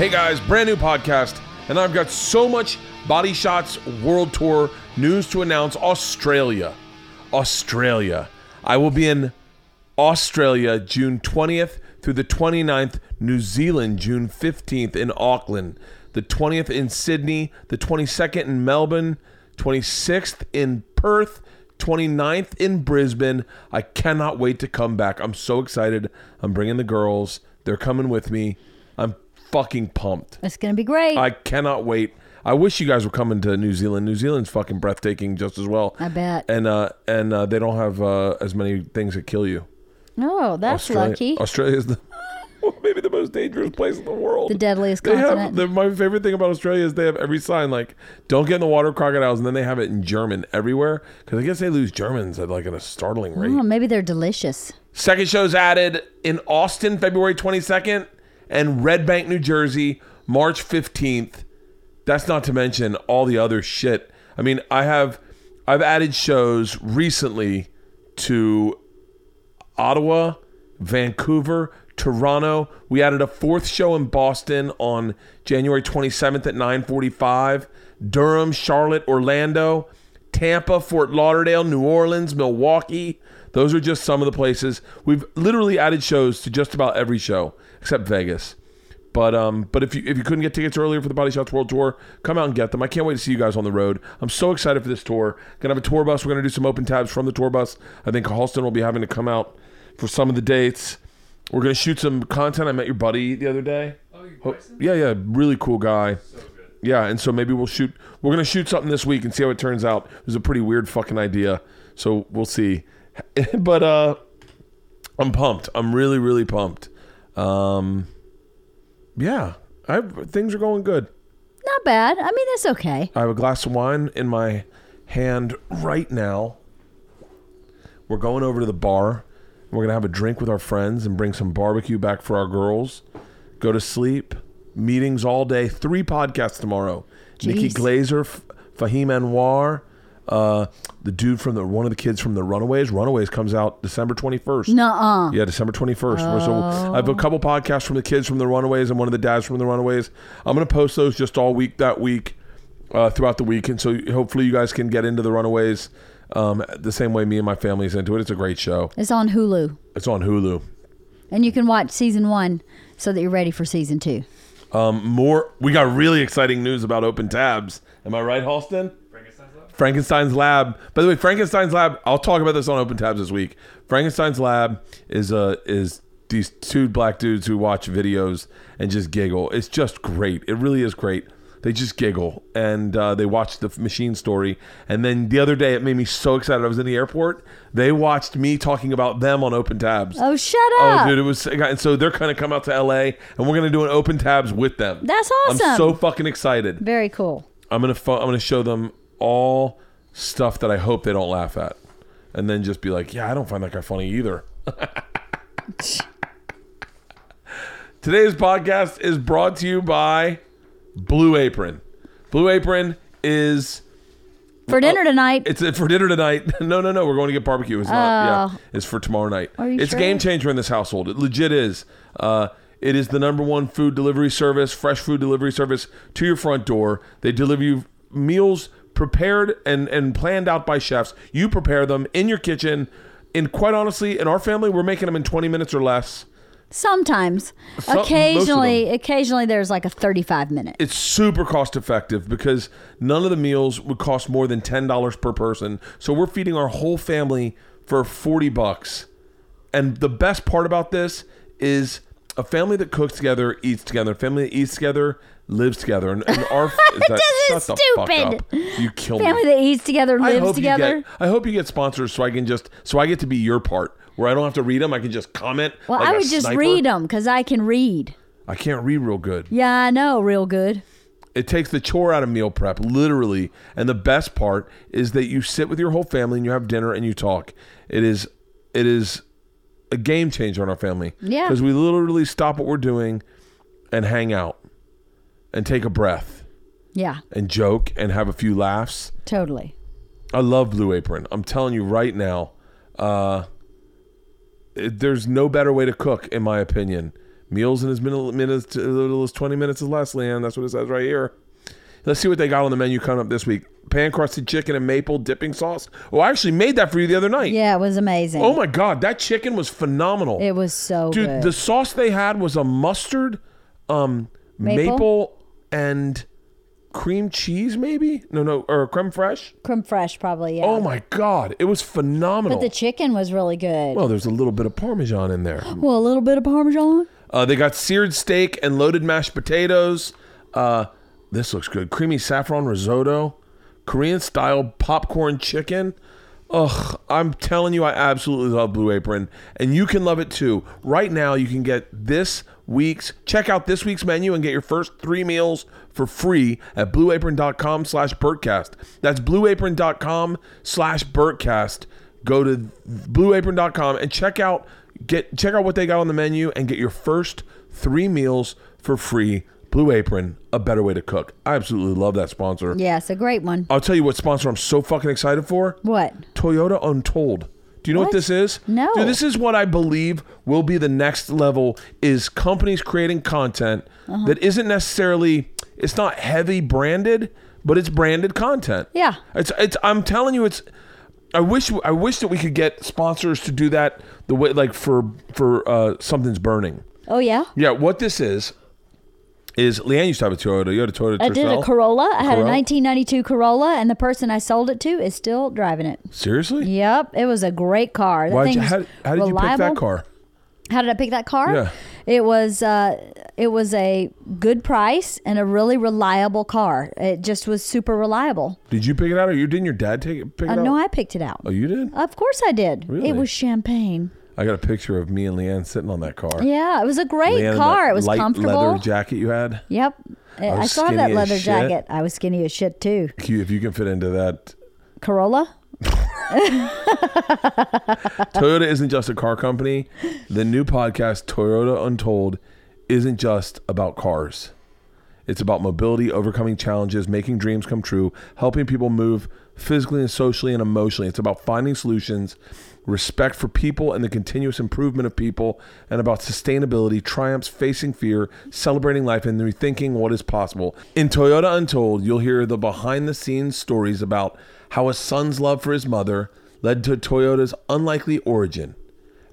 Hey guys, brand new podcast, and I've got so much Body Shots World Tour news to announce. Australia. Australia. I will be in Australia June 20th through the 29th, New Zealand June 15th in Auckland, the 20th in Sydney, the 22nd in Melbourne, 26th in Perth, 29th in Brisbane. I cannot wait to come back. I'm so excited. I'm bringing the girls. They're coming with me. Fucking pumped. It's gonna be great. I cannot wait. I wish you guys were coming to New Zealand. New Zealand's fucking breathtaking just as well. I bet. And uh and uh, they don't have uh, as many things that kill you. oh, that's Australia, lucky. Australia is the maybe the most dangerous place in the world. The deadliest They have continent. the, my favorite thing about Australia is they have every sign like "Don't get in the water, crocodiles," and then they have it in German everywhere because I guess they lose Germans at like at a startling rate. oh, maybe they're delicious. Second show's added in Austin, February 22nd, and Red Bank, New Jersey, March 15th. That's not to mention all the other shit. I mean, I have I've added shows recently to Ottawa, Vancouver, Toronto. We added a fourth show in Boston on January 27th at 9:45. Durham, Charlotte, Orlando, Tampa, Fort Lauderdale, New Orleans, Milwaukee. Those are just some of the places. We've literally added shows to just about every show except Vegas. But um, but if you if you couldn't get tickets earlier for the Body Shots World Tour, come out and get them. I can't wait to see you guys on the road. I'm so excited for this tour. Gonna have a tour bus. We're gonna do some open tabs from the tour bus. I think Halston will be having to come out for some of the dates. We're gonna shoot some content. I met your buddy the other day. Oh, yeah, yeah, really cool guy. So Yeah, and so maybe we'll shoot. We're gonna shoot something this week and see how it turns out. It was a pretty weird fucking idea, so we'll see. but uh, I'm pumped. I'm really, really pumped. Um, yeah, I things are going good. Not bad. I mean, it's okay. I have a glass of wine in my hand right now. We're going over to the bar. We're gonna have a drink with our friends and bring some barbecue back for our girls. Go to sleep. Meetings all day. Three podcasts tomorrow. Nikki Jeez. Glazer, F- Fahim Anwar, uh, the dude from the one of the kids from the Runaways. Runaways comes out December twenty first. Nuh-uh. Yeah, December 21st. So I have a couple podcasts from the kids from the Runaways and one of the dads from the Runaways. I'm going to post those just all week that week, uh, throughout the week. And so hopefully you guys can get into the Runaways um, the same way me and my family's into it. It's a great show. It's on Hulu, It's on Hulu. and you can watch season one so that you're ready for season two. Um, more, we got really exciting news about open tabs. Am I right, Halston? Frankenstein's Lab. By the way, Frankenstein's Lab. I'll talk about this on Open Tabs this week. Frankenstein's Lab is uh, is these two black dudes who watch videos and just giggle. It's just great. It really is great. They just giggle and uh, they watch the machine story. And then the other day, it made me so excited. I was in the airport. They watched me talking about them on Open Tabs. Oh, shut up! Oh, dude, it was. And so they're to come out to LA, and we're going to do an Open Tabs with them. That's awesome. I'm so fucking excited. Very cool. I'm gonna I'm gonna show them all stuff that I hope they don't laugh at, and then just be like, yeah, I don't find that guy funny either. Today's podcast is brought to you by Blue Apron. Blue Apron is For dinner tonight. it's for dinner tonight. no, no, no. We're going to get barbecue. It's not. Yeah, it's for tomorrow night. Oh. Are you it's a sure? game changer in this household. It legit is. Uh, it is the number one food delivery service, fresh food delivery service to your front door. They deliver you meals prepared and and planned out by chefs. You prepare them in your kitchen. And quite honestly, in our family, we're making them in 20 minutes or less. Sometimes, Some- occasionally, occasionally there's like a 35 minute. It's super cost effective because none of the meals would cost more than ten dollars per person. So we're feeding our whole family for forty bucks. And the best part about this is a family that cooks together eats together. A family that eats together lives together. And, and our that, shut the fuck stupid. up. You kill Family me. that eats together I lives hope together. you get. I hope you get sponsors so I can just so I get to be your part where I don't have to read them. I can just comment. well, like I would just sniper. read them because I can read. I can't read real good. Yeah, I know, real good. It takes the chore out of meal prep, literally. And the best part is that you sit with your whole family and you have dinner and you talk. It is, it is a game changer in our family. Yeah. Because we literally stop what we're doing and hang out and take a breath Yeah, and joke and have a few laughs. totally. I love Blue Apron. I'm telling you right now, uh, it- there's no better way to cook, in my opinion. Meals in as min- minutes, as little as 20 minutes or less, Leanne. That's what it says right here. Let's see what they got on the menu coming up this week. Pan crusted chicken and maple dipping sauce. Oh, I actually made that for you the other night. Yeah, it was amazing. Oh my god, that chicken was phenomenal. it was so Dude, good. the sauce they had was a mustard, um, maple, Maple? And cream cheese, maybe? No, no, or creme fraiche. Creme fraiche, probably. Yeah. Oh my god, it was phenomenal. But the chicken was really good. well, there's a little bit of parmesan in there. well, a little bit of parmesan. Uh, they got seared steak and loaded mashed potatoes. Uh, this looks good. Creamy saffron risotto, Korean style popcorn chicken. Ugh, I'm telling you, I absolutely love Blue Apron, and you can love it too. Right now, you can get this week's check out this week's menu and get your first three meals for free at blueapron.com slash Bertcast. That's blueapron.com slash Bertcast. Go to blueapron.com and check out get check out what they got on the menu and get your first three meals for free. Blue Apron, a better way to cook. I absolutely love that sponsor. Yeah, it's a great one. I'll tell you what sponsor I'm so fucking excited for. What? Toyota Untold. Do you know what, What? this is? No. Dude, this is what I believe will be the next level is companies creating content Uh-huh. that isn't necessarily it's not heavy branded, but it's branded content. Yeah. It's it's I'm telling you it's I wish I wish that we could get sponsors to do that the way like for for uh something's burning. Oh yeah. Yeah, what this is is Leanne used to have a Toyota. You had a Toyota I did a Corolla. I had a Corolla? 1992 Corolla, and the person I sold it to is still driving it. Seriously? Yep, it was a great car. That Why'd you, how, how did you pick that car? How did I pick that car? Yeah. It was uh, it was a good price and a really reliable car. It just was super reliable. Did you pick it out, or you didn't your dad take it? Pick Uh, it out? no, I picked it out. Oh, you did? Of course I did. Really? It was champagne. I got a picture of me and Leanne sitting on that car. Yeah, it was a great Leanne car. It was light comfortable. leather jacket you had. Yep. I, still have that leather jacket. I was skinny as shit too. If you can fit into that. Corolla? Toyota isn't just a car company. The new podcast, Toyota Untold, isn't just about cars. It's about mobility, overcoming challenges, making dreams come true, helping people move physically and socially and emotionally. It's about finding solutions, respect for people and the continuous improvement of people, and about sustainability, triumphs, facing fear, celebrating life, and rethinking what is possible. In Toyota Untold, you'll hear the behind the scenes stories about how a son's love for his mother led to Toyota's unlikely origin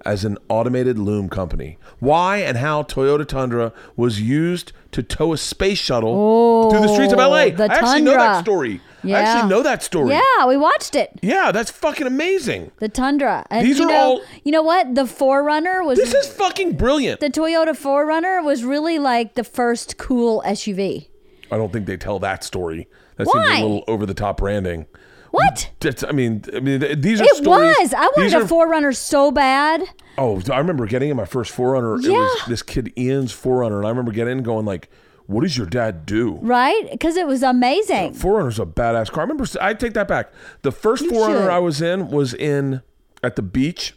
as an automated loom company. Why and how Toyota Tundra was used to tow a space shuttle through the streets of LA. Oh, the I actually know that Tundra. Story. I actually know that story. Yeah, we watched it. Yeah, that's fucking amazing. The Tundra. And These you are know, all- You know what? The 4Runner was This is fucking brilliant. the Toyota 4Runner was really like the first cool SUV. I don't think they tell that story. That seems Why? a little over the top branding. What? That's, I mean, I mean, these are It stories. was. I wanted a 4Runner so bad. Oh, I remember getting in my first 4Runner. It was Yeah. this kid Ian's 4Runner, and I remember getting in going like, "What does your dad do?" Right? Because it was amazing. 4Runner's a badass car. I remember. I take that back. The first You 4Runner should. I was in was in at the beach.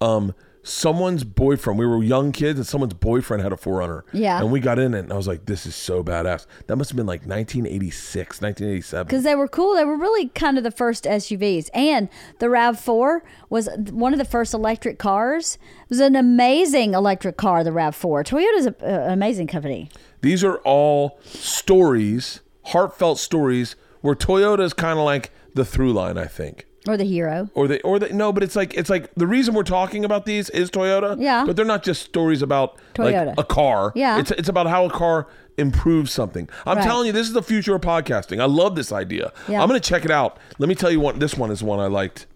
Um, someone's boyfriend. We were young kids, and someone's boyfriend had a 4Runner. Yeah. and we got in it, and I was like, "This is so badass." That must have been like 1986, 1987. Because they were cool. They were really kind of the first SUVs. And the RAV4 was one of the first electric cars. It was an amazing electric car, the RAV4. Toyota's a, a- an amazing company. These are all stories, heartfelt stories, where Toyota is kind of like the through line. I think. Or the Hero. or the or the no but it's like it's like the reason we're talking about these is toyota Yeah. but they're not just stories about Toyota. like a car Yeah. it's it's about how a car improves something i'm Right. telling you this is the future of podcasting i love this idea Yeah. i'm gonna check it out let me tell you what this one is one i liked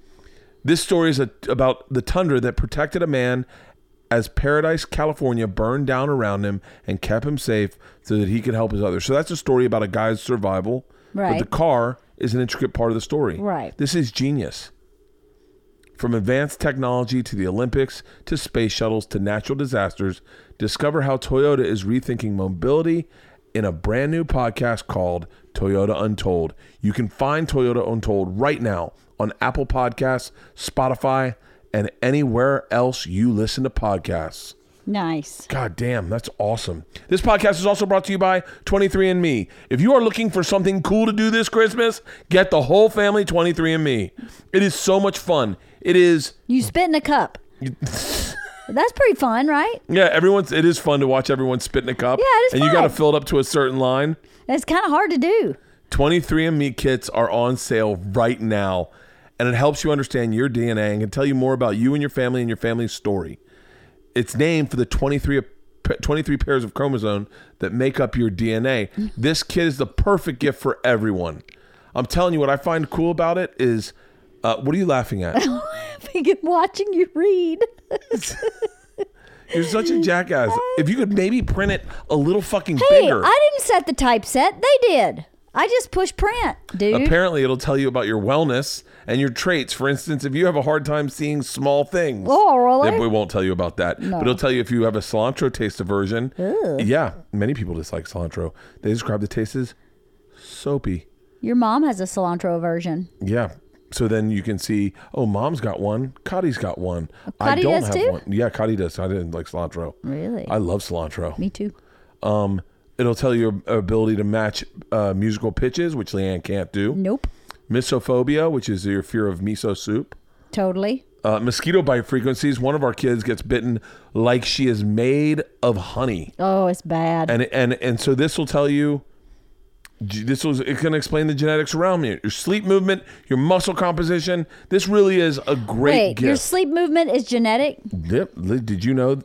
this story is a, about the tundra that protected a man as Paradise, California burned down around him and kept him safe so that he could help his others. So that's a story about a guy's survival. But Right. the car is an intricate part of the story. Right. This is genius. From advanced technology to the Olympics to space shuttles to natural disasters, discover how Toyota is rethinking mobility in a brand new podcast called Toyota Untold. You can find Toyota Untold right now on Apple Podcasts, Spotify, and anywhere else you listen to podcasts. Nice. God damn, that's awesome. This podcast is also brought to you by 23andMe. If you are looking for something cool to do this Christmas, get the whole family 23andMe. It is so much fun. It is You spit in a cup. That's pretty fun, right? yeah, everyone's it is fun to watch everyone spit in a cup. Yeah, it is And you got to fill it up to a certain line. It's kind of hard to do. 23andMe kits are on sale right now, and it helps you understand your DNA and can tell you more about you and your family and your family's story. It's named for the 23, 23 pairs of chromosome that make up your DNA. This kit is the perfect gift for everyone. I'm telling you, what I find cool about it is, uh, what are you laughing at? Begin watching you read. You're such a jackass. If you could maybe print it a little fucking Hey, bigger. I didn't set the typeset. They did. I just push print, dude. Apparently, it'll tell you about your wellness and your traits. For instance, if you have a hard time seeing small things, Oh, really? It won't tell you about that. But it'll tell you if you have a cilantro taste aversion. Yeah, many people dislike cilantro. They describe the taste as soapy. Your mom has a cilantro aversion. Yeah. So then you can see, oh, mom's got one. Cotty's got one. I don't does have too? one. Yeah, Cotty does. I didn't like cilantro. Really? I love cilantro. Me too. Um, it'll tell you your ability to match uh, musical pitches, which Leanne can't do. Nope. Misophobia, which is your fear of miso soup. Totally. Uh, mosquito bite frequencies. One of our kids gets bitten like she is made of honey, Oh, it's bad. and and and so this will tell you. This was it can explain the genetics around you, your sleep movement, your muscle composition. This really is a great Wait, your sleep movement is genetic? Yep. Did you know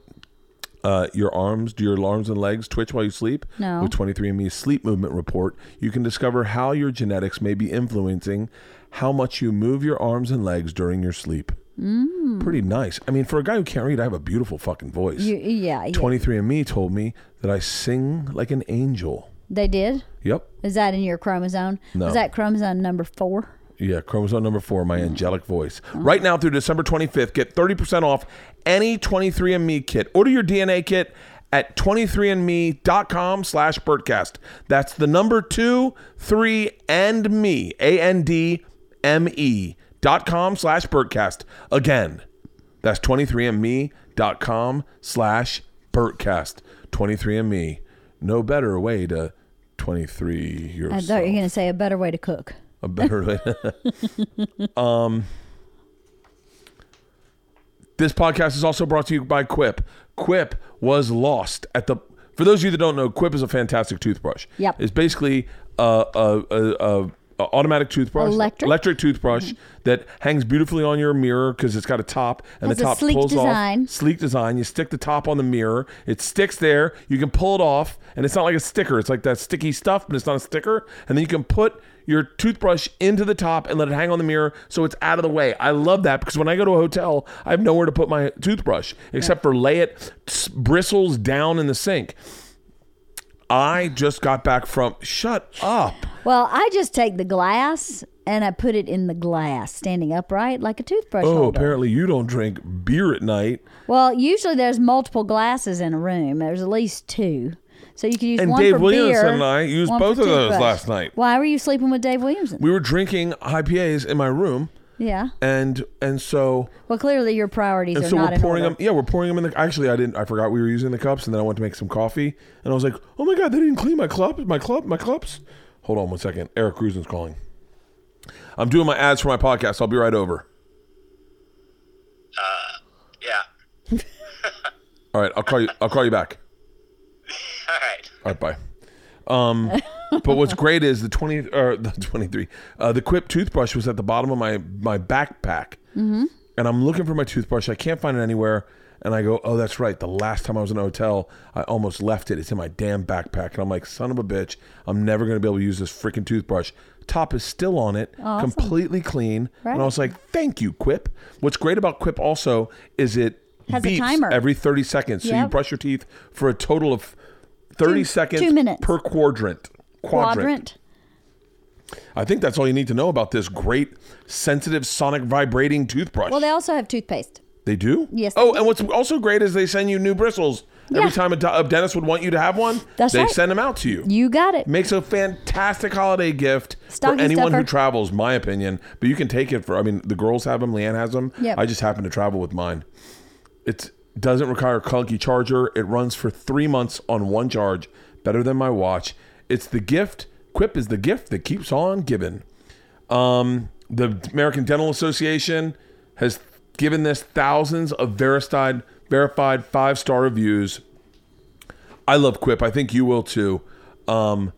uh, your arms, do your arms and legs twitch while you sleep? No. With 23andMe's sleep movement report, you can discover how your genetics may be influencing how much you move your arms and legs during your sleep. Mm. Pretty nice. I mean, for a guy who can't read, I have a beautiful fucking voice. You, yeah, yeah. 23andMe told me that I sing like an angel. They did? Yep. Is that in your chromosome? No. Was that chromosome number four? Yeah, chromosome number four, my angelic voice. Right now through December 25th, get 30% off any 23andMe kit. Order your DNA kit at 23andme.com slash Bertcast. That's the number two, three, and me, A-N-D-M-E dot com slash Bertcast. Again, that's 23andme.com slash Bertcast. 23andMe. No better way to 23 yourself. I thought you were going to say a better way to cook. A better way. um, this podcast is also brought to you by Quip. Quip was lost at the. For those of you that don't know, Quip is a fantastic toothbrush. Yep. It's basically a, a, a, a, automatic toothbrush, Electric? toothbrush that hangs beautifully on your mirror because it's got a top and Has the a top sleek pulls design. off. Sleek design. You stick the top on the mirror. It sticks there. You can pull it off, and it's not like a sticker. It's like that sticky stuff, but it's not a sticker. And then you can put your toothbrush into the top and let it hang on the mirror so it's out of the way. I love that because when I go to a hotel, I have nowhere to put my toothbrush except for lay it bristles down in the sink. I just got back from. Shut up. Well, I just take the glass and I put it in the glass, standing upright like a toothbrush Oh, holder. apparently you don't drink beer at night. Well, usually there's multiple glasses in a room. There's at least two. So you could use And one Dave for Williamson beer. and I used one for both of those toothbrush. last night. Why were you sleeping with Dave Williamson? We were drinking IPAs in my room, yeah. and and so Well, clearly your priorities and are so not we're in pouring order. them. Yeah, we're pouring them in the. Actually, I didn't. I forgot we were using the cups, and then I went to make some coffee, and I was like, "Oh my god, they didn't clean my club, my club, my cups." Hold on one second. Eric Cruzen's calling. I'm doing my ads for my podcast. I'll be right over. Uh, yeah. All right, I'll call you. I'll call you back. All right. Bye. Um, but what's great is the twenty or the twenty three. Uh, the Quip toothbrush was at the bottom of my my backpack, mm-hmm. and I'm looking for my toothbrush. I can't find it anywhere, and I go, "Oh, that's right. The last time I was in a hotel, I almost left it. It's in my damn backpack." And I'm like, "Son of a bitch! I'm never gonna be able to use this freaking toothbrush." Top is still on it, completely clean, Right. and I was like, "Thank you, Quip." What's great about Quip also is it Has a beeps timer. every 30 seconds. So you brush your teeth for a total of 30 Two- seconds two minutes. per quadrant. Quadrant. I think that's all you need to know about this great sensitive sonic vibrating toothbrush. Well, they also have toothpaste. They do? Yes, they Oh, do. and what's also great is they send you new bristles. Every Yeah. time a, do- a dentist would want you to have one, That's they right. send them out to you. You got it. Makes a fantastic holiday gift Stocking for anyone who travels, my opinion. But you can take it for, I mean, the girls have them, Leanne has them. Yep. I just happen to travel with mine. It doesn't require a clunky charger. It runs for three months on one charge, better than my watch. It's the gift. Quip is the gift that keeps on giving. Um, the American Dental Association has given this thousands of verified, verified five star reviews. I love Quip. I think you will too. Um,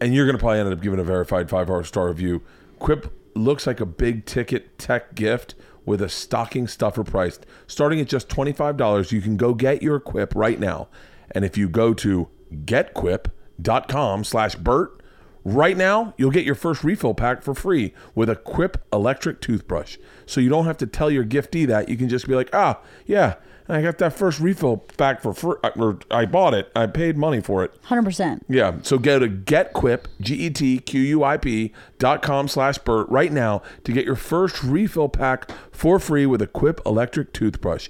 and you're going to probably end up giving a verified five star review. Quip looks like a big ticket tech gift with a stocking stuffer priced. Starting at just $25, you can go get your Quip right now. And if you go to getquip.com slash Bert, right now you'll get your first refill pack for free with a Quip electric toothbrush. So you don't have to tell your giftee that. You can just be like, ah, yeah, I got that first refill pack for free. Uh, or I bought it. I paid money for it. 100%. Yeah. So go to getquip, G-E-T-Q-U-I-P dot com slash Bert right now to get your first refill pack for free with a Quip electric toothbrush.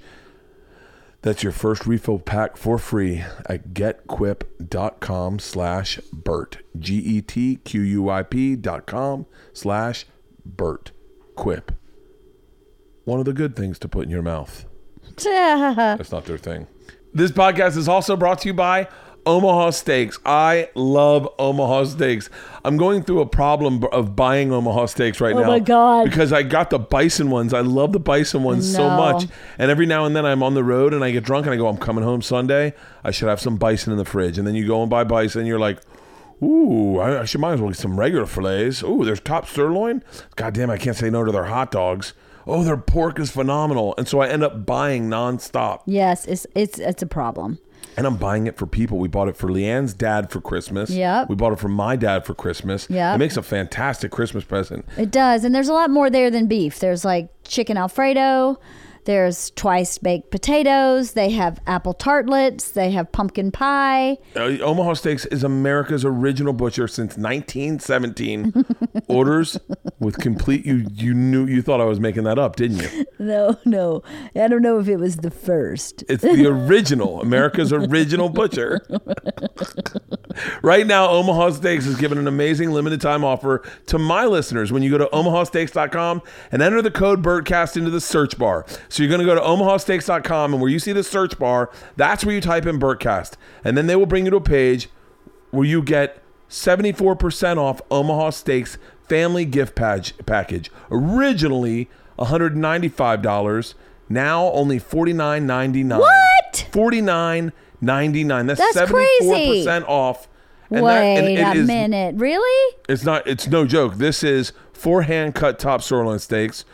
That's your first refill pack for free at getquip.com slash Bert. G E T Q U I P dot com slash Bert. Quip. One of the good things to put in your mouth. That's not their thing. This podcast is also brought to you by Omaha Steaks. I love Omaha Steaks. I'm going through a problem of buying Omaha Steaks right Oh now. Oh my God. Because I got the bison ones. I love the bison ones so much. And every now and then I'm on the road and I get drunk and I go, I'm coming home Sunday. I should have some bison in the fridge. And then you go and buy bison and you're like, Ooh, I, I should might as well get some regular fillets. Ooh, there's top sirloin. God damn, I can't say no to their hot dogs. Oh, their pork is phenomenal. And so I end up buying nonstop. Yes, it's it's it's a problem. And I'm buying it for people. We bought it for Leanne's dad for Christmas. Yep. We bought it for my dad for Christmas. Yeah. It makes a fantastic Christmas present. It does, and there's a lot more there than beef. There's like chicken alfredo. There's twice baked potatoes. They have apple tartlets. They have pumpkin pie. Uh, Omaha Steaks is America's original butcher since 1917. Orders with complete. You you knew you thought I was making that up, didn't you? No, no, I don't know if it was the first. It's the original, America's original butcher. right now, Omaha Steaks is giving an amazing limited time offer to my listeners when you go to omahasteaks.com and enter the code BERTCAST into the search bar. So you're going to go to omahasteaks.com and where you see the search bar, that's where you type in BERTCAST. And then they will bring you to a page where you get 74% off Omaha Steaks family gift package. Originally $195, now only $49.99. What? $49.99. That's, That's 74% crazy. off. And Wait that- a is- minute, really? It's not. It's no joke. This is four hand cut top sirloin steaks,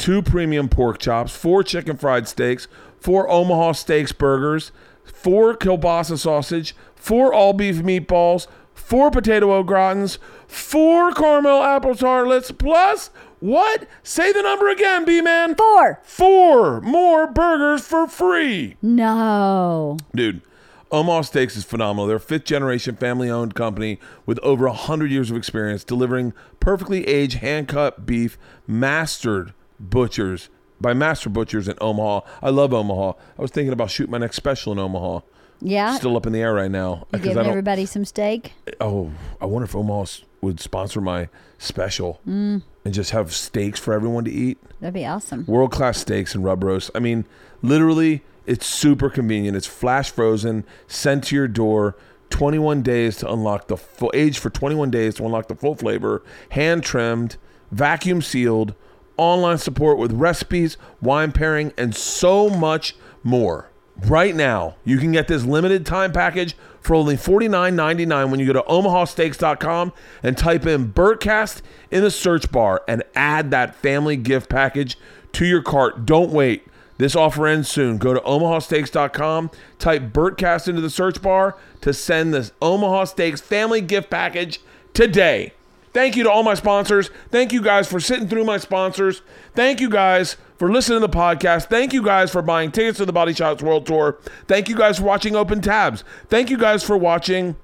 two premium pork chops, four chicken fried steaks, four Omaha steaks burgers, four kielbasa sausage, four all beef meatballs, four potato au gratins, four caramel apple tartlets, plus what? Say the number again, B man. Four. Four more burgers for free. No. Dude, Omaha Steaks is phenomenal. They're a fifth generation family owned company with over 100 years of experience delivering perfectly aged hand cut beef mastered butchers by master butchers in Omaha. I love Omaha. I was thinking about shooting my next special in Omaha. Yeah. Still up in the air right now. you giving I don't- everybody some steak? oh, I wonder if Omaha would sponsor my special Mm. and just have steaks for everyone to eat. That'd be awesome. world class steaks and rub roast. I mean, literally, it's super convenient. It's flash frozen, sent to your door. 21 days to unlock the full age for 21 days to unlock the full flavor. Hand trimmed, vacuum sealed, online support with recipes, wine pairing, and so much more. Right now, you can get this limited time package for only $49.99 when you go to omahasteaks.com and type in Bertcast in the search bar and add that family gift package to your cart. Don't wait. This offer ends soon. Go to omahasteaks.com, type Bertcast into the search bar to send this Omaha Steaks family gift package today. Thank you to all my sponsors. Thank you guys for sitting through my sponsors. Thank you guys for listening to the podcast. Thank you guys for buying tickets to the Body Shots World Tour. Thank you guys for watching Open Tabs. Thank you guys for watching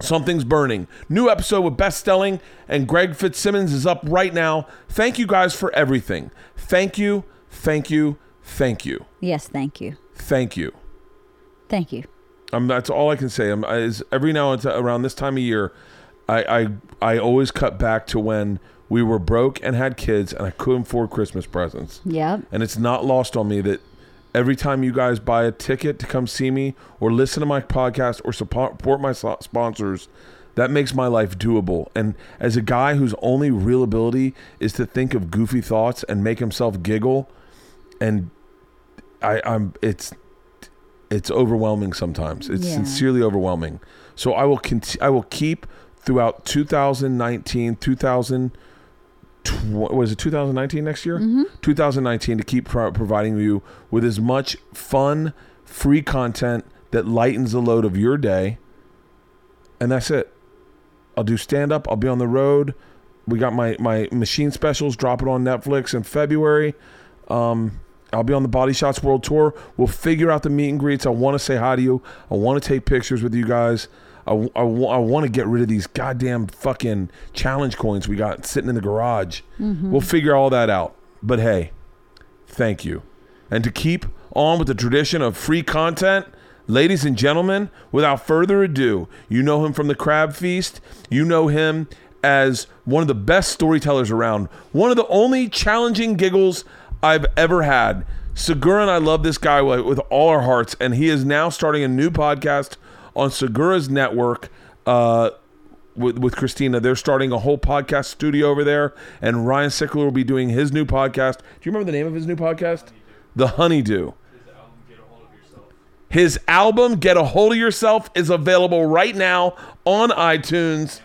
Something's Burning. New episode with Beth Stelling and Greg Fitzsimmons is up right now. Thank you guys for everything. Thank you, thank you, thank you, Yes, thank you. thank you. Thank you. Um, that's all I can say. Um, is every now and then around this time of year, I, I I always cut back to when we were broke and had kids and I couldn't afford Christmas presents. Yep. And it's not lost on me that every time you guys buy a ticket to come see me or listen to my podcast or support my sponsors, that makes my life doable. And as a guy whose only real ability is to think of goofy thoughts and make himself giggle, and I, I'm it's it's overwhelming sometimes. It's Yeah. sincerely overwhelming. So I will conti- I will keep throughout 2019, 2000 was it 2019 next year? 2019 to keep pro- providing you with as much fun, free content that lightens the load of your day. And that's it. I'll do stand up. I'll be on the road. We got my my machine specials dropping on Netflix in February. Um, I'll be on the Body Shots World Tour. We'll figure out the meet and greets. I want to say hi to you. I want to take pictures with you guys. I, I, want to get rid of these goddamn fucking challenge coins we got sitting in the garage. Mm-hmm. We'll figure all that out. But hey, thank you. And to keep on with the tradition of free content, ladies and gentlemen, without further ado, you know him from the Crab Feast. You know him as one of the best storytellers around, one of the only challenging giggles I've ever had. Segura and I love this guy with all our hearts, and he is now starting a new podcast on Segura's network. Uh, with, with Christina. They're starting a whole podcast studio over there, and Ryan Sickler will be doing his new podcast. Do you remember the name of his new podcast? The Honeydew. His album Get Ahold of Yourself is available right now on iTunes,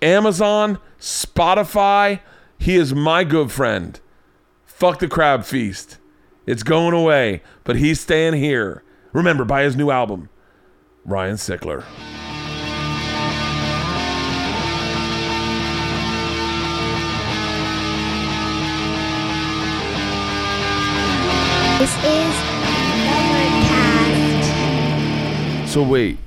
Amazon, Spotify. He is my good friend. Fuck the Crab Feast. It's going away, but he's staying here. Remember, buy his new album, Ryan Sickler. This is Bertcast. So wait,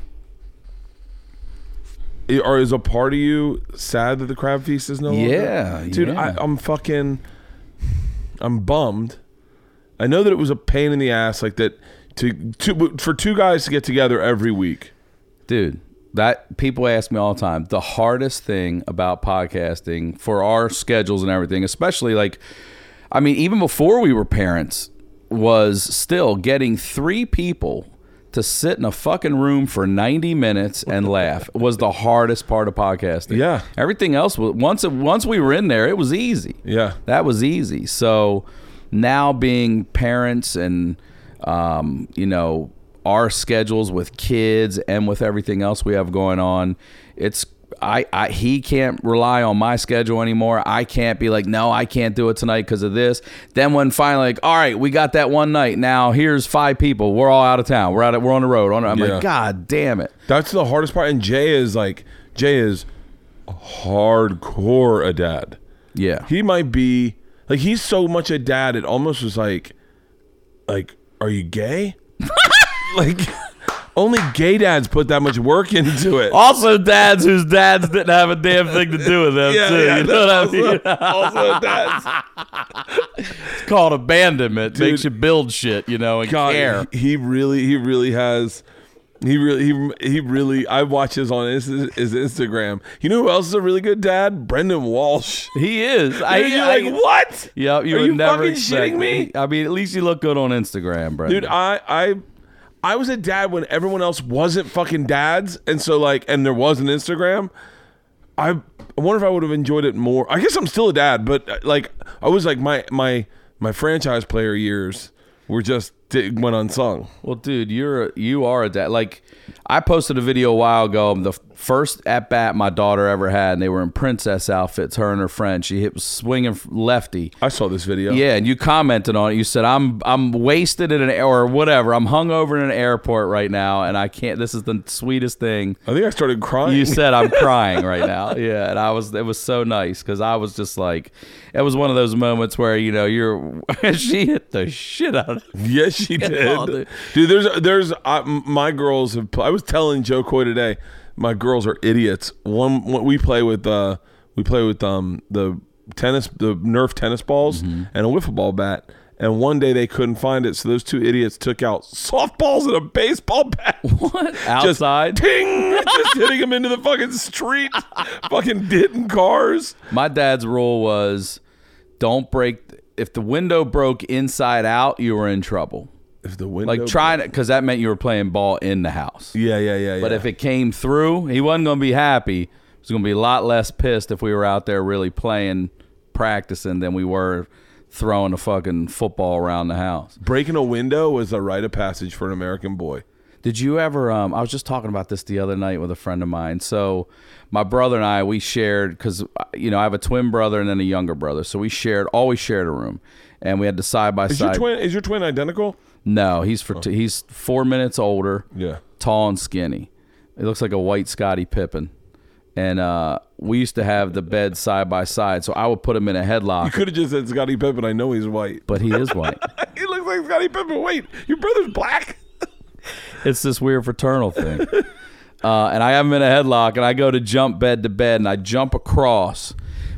I- or is a part of you sad that the crab feast is no longer? Yeah, dude, yeah. I, I'm fucking, I'm bummed. I know that it was a pain in the ass, like that, to, to for two guys to get together every week. dude that people ask me all the time the hardest thing about podcasting for our schedules and everything especially like i mean even before we were parents was still getting three people to sit in a fucking room for 90 minutes and laugh was the hardest part of podcasting Yeah. everything else was once it, once we were in there it was easy Yeah. that was easy. So now being parents and um, you know our schedules with kids and with everything else we have going on, it's I, I he can't rely on my schedule anymore. I can't be like, no, I can't do it tonight because of this. Then when finally like, all right, we got that one night. Now here's five people. We're all out of town. We're out. We're on the road. I'm Yeah. like, God damn it. That's the hardest part. And Jay is like, Jay is hardcore a dad. Yeah. He might be like he's so much a dad. It almost was like, like, are you gay? like, only gay dads put that much work into it. also, dads whose dads didn't have a damn thing to do with them Yeah, too. yeah, you know what I mean? also dads. It's called abandonment. Makes you build shit, you know, and God, care. he he really, he really has. He really, he, he really. I watch his on his, his Instagram. You know who else is a really good dad? Brendan Walsh. He is. I, you're I- like, what? Yep, you Are you never fucking shitting me? I mean, at least you look good on Instagram, bro. Dude, I, I, I was a dad when everyone else wasn't fucking dads, and so like, and there was an Instagram. I, I wonder if I would have enjoyed it more. I guess I'm still a dad, but uh, like, I was like my my my franchise player years were just went unsung. Well, dude, you're you are a dad. Like, I posted a video a while ago. The first at bat my daughter ever had, and they were in princess outfits. Her and her friend. She hit swinging lefty. I saw this video. Yeah, and you commented on it. You said, "I'm I'm wasted in an air or whatever. I'm hungover in an airport right now, and I can't. This is the sweetest thing." I think I started crying. You said I'm crying right now. Yeah, and I was. It was so nice because I was just like, it was one of those moments where you know you're. she hit the shit out of. it. Yes, she did. Oh, dude. dude. there's there's uh, my girls have. I was telling Jo Koy today. My girls are idiots. One, one we play with. uh We play with um the tennis, the Nerf tennis balls, Mm-hmm. and a wiffle ball bat. And one day they couldn't find it, so those two idiots took out softballs and a baseball bat. What Just outside? ting, just hitting them into the fucking street, fucking hitting cars. My dad's rule was, don't break. If the window broke inside out, you were in trouble. If the window, Like trying to, because that meant you were playing ball in the house. yeah, yeah, yeah, yeah. But if it came through, he wasn't going to be happy. He was going to be a lot less pissed if we were out there really playing, practicing than we were throwing a fucking football around the house. breaking a window was a rite of passage for an American boy. Did you ever? Um, I was just talking about this the other night with a friend of mine. So, my brother and I, we shared because you know I have a twin brother and then a younger brother. So we shared, always shared a room, and we had the side by Is your side. twin? Is your twin identical? No, he's for t- he's four minutes older. Yeah. tall and skinny. It looks like a white Scottie Pippen. And uh, we used to have the bed side by side, so I would put him in a headlock. You could have just said Scottie Pippen. I know he's white. But he is white. he looks like Scottie Pippen. Wait, your brother's black? it's this weird fraternal thing. Uh, and I have him in a headlock, and I go to jump bed to bed, and I jump across.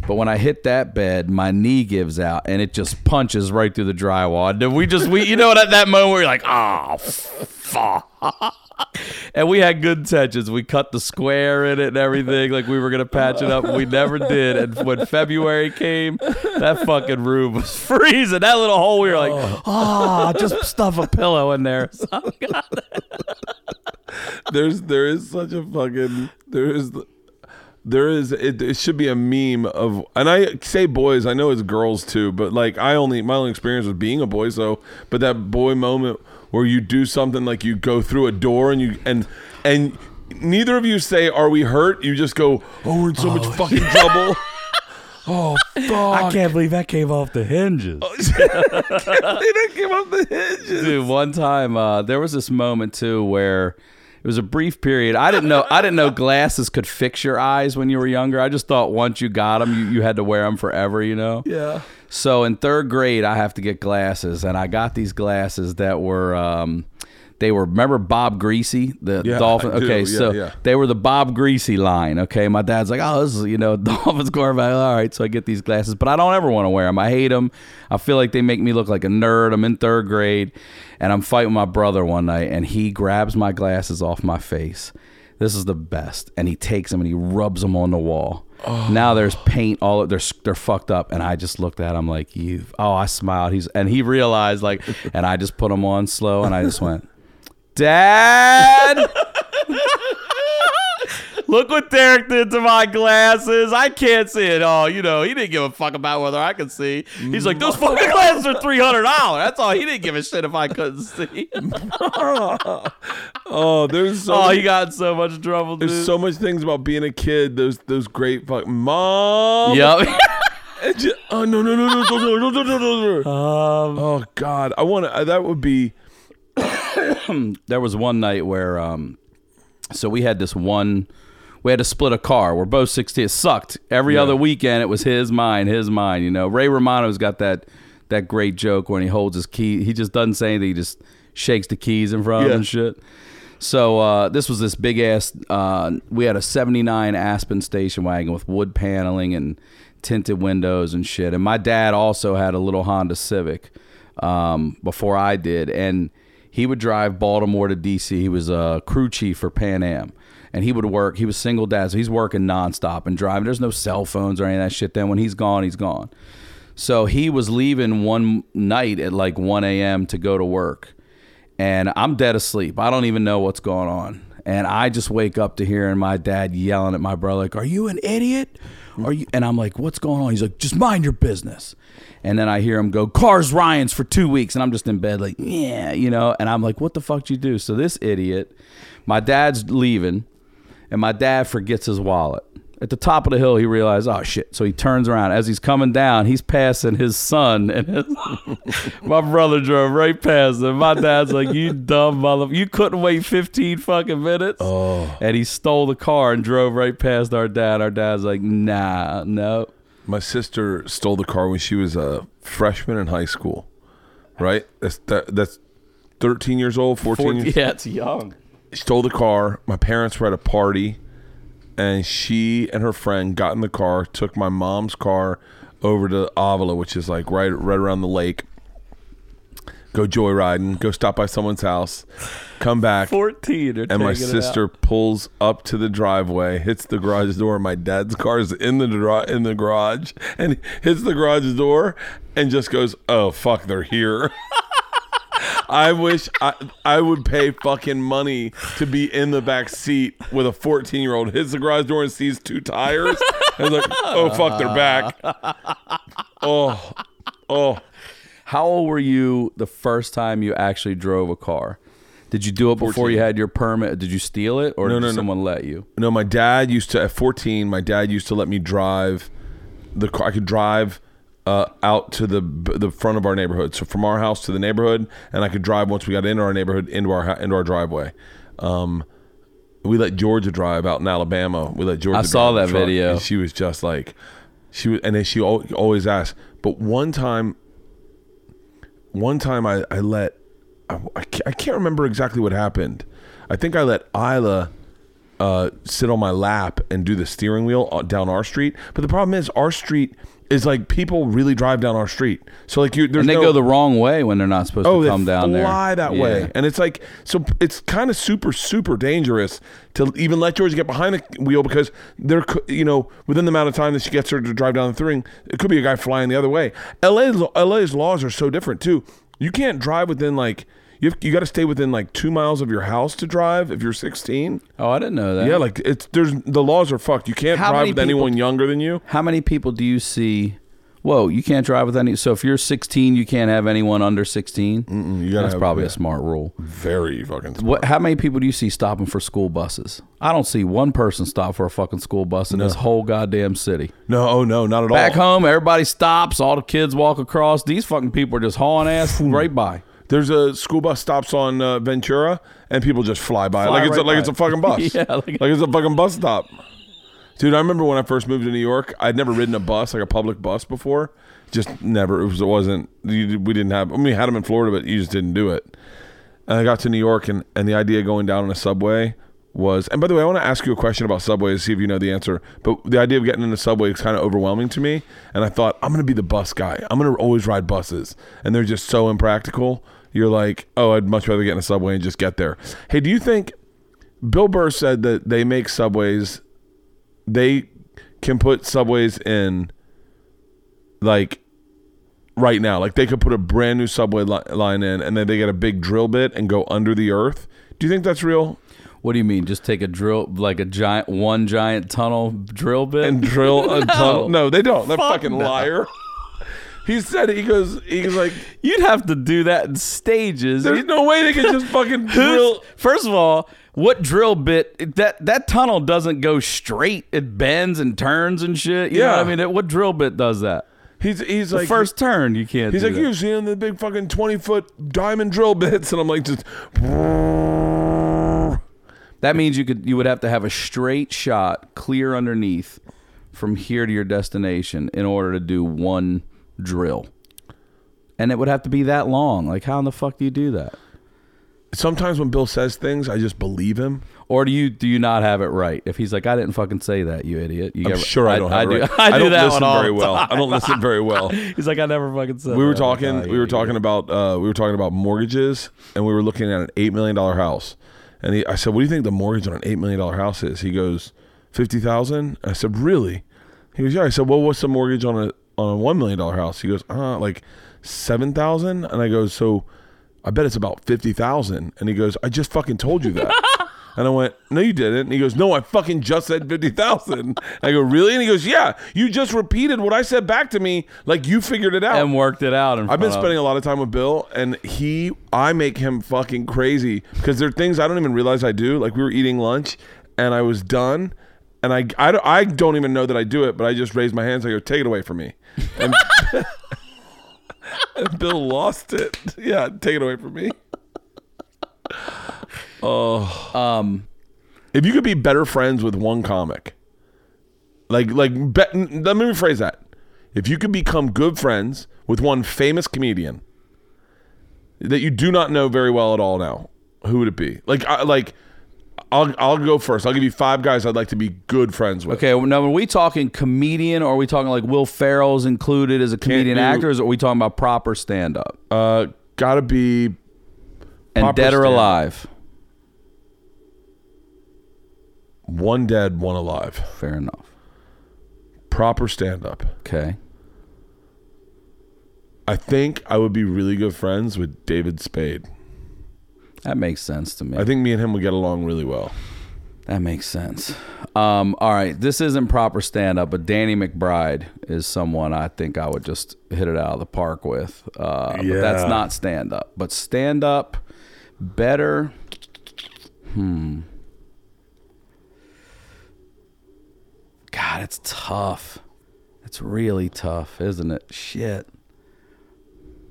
But when I hit that bed, my knee gives out, and it just punches right through the drywall. And we just, we, you know, at that moment, you're like, oh, fuck. and we had good intentions. We cut the square in it and everything, like we were gonna patch it up. We never did. And when February came, that fucking room was freezing. That little hole, we were like, oh, ah, just stuff a pillow in there. There's there is such a fucking there is there is it, it should be a meme of and I say boys I know it's girls too but like I only my only experience was being a boy so but that boy moment where you do something like you go through a door and you and and neither of you say are we hurt? You just go oh we're in so much fucking trouble. Oh fuck. I can't believe that came off the hinges. that came off the hinges. Dude, one time uh, there was this moment too where it was a brief period. I didn't know I didn't know glasses could fix your eyes when you were younger. I just thought once you got them, you, you had to wear them forever. You know. yeah So in third grade, I have to get glasses, and I got these glasses that were. Um, they were remember Bob Griese, the Yeah, Dolphin. Okay, Yeah, so yeah. they were the Bob Griese line. Okay, my dad's like, oh, this is you know Dolphins quarterback. All right, so I get these glasses, but I don't ever want to wear them. I hate them. I feel like they make me look like a nerd. I'm in third grade, and I'm fighting my brother one night, and he grabs my glasses off my face. This is the best, and he takes them and he rubs them on the wall. Oh. Now there's paint all they're they're fucked up, and I just looked at him like you. Oh, I smiled. He's and he realized like, and I just put them on slow, and I just went, Dad. Look what Derek did to my glasses. I can't see it. all. you know, he didn't give a fuck about whether I could see. He's like, those fucking glasses are three hundred dollars. That's all. He didn't give a shit if I couldn't see. oh there's so oh, many- he got in so much trouble, dude. There's so much things about being a kid. Those those great fuck mom. Yep. And ju- oh no no no no no no no no no no. um, Oh God, I want to. That would be. there was one night where um so we had this one we had to split a car. We're both 16 it sucked. Every Yeah. other weekend it was his mine his mine you know. Ray romano's got that that great joke when he holds his key. He just doesn't say anything. He just shakes the keys in front of Yeah. him and shit. So uh, this was this big ass uh, we had a 79 aspen station wagon with wood paneling and tinted windows and shit. And my dad also had a little honda civic um, before i did. And he would drive Baltimore to DC. He was a crew chief for Pan Am. And he would work, he was single dad, so he's working nonstop and driving. There's no cell phones or any of that shit. Then when he's gone, he's gone. So he was leaving one night at like 1 a.m. to go to work. And I'm dead asleep. I don't even know what's going on. And I just wake up to hearing my dad yelling at my brother, like, Are you an idiot? Are you and I'm like, What's going on? He's like, Just mind your business. And then I hear him go, Cars Ryan's for two weeks, and I'm just in bed, like, yeah, you know, and I'm like, What the fuck do you do? So this idiot, my dad's leaving, and my dad forgets his wallet. At the top of the hill, he realized, oh shit. So he turns around. As he's coming down, he's passing his son, and his, my brother drove right past him. My dad's like, "You dumb motherfucker. You couldn't wait 15 fucking minutes." Oh. And he stole the car and drove right past our dad. Our dad's like, "Nah, no." My sister stole the car when she was a freshman in high school. Right? That's that, that's 13 years old, 14 Four- years yeah, it's young. She stole the car. My parents were at a party, and she and her friend got in the car, took my mom's car over to Avila, which is like right right around the lake. Go joyriding, go stop by someone's house, come back, 14. And my taking it out. sister pulls up to the driveway, hits the garage door. My dad's car is in the dri- in the garage, and hits the garage door, and just goes, "Oh fuck, they're here." I wish I I would pay fucking money to be in the back seat with a 14 year old hits the garage door and sees two tires and like, "Oh fuck, they're back." Oh, oh. How old were you the first time you actually drove a car? Did you do it before 14. you had your permit? Did you steal it, or No, did no, no. someone let you? No, my dad used to at 14. My dad used to let me drive the car. I could drive uh, out to the the front of our neighborhood, so from our house to the neighborhood, and I could drive once we got into our neighborhood into our into our driveway. Um, we let Georgia drive out in Alabama. We let Georgia. I saw drive that video. and she was just like, she was, and then she always asked. But one time, one time I I let I, I ca- I can't remember exactly what happened. I think I let Isla uh, sit on my lap and do the steering wheel uh, down our street. But the problem is, our street is like people really drive down our street. So like you, there's And they no, go the wrong way when they're not supposed oh to come down there. fly that Yeah. way, and it's like so it's kind of super super dangerous to even let Georgia get behind the wheel because there you know within the amount of time that she gets her to drive down the thing, it could be a guy flying the other way. LA's LA's laws are so different too. You can't drive within like. You, have, you got to stay within like two miles of your house to drive if you're 16. Oh, I didn't know that. Yeah, like it's there's the laws are fucked. You can't How drive many with anyone people- younger than you. How many people do you see? Whoa, you can't drive with any. So if you're 16, you can't have anyone under 16. you gotta That's have- probably yeah. a smart rule. Very fucking. Smart. What? How many people do you see stopping for school buses? I don't see one person stop for a fucking school bus in this whole goddamn city. No, oh no, not at all. Back home, everybody stops. All the kids walk across. These fucking people are just hauling ass right by. There's a school bus stops on uh, Ventura, and people just fly by it Fly like it's a, like it's a fucking bus. Yeah, like- like it's a fucking bus stop. Dude, I remember when I first moved to New York. I'd never ridden a bus, like a public bus, before. Just never. It was. It wasn't. You, we didn't have. I mean, we had them in Florida, but you just didn't do it. And I got to New York, and and the idea of going down on a subway was. And by the way, I want to ask you a question about subways, see if you know the answer. But the idea of getting in a subway is kind of overwhelming to me. And I thought I'm going to be the bus guy. I'm going to always ride buses, and they're just so impractical. You're like, oh, I'd much rather get in a subway and just get there. Hey, do you think Bill Burr said that they make subways? They can put subways in like right now. Like they could put a brand new subway li- line in, and then they get a big drill bit and go under the earth. Do you think that's real? What do you mean? Just take a drill, like a giant, one giant tunnel drill bit? And drill a tunnel? No, they don't. They're Fuck fucking no. liar. He said he goes. He goes like, You'd have to do that in stages. "There's no way they can just fucking drill." First of all, what drill bit? That that tunnel doesn't go straight. It bends and turns and shit. You know Yeah. what I mean, It- what drill bit does that? He's he's The like first turn, you can't. He's do like, that. you've seen the big fucking 20 foot diamond drill bits. And I'm like, just. That means you could you would have to have a straight shot clear underneath from here to your destination in order to do one drill. And it would have to be that long. Like how in the fuck do you do that? Sometimes when Bill says things, I just believe him. Or do you do you not have it right? If he's like, I didn't fucking say that, you idiot. You I'm sure I don't have I it do, right. I do don't that listen very well. I don't listen very well. He's like, I never fucking said. we were that." talking Oh, we were talking about uh, we were talking about mortgages and we were looking at an eight million dollar house and he, I said what do you think the mortgage on an eight million dollar house is he goes fifty thousand I said really he goes yeah I said well what's the mortgage on a on a one million dollar house he goes uh like seven thousand and I go so I bet it's about fifty thousand and he goes I just fucking told you that And I went, no, you didn't. And he goes, no, I fucking just said 50,000. I go, really? And he goes, yeah, you just repeated what I said back to me like you figured it out. and worked it out. I've been spending a lot of time with Bill, and he, I make him fucking crazy because there are things I don't even realize I do. Like we were eating lunch, and I was done, and I, I, don't- I don't even know that I do it, but I just raised my hands. I go, take it away from me, and, and Bill lost it. Yeah, take it away from me. Oh, Um, if you could be better friends with one comic, like like be, let me rephrase that. If you could become good friends with one famous comedian that you do not know very well at all now, who would it be? Like I, like I'll I'll go first. I'll give you five guys I'd like to be good friends with. okay, now are we talking comedian, or are we talking like Will Ferrell's included as a comedian do- actor, or are we talking about proper stand up Uh, gotta be and proper dead or stand-up. alive? one dead, one alive. Fair enough. Proper stand up. Okay. I think I would be really good friends with David Spade. That makes sense to me. I think me and him would get along really well. That makes sense. Um, all right, this isn't proper stand up, but Danny McBride is someone I think I would just hit it out of the park with. Uh, But that's not stand up. But stand up better. Hmm. God, it's tough. It's really tough, isn't it? Shit.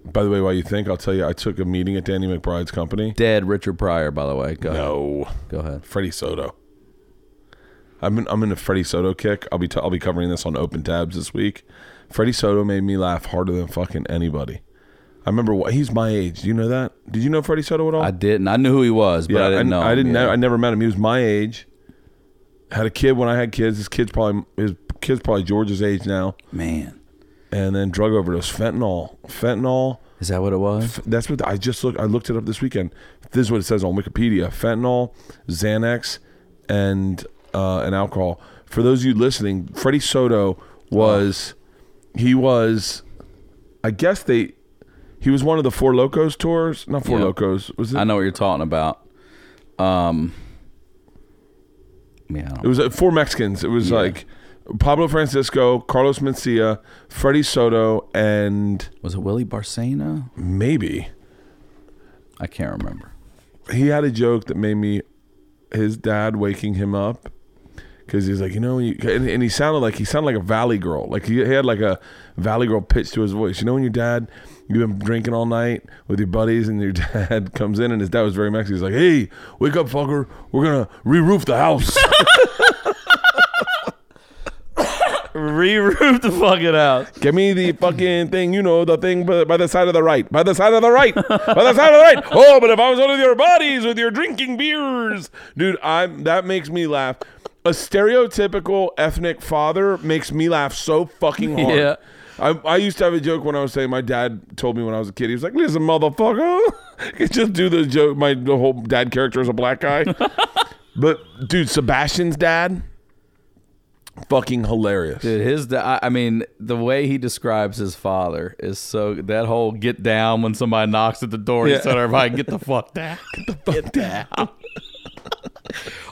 By the way, while you think, I'll tell you, I took a meeting at Danny McBride's company. Dead Richard Pryor, by the way. Go ahead. No, Go ahead. Freddie Soto. I'm in, I'm in a Freddie Soto kick. I'll be t- I'll be covering this on Open Tabs this week. Freddie Soto made me laugh harder than fucking anybody. I remember what he's my age. Do you know that? Did you know Freddie Soto at all? I didn't. I knew who he was, but I didn't know. I didn't. Yeah. I never met him. He was my age. Had a kid when I had kids. His kid's probably his kid's probably George's age now. Man, And then drug overdose, fentanyl, fentanyl. is that what it was? That's what I just looked. I looked it up this weekend. This is what it says on Wikipedia: fentanyl, Xanax, and uh, and alcohol. For those of you listening, Freddie Soto was he was, I guess they he was one of the Four Locos tours. Not Four Yeah. Locos. Was it? I know what you're talking about. Um, yeah, It was uh, four Mexicans. It was Yeah. like Pablo Francisco, Carlos Mencia, Freddie Soto, and was it Willie Barcena? maybe. I can't remember. he had a joke that made me his dad waking him up because he's like you know you, and, and he sounded like he sounded like a valley girl. Like he, he had like a valley girl pitch to his voice. You know when your dad you've been drinking all night with your buddies and your dad comes in and his dad was very Mexican he's like hey wake up fucker. We're gonna re-roof the house Re-roof the fucking house. Give me the fucking thing, you know, the thing by, by the side of the right. By the side of the right. by the side of the right. Oh, but if I was one of your bodies with your drinking beers. Dude, I'm that makes me laugh. A stereotypical ethnic father makes me laugh so fucking hard. Yeah. I, I used to have a joke when I was saying my dad told me when I was a kid. He was like, "Listen, motherfucker," He just do the joke. My the whole dad character is a black guy, but dude, Sebastian's dad, fucking hilarious. Dude, his da- I mean, the way he describes his father is so that whole get down when somebody knocks at the door. He Yeah. said, "Everybody, get the fuck down, get the fuck down."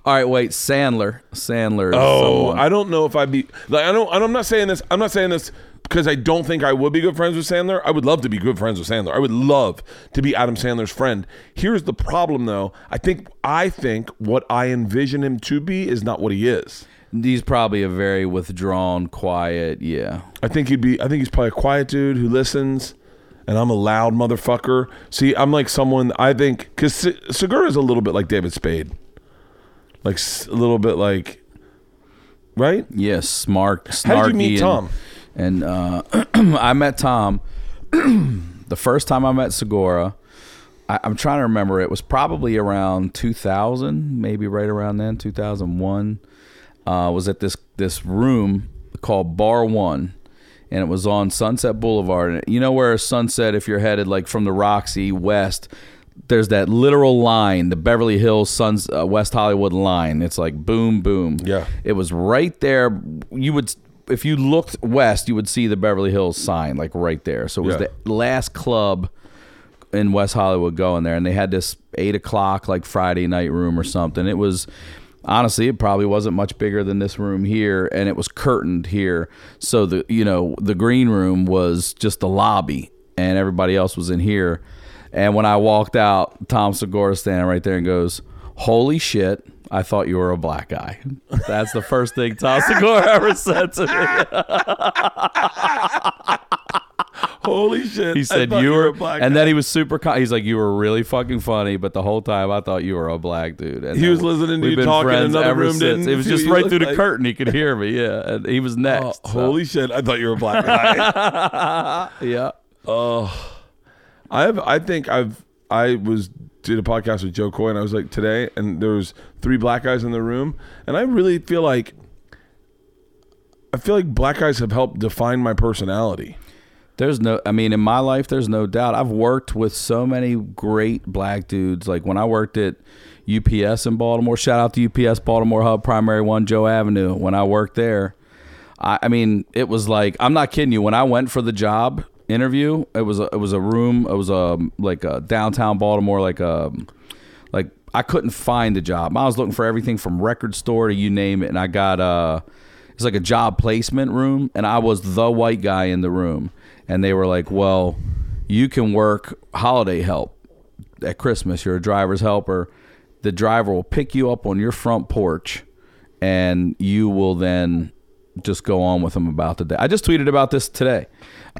All right, wait, Sandler. Sandler. Is Oh, someone- I don't know if I'd be like I don't. I'm not saying this. I'm not saying this because I don't think I would be good friends with Sandler. I would love to be good friends with Sandler. I would love to be Adam Sandler's friend. Here's the problem, though. I think I think what I envision him to be is not what he is. He's probably a very withdrawn, quiet. Yeah. I think he'd be. I think he's probably a quiet dude who listens, and I'm a loud motherfucker. See, I'm like someone. I think because Segura is a little bit like David Spade, like s- a little bit like, right? Yes, smart, snarky. How did you meet and- Tom? And uh, I met Tom the first time I met Segura. I'm trying to remember. It was probably around 2000, maybe right around then, 2001. Uh, was at this this room called Bar One, and it was on Sunset Boulevard. And you know where Sunset, if you're headed like from the Roxy west, there's that literal line, the Beverly Hills Suns uh, West Hollywood line. It's like boom, boom. Yeah. It was right there. You would, if you looked west, you would see the Beverly Hills sign like right there. So it was Yeah. the last club in West Hollywood going there, and they had this eight o'clock like Friday night room or something. It was honestly, it probably wasn't much bigger than this room here, and it was curtained here. So the you know the green room was just the lobby, and everybody else was in here. And when I walked out, Tom Segura standing right there and goes, "Holy shit." I thought you were a black guy. That's the first thing Tom Segura ever said to me. Holy shit! He said you were, a black and then he was super. Con- he's like, you were really fucking funny, but the whole time I thought you were a black dude. And He was listening to you talk in another room, since. It was just right through the curtain. He could hear me. Yeah, and he was oh, next. Oh, so- holy shit! I thought you were a black guy. yeah. Oh, I have. I think I've. I was did a podcast with Jo Koy, and I was like today, and there was three black guys in the room, and I really feel like. I feel like black guys have helped define my personality. There's no, I mean, in my life, there's no doubt. I've worked with so many great black dudes. Like when I worked at UPS in Baltimore, shout out to UPS Baltimore Hub Primary One, Joe Avenue. When I worked there, I, I mean, it was like, I'm not kidding you. When I went for the job interview, it was a, it was a room, it was a, like a downtown Baltimore, like a, like I couldn't find a job. I was looking for everything from record store to you name it, and I got uh it's like a job placement room, and I was the white guy in the room, and they were like, "Well, you can work holiday help at Christmas. You're a driver's helper. The driver will pick you up on your front porch, and you will then." just go on with them about the day. I just tweeted about this today.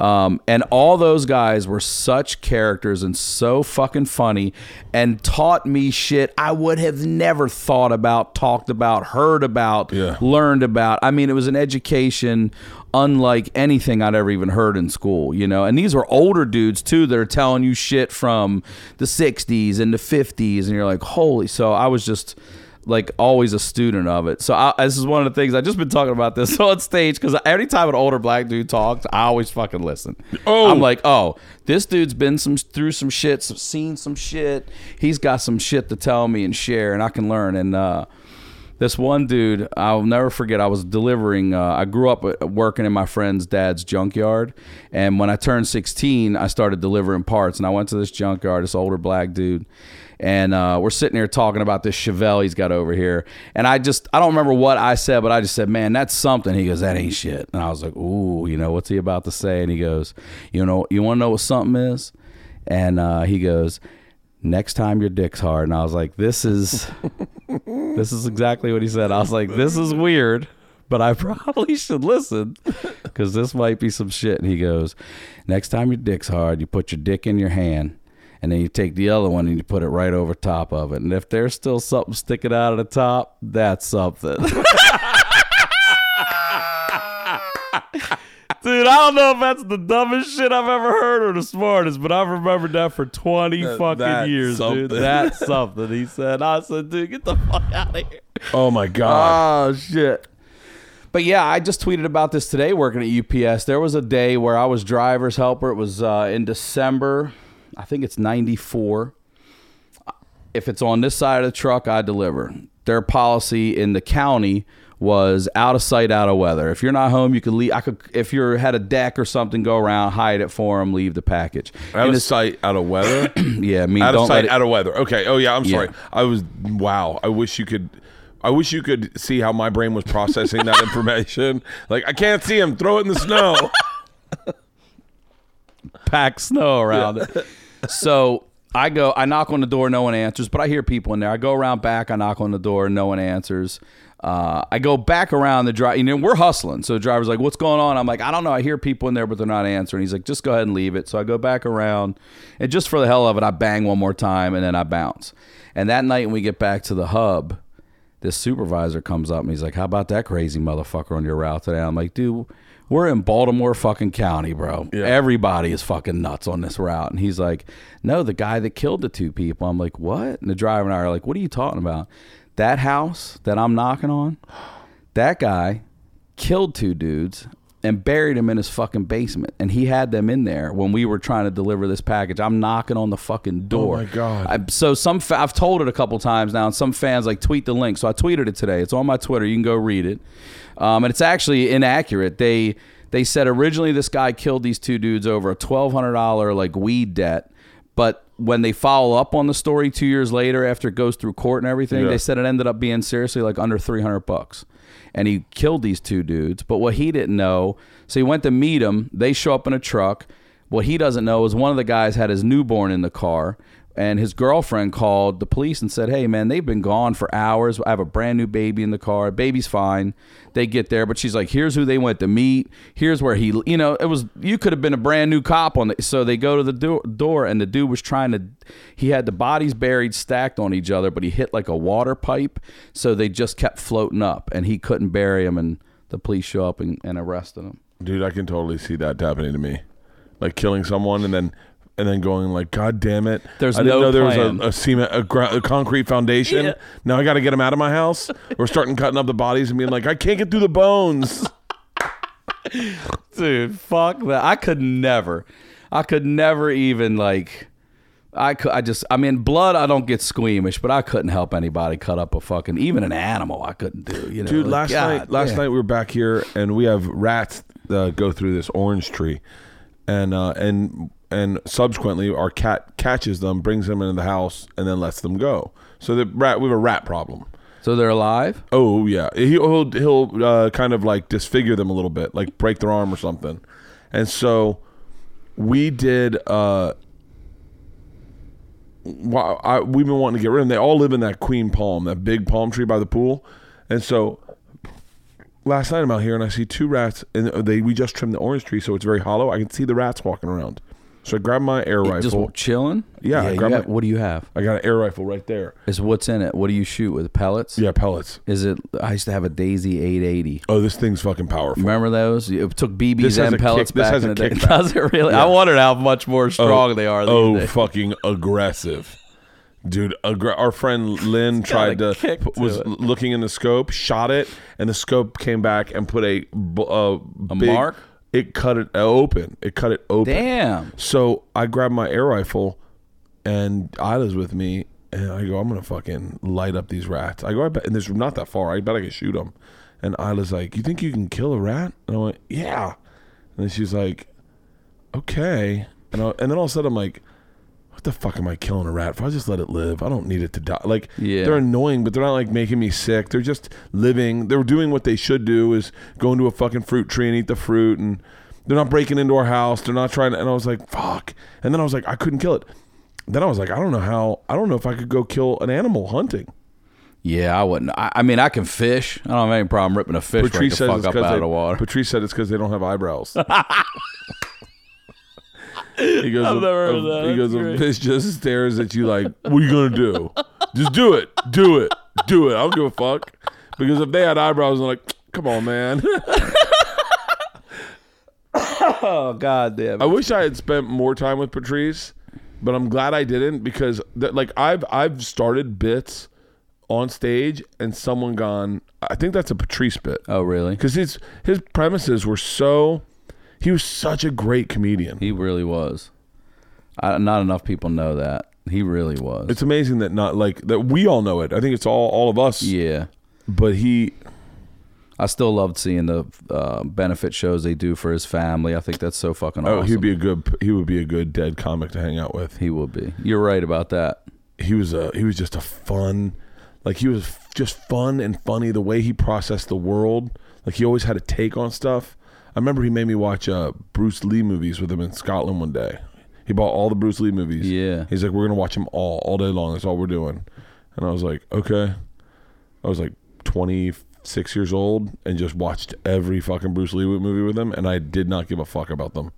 Um, and all those guys were such characters and so fucking funny and taught me shit I would have never thought about, talked about, heard about, Yeah. learned about. I mean, it was an education unlike anything I'd ever even heard in school, you know. And these were older dudes too that are telling you shit from the 60s and the 50s and you're like, "Holy." So I was just like always a student of it. So I, this is one of the things I just been talking about this on stage because every time an older black dude talks, I always fucking listen. Oh. I'm like, oh, this dude's been some through some shit, some, seen some shit. He's got some shit to tell me and share, and I can learn. And uh, this one dude, I'll never forget. I was delivering. Uh, I grew up uh, working in my friend's dad's junkyard, and when I turned 16, I started delivering parts. And I went to this junkyard. This older black dude, and uh, we're sitting here talking about this Chevelle he's got over here. And I just, I don't remember what I said, but I just said, "Man, that's something." He goes, "That ain't shit." And I was like, "Ooh, you know what's he about to say?" And he goes, "You know, you want to know what something is?" And uh, he goes, "Next time your dick's hard." And I was like, "This is." This is exactly what he said. I was like, this is weird, but I probably should listen because this might be some shit. And he goes, next time your dick's hard, you put your dick in your hand and then you take the other one and you put it right over top of it. And if there's still something sticking out of the top, that's something. Dude, I don't know if that's the dumbest shit I've ever heard or the smartest, but I've remembered that for 20 That- fucking that's years, something. dude. That's something. He said, I said, dude, get the fuck out of here. Oh my god! Oh shit. But yeah, I just tweeted about this today working at UPS. There was a day where I was driver's helper. It was uh, in December. I think it's 94. If it's on this side of the truck, I deliver. Their policy in the county was out of sight, out of weather. If you're not home, you could leave. I could, if you had a deck or something, go around, hide it for them, leave the package. out And of sight, out of weather. yeah, I mean, out of sight, it, out of weather. Okay. Oh yeah, I'm Yeah. sorry. I was wow. I wish you could. I wish you could see how my brain was processing that information. Like I can't see him. Throw it in the snow. pack snow around it. So I go, I knock on the door, no one answers, but I hear people in there. I go around back, I knock on the door, no one answers. Uh, I go back around the drive. You know, we're hustling. So the driver's like, "What's going on?" I'm like, "I don't know. I hear people in there, but they're not answering." He's like, "Just go ahead and leave it." So I go back around, and just for the hell of it, I bang one more time, and then I bounce. And that night, when we get back to the hub, this supervisor comes up and he's like, "How about that crazy motherfucker on your route today?" I'm like, "Dude, we're in Baltimore fucking county, bro. Everybody is fucking nuts on this route." And he's like, "No, the guy that killed the two people." I'm like, "What?" And the driver and I are like, "What are you talking about?" That house that I'm knocking on, that guy killed two dudes and buried them in his fucking basement. And he had them in there when we were trying to deliver this package. I'm knocking on the fucking door. Oh my God. I, so some fa- I've told it a couple times now, and some fans like tweet the link. So I tweeted it today. It's on my Twitter. You can go read it. Um, and it's actually inaccurate. They they said originally this guy killed these two dudes over a twelve hundred dollar like weed debt. But when they follow up on the story two years later, after it goes through court and everything, Yeah. they said it ended up being seriously like under three hundred bucks. And he killed these two dudes. But what he didn't know, so he went to meet them. They show up in a truck. What he doesn't know is one of the guys had his newborn in the car, and his girlfriend called the police and said, "Hey, man, they've been gone for hours. I have a brand new baby in the car. Baby's fine." They get there, but she's like, "Here's who they went to meet. Here's where he, you know, it was you could have been a brand new cop on the." So they go to the do- door, and the dude was trying to. He had the bodies buried, stacked on each other, but he hit like a water pipe, so they just kept floating up, and he couldn't bury him, and the police show up and, and arrested him. Dude, I can totally see that happening to me. Like killing someone and then and then going like, God damn it! There's I didn't no know there plan." was a, a cement, a, a concrete foundation. Yeah. Now I got to get them out of my house. We're starting cutting up the bodies and being like, I can't get through the bones. dude fuck that i could never i could never even like i could i just i mean blood i don't get squeamish but i couldn't help anybody cut up a fucking even an animal i couldn't do you know Dude, like, last God night, last damn. night we were back here and we have rats uh, go through this orange tree, and uh, and and subsequently our cat catches them, brings them into the house, and then lets them go. So the rat, we have a rat problem. so they're alive Oh yeah, he'll he'll uh, kind of like disfigure them a little bit, like break their arm or something. And so we did. Uh, I, we've been wanting to get rid of them. They all live in that queen palm, that big palm tree by the pool. And so last night I'm out here and I see two rats, and they we just trimmed the orange tree, so it's very hollow. I can see the rats walking around. So I grab my air rifle. just chilling Yeah, I you grab got- my- what do you have I got an air rifle right there. is what's in it what do you shoot with pellets Yeah, pellets. is it i used to have a daisy 880 Oh, this thing's fucking powerful. Remember those? It took BBs has a and kick- pellets this has in a the day. kickback. Does it really? Yeah. I wondered how much more strong oh, they are. Oh, days. fucking aggressive, dude! Aggra- our friend Lynn tried to, kick to was it. looking in the scope, shot it, and the scope came back and put a b- uh, A big- mark? It cut it uh, open. It cut it open. Damn. So I grabbed my air rifle, and Isla's with me, and I go, I'm gonna fucking light up these rats. I go, I bet, and this is not that far. I bet I can shoot them. And Isla's like, You think you can kill a rat? And I went, Yeah. And then she's like, Okay. And I, and then all of a sudden I'm like, What the fuck am I killing a rat for? I just let it live. I don't need it to die. Like Yeah. they're annoying, but they're not like making me sick. They're just living. They're doing what they should do is go into a fucking fruit tree and eat the fruit and they're not breaking into our house. They're not trying to and I was like, fuck. And then I was like, I couldn't kill it. Then I was like, I don't know how I don't know if I could go kill an animal hunting. Yeah, I wouldn't. I, I mean, I can fish. I don't have any problem ripping a fish right Patrice the fuck up because out they, of the water. Patrice said it's because they don't have eyebrows. he goes, I've a- never heard that. He goes, a fish just stares at you like, what are you gonna do? Just do it, do it, do it. I don't give a fuck. Because if they had eyebrows, I'm like, come on, man. oh god damn. I wish I had spent more time with Patrice, but I'm glad I didn't because that like I've I've started bits on stage and someone gone. I think that's a Patrice bit oh really? because his his premises were so. He was such a great comedian. He really was. I, not enough people know that he really was. It's amazing that not like that we all know it. I think it's all all of us. yeah. But he I still loved seeing the uh, benefit shows they do for his family. I think that's so fucking oh awesome. he'd be a good he would be a good dead comic to hang out with. He would be. You're right about that. he was a he was just a fun like he was just fun and funny the way he processed the world like he always had a take on stuff i remember he made me watch uh bruce lee movies with him in scotland one day he bought all the bruce lee movies Yeah. he's like we're gonna watch them all all day long that's all we're doing and i was like okay i was like 26 years old and just watched every fucking bruce lee movie with him and i did not give a fuck about them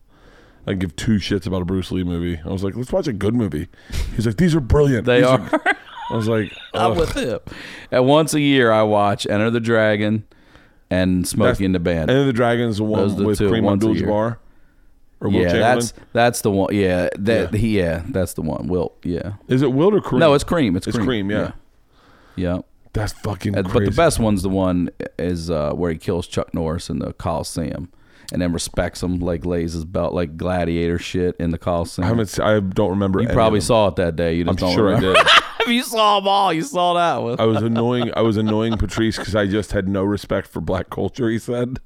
I give two shits about a Bruce Lee movie. I was like, let's watch a good movie. He's like, these are brilliant. They These are. I was like, I'm with him. And once a year, I watch Enter the Dragon and Smokey and the Band. And then the Dragons, the one the with two, Kareem once. Abdul-Jabbar or Will yeah, that's that's the one. Yeah, that Yeah. he. Yeah, that's the one. Will. Yeah. Is it Wilt or Kareem? No, it's Kareem. It's It's Kareem. Kareem, yeah. Yeah. That's fucking crazy. But the best one's the one is uh, where he kills Chuck Norris in the Coliseum, and then respects him, like lays his belt like gladiator shit in the Coliseum. I haven't. I don't remember. you probably saw it that day. You just I'm don't sure remember. I did. if you saw them all, you saw that one. I was annoying. I was annoying Patrice because I just had no respect for black culture. He said,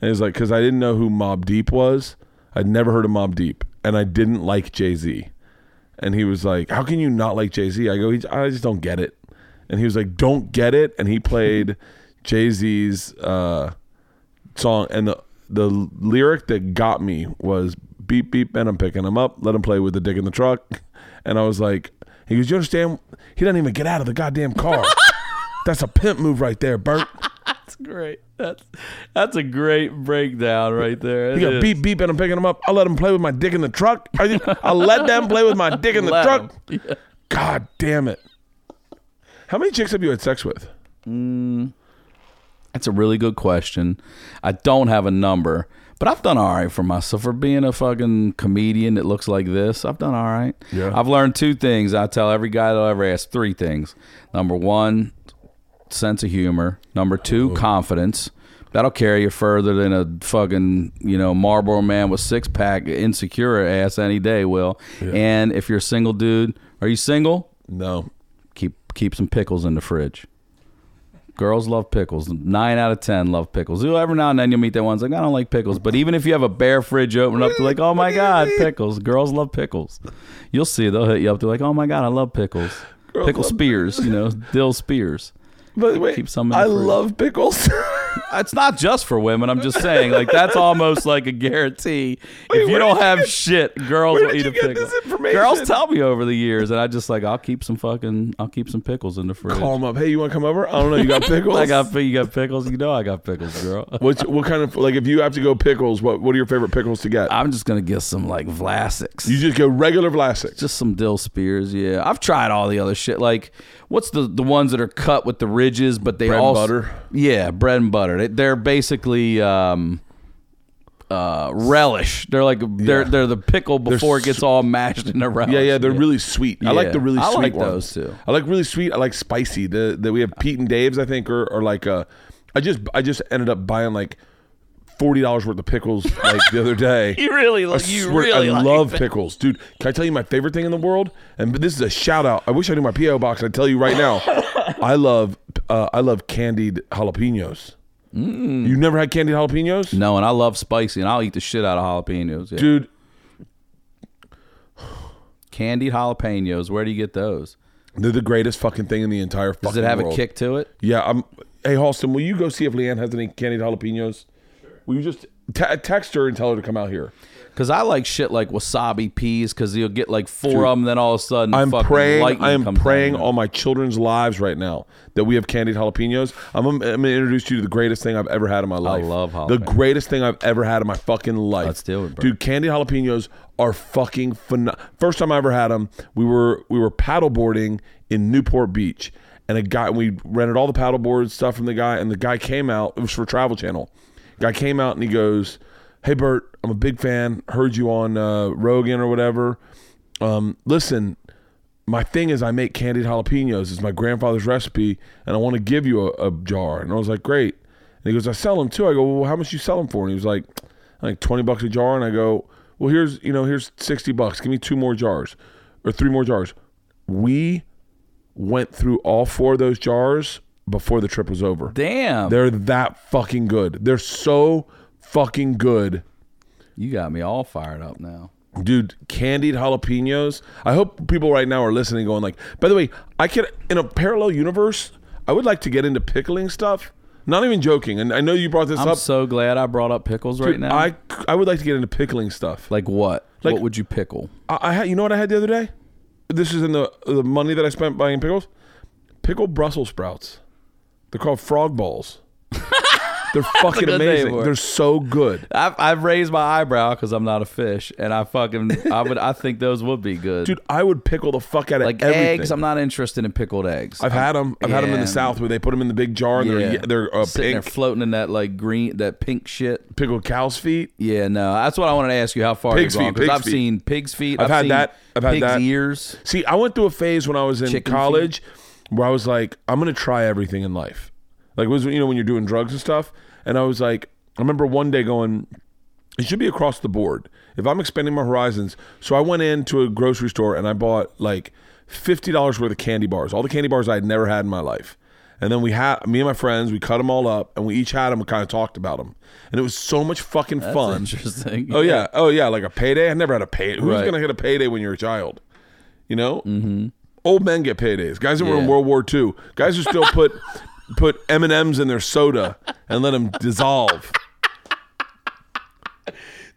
and he's like because I didn't know who Mobb Deep was. I'd never heard of Mobb Deep, and I didn't like Jay Z. and he was like, "How can you not like Jay Z?" I go, "I just don't get it." And he was like, "Don't get it." And he played Jay Z's uh, song, and the the lyric that got me was "Beep beep," and I'm picking him up. Let him play with the dick in the truck. And I was like, "He goes, you understand? He doesn't even get out of the goddamn car. That's a pimp move right there, Bert." That's great. That's that's a great breakdown right there. He It go is. beep beep and I'm picking him up. I'll let him play with my dick in the truck. I let them play with my dick in the Let truck. Yeah. God damn it! How many chicks have you had sex with? Mm, that's a really good question. I don't have a number, but I've done all right for myself. For being a fucking comedian that looks like this, I've done all right. Yeah. I've learned two things. I tell every guy that I ever ask three things. Number one, sense of humor. Number two, confidence. That'll carry you further than a fucking, you know, Marlboro man with six pack insecure ass any day will. And if you're a single dude, are you single? No. keep keep some pickles in the fridge. Girls love pickles. Nine out of ten love pickles. Ooh, Every now and then you'll meet that one's like, I don't like pickles. But even if you have a bare fridge open up, they're like, oh my god, pickles. Girls love pickles. You'll see they'll hit you up. They're like, oh my god, I love pickles. Pickle love spears, you know, dill spears. But wait, Keep some I love pickles. It's not just for women. I'm just saying, like that's almost like a guarantee. Wait, if you don't have get- shit, girls will eat a get pickle. this information? Girls tell me over the years, and I just like I'll keep some fucking I'll keep some pickles in the fridge. Call them up. Hey, you want to come over? I don't know. You got pickles? I got you got pickles. You know I got pickles, girl. What's what kind of like if you have to go pickles? What what are your favorite pickles to get? I'm just gonna get some like Vlasics. you just go regular Vlasic. just some dill spears, yeah. I've tried all the other shit. Like, what's the the ones that are cut with the ridges, but they Bread all butter? Yeah, bread and butter. They, they're basically um, uh, relish. They're like they're Yeah. they're the pickle before it gets all mashed in a relish. Yeah, yeah, they're really sweet. I like Yeah, the really I sweet like ones. those too. I like really sweet. I like spicy. The that we have Pete and Dave's, I think, or, or like uh, I just I just ended up buying like forty dollars worth of pickles like the other day. You really, I you really I like love pickles, dude. Can I tell you my favorite thing in the world? And this is a shout out. I wish I knew my PO box. I tell you right now, I love uh, I love candied jalapenos. Mm. You've never had candied jalapenos, No, and I love spicy, and I'll eat the shit out of jalapenos. Yeah. dude? Candied jalapenos. Where do you get those? They're the greatest fucking thing in the entire. Fucking Does it have a kick to it? Yeah, I'm. Hey, Halston, will you go see if Leanne has any candied jalapenos? Will you just te- text her and tell her to come out here? Because I like shit like wasabi peas. Because you'll get like four of them, then all of a sudden, I'm fucking praying. I am praying on my children's lives right now that we have candied jalapenos. I'm, I'm going to introduce you to the greatest thing I've ever had in my life. I love jalapenos. The greatest thing I've ever had in my fucking life. Let's do it, bro. dude. Candied jalapenos are fucking phenomenal. First time I ever had them, we were we were paddleboarding in Newport Beach, and a guy we rented all the paddleboard stuff from the guy, and the guy came out. It was for Travel Channel. Guy came out and he goes, "Hey Bert, I'm a big fan. Heard you on uh, Rogan or whatever. Um, listen, my thing is I make candied jalapenos. It's my grandfather's recipe, and I want to give you a, a jar." And I was like, "Great." And he goes, "I sell them too." I go, "Well, how much you sell them for?" And he was like, "Like twenty bucks a jar." And I go, "Well, here's you know here's sixty bucks. Give me two more jars, or three more jars." We went through all four of those jars before the trip was over. Damn, They're that fucking good. They're so fucking good. you got me all fired up now. Dude, candied jalapenos. I hope people right now are listening going like, by the way, I can in a parallel universe, I would like to get into pickling stuff. Not even joking. And I know you brought this up. I'm so glad I brought up pickles right Dude, now. I I would like to get into pickling stuff. like what? Like- what would you pickle? I, I had you know what I had the other day? This is in the the money that I spent buying pickles. Pickled Brussels sprouts. They're called frog balls. They're fucking amazing. They're so good. I've, I've raised my eyebrow because I'm not a fish, and I fucking I would I think those would be good. Dude, I would pickle the fuck out of like everything. eggs, I'm not interested in pickled eggs. I've had them. I've had them in the south where they put them in the big jar and yeah, they're they're uh, sitting there floating in that like green, that pink shit. pickled cow's feet. Yeah, no, that's what I wanted to ask you. How far Pig's you've gone, feet, 'cause pig's I've feet. seen pig's feet. I've had seen that. I've had pig's that. ears. See, I went through a phase when I was in Chicken college where I was like, I'm gonna try everything in life. Like was you know when you're doing drugs and stuff, and I was like, I remember one day going, it should be across the board. If I'm expanding my horizons, so I went into a grocery store and I bought like fifty dollars worth of candy bars, all the candy bars I had never had in my life. And then we had me and my friends, we cut them all up, and we each had them and kind of talked about them, and it was so much fucking That's fun. interesting. Oh yeah, oh yeah, like a payday. I never had a pay. Who's Right. gonna get a payday when you're a child? You know, mm-hmm. old men get paydays. Guys that were in World War II, guys who still put put M and M's in their soda and let them dissolve.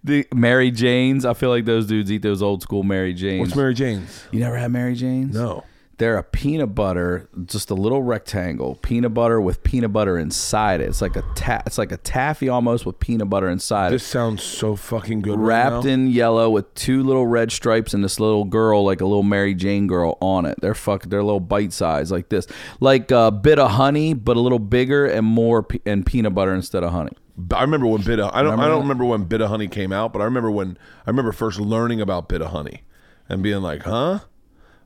The Mary Janes. I feel like those dudes eat those old school Mary Janes. What's Mary Jane's? You never had Mary Janes? No. They're a peanut butter, just a little rectangle, peanut butter with peanut butter inside it. It's like a ta- it's like a taffy almost with peanut butter inside This it. sounds so fucking good. right Wrapped now. in yellow with two little red stripes and this little girl, like a little Mary Jane girl on it. They're fuck, they're little bite size like this, like a bit of honey, but a little bigger and more pe- and peanut butter instead of honey. I remember when Bit of I don't Remember I don't that? remember when Bit of Honey came out, but I remember when I remember first learning about Bit of Honey and being like, huh?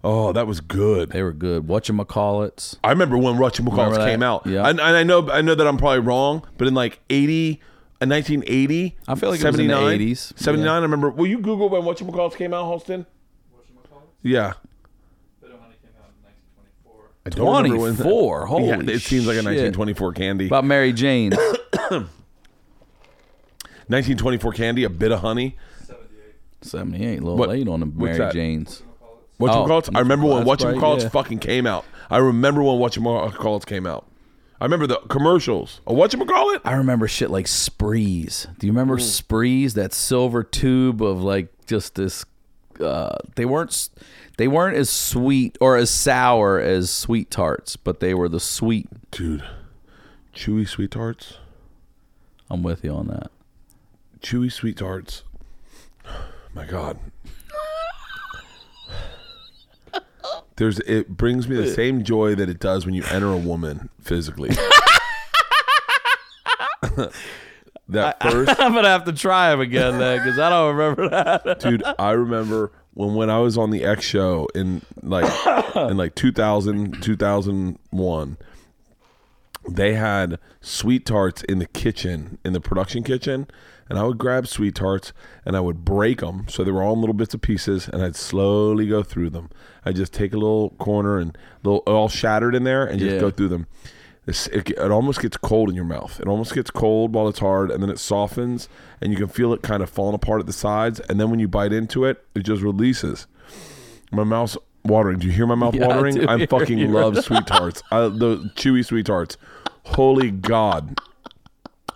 Oh, that was good. They were good. Whatchamacallits. I remember when Russian Remember McCalls came out. Yeah. And, and I know I know that I'm probably wrong, but in like 80 uh, in 1980, I feel like it was in the 79, 80s. 79, Yeah. I remember. Will you Google when Whatchamacallit McCalls came out, Halston? Yeah. I don't remember when- 24. Holy yeah, it seems like a shit. 1924 candy. About Mary Jane. 1924 candy, a bit of honey. 78, a little What- late on the what's Mary Janes. Whatchamacallits? Oh, I remember when that's right, Whatchamacallits yeah. fucking came out. I remember when Whatchamacallits came out. I remember the commercials. A Whatchamacallit? I remember shit like Sprees. Do you remember Sprees? That silver tube of like just this. Uh, they weren't. s- They weren't as sweet or as sour as sweet tarts, but they were the sweet. Dude, chewy sweet tarts. I'm with you on that. Chewy sweet tarts. My God. There's it brings me the same joy that it does when you enter a woman physically. that first I'm gonna have to try them again then because I don't remember that. dude i remember when when i was on the x show in like in like 2000 2001 they had sweet tarts in the kitchen in the production kitchen and i would grab sweet tarts and i would break them so they were all in little bits of pieces and i'd slowly go through them i'd just take a little corner and little all shattered in there and just Yeah. go through them it's, it, it almost gets cold in your mouth. It almost gets cold while it's hard, and then it softens, and you can feel it kind of falling apart at the sides. And then when you bite into it, it just releases. My mouth's watering. Do you hear my mouth Yeah, watering? do I fucking you. love sweet tarts. I, the chewy sweet tarts. Holy God.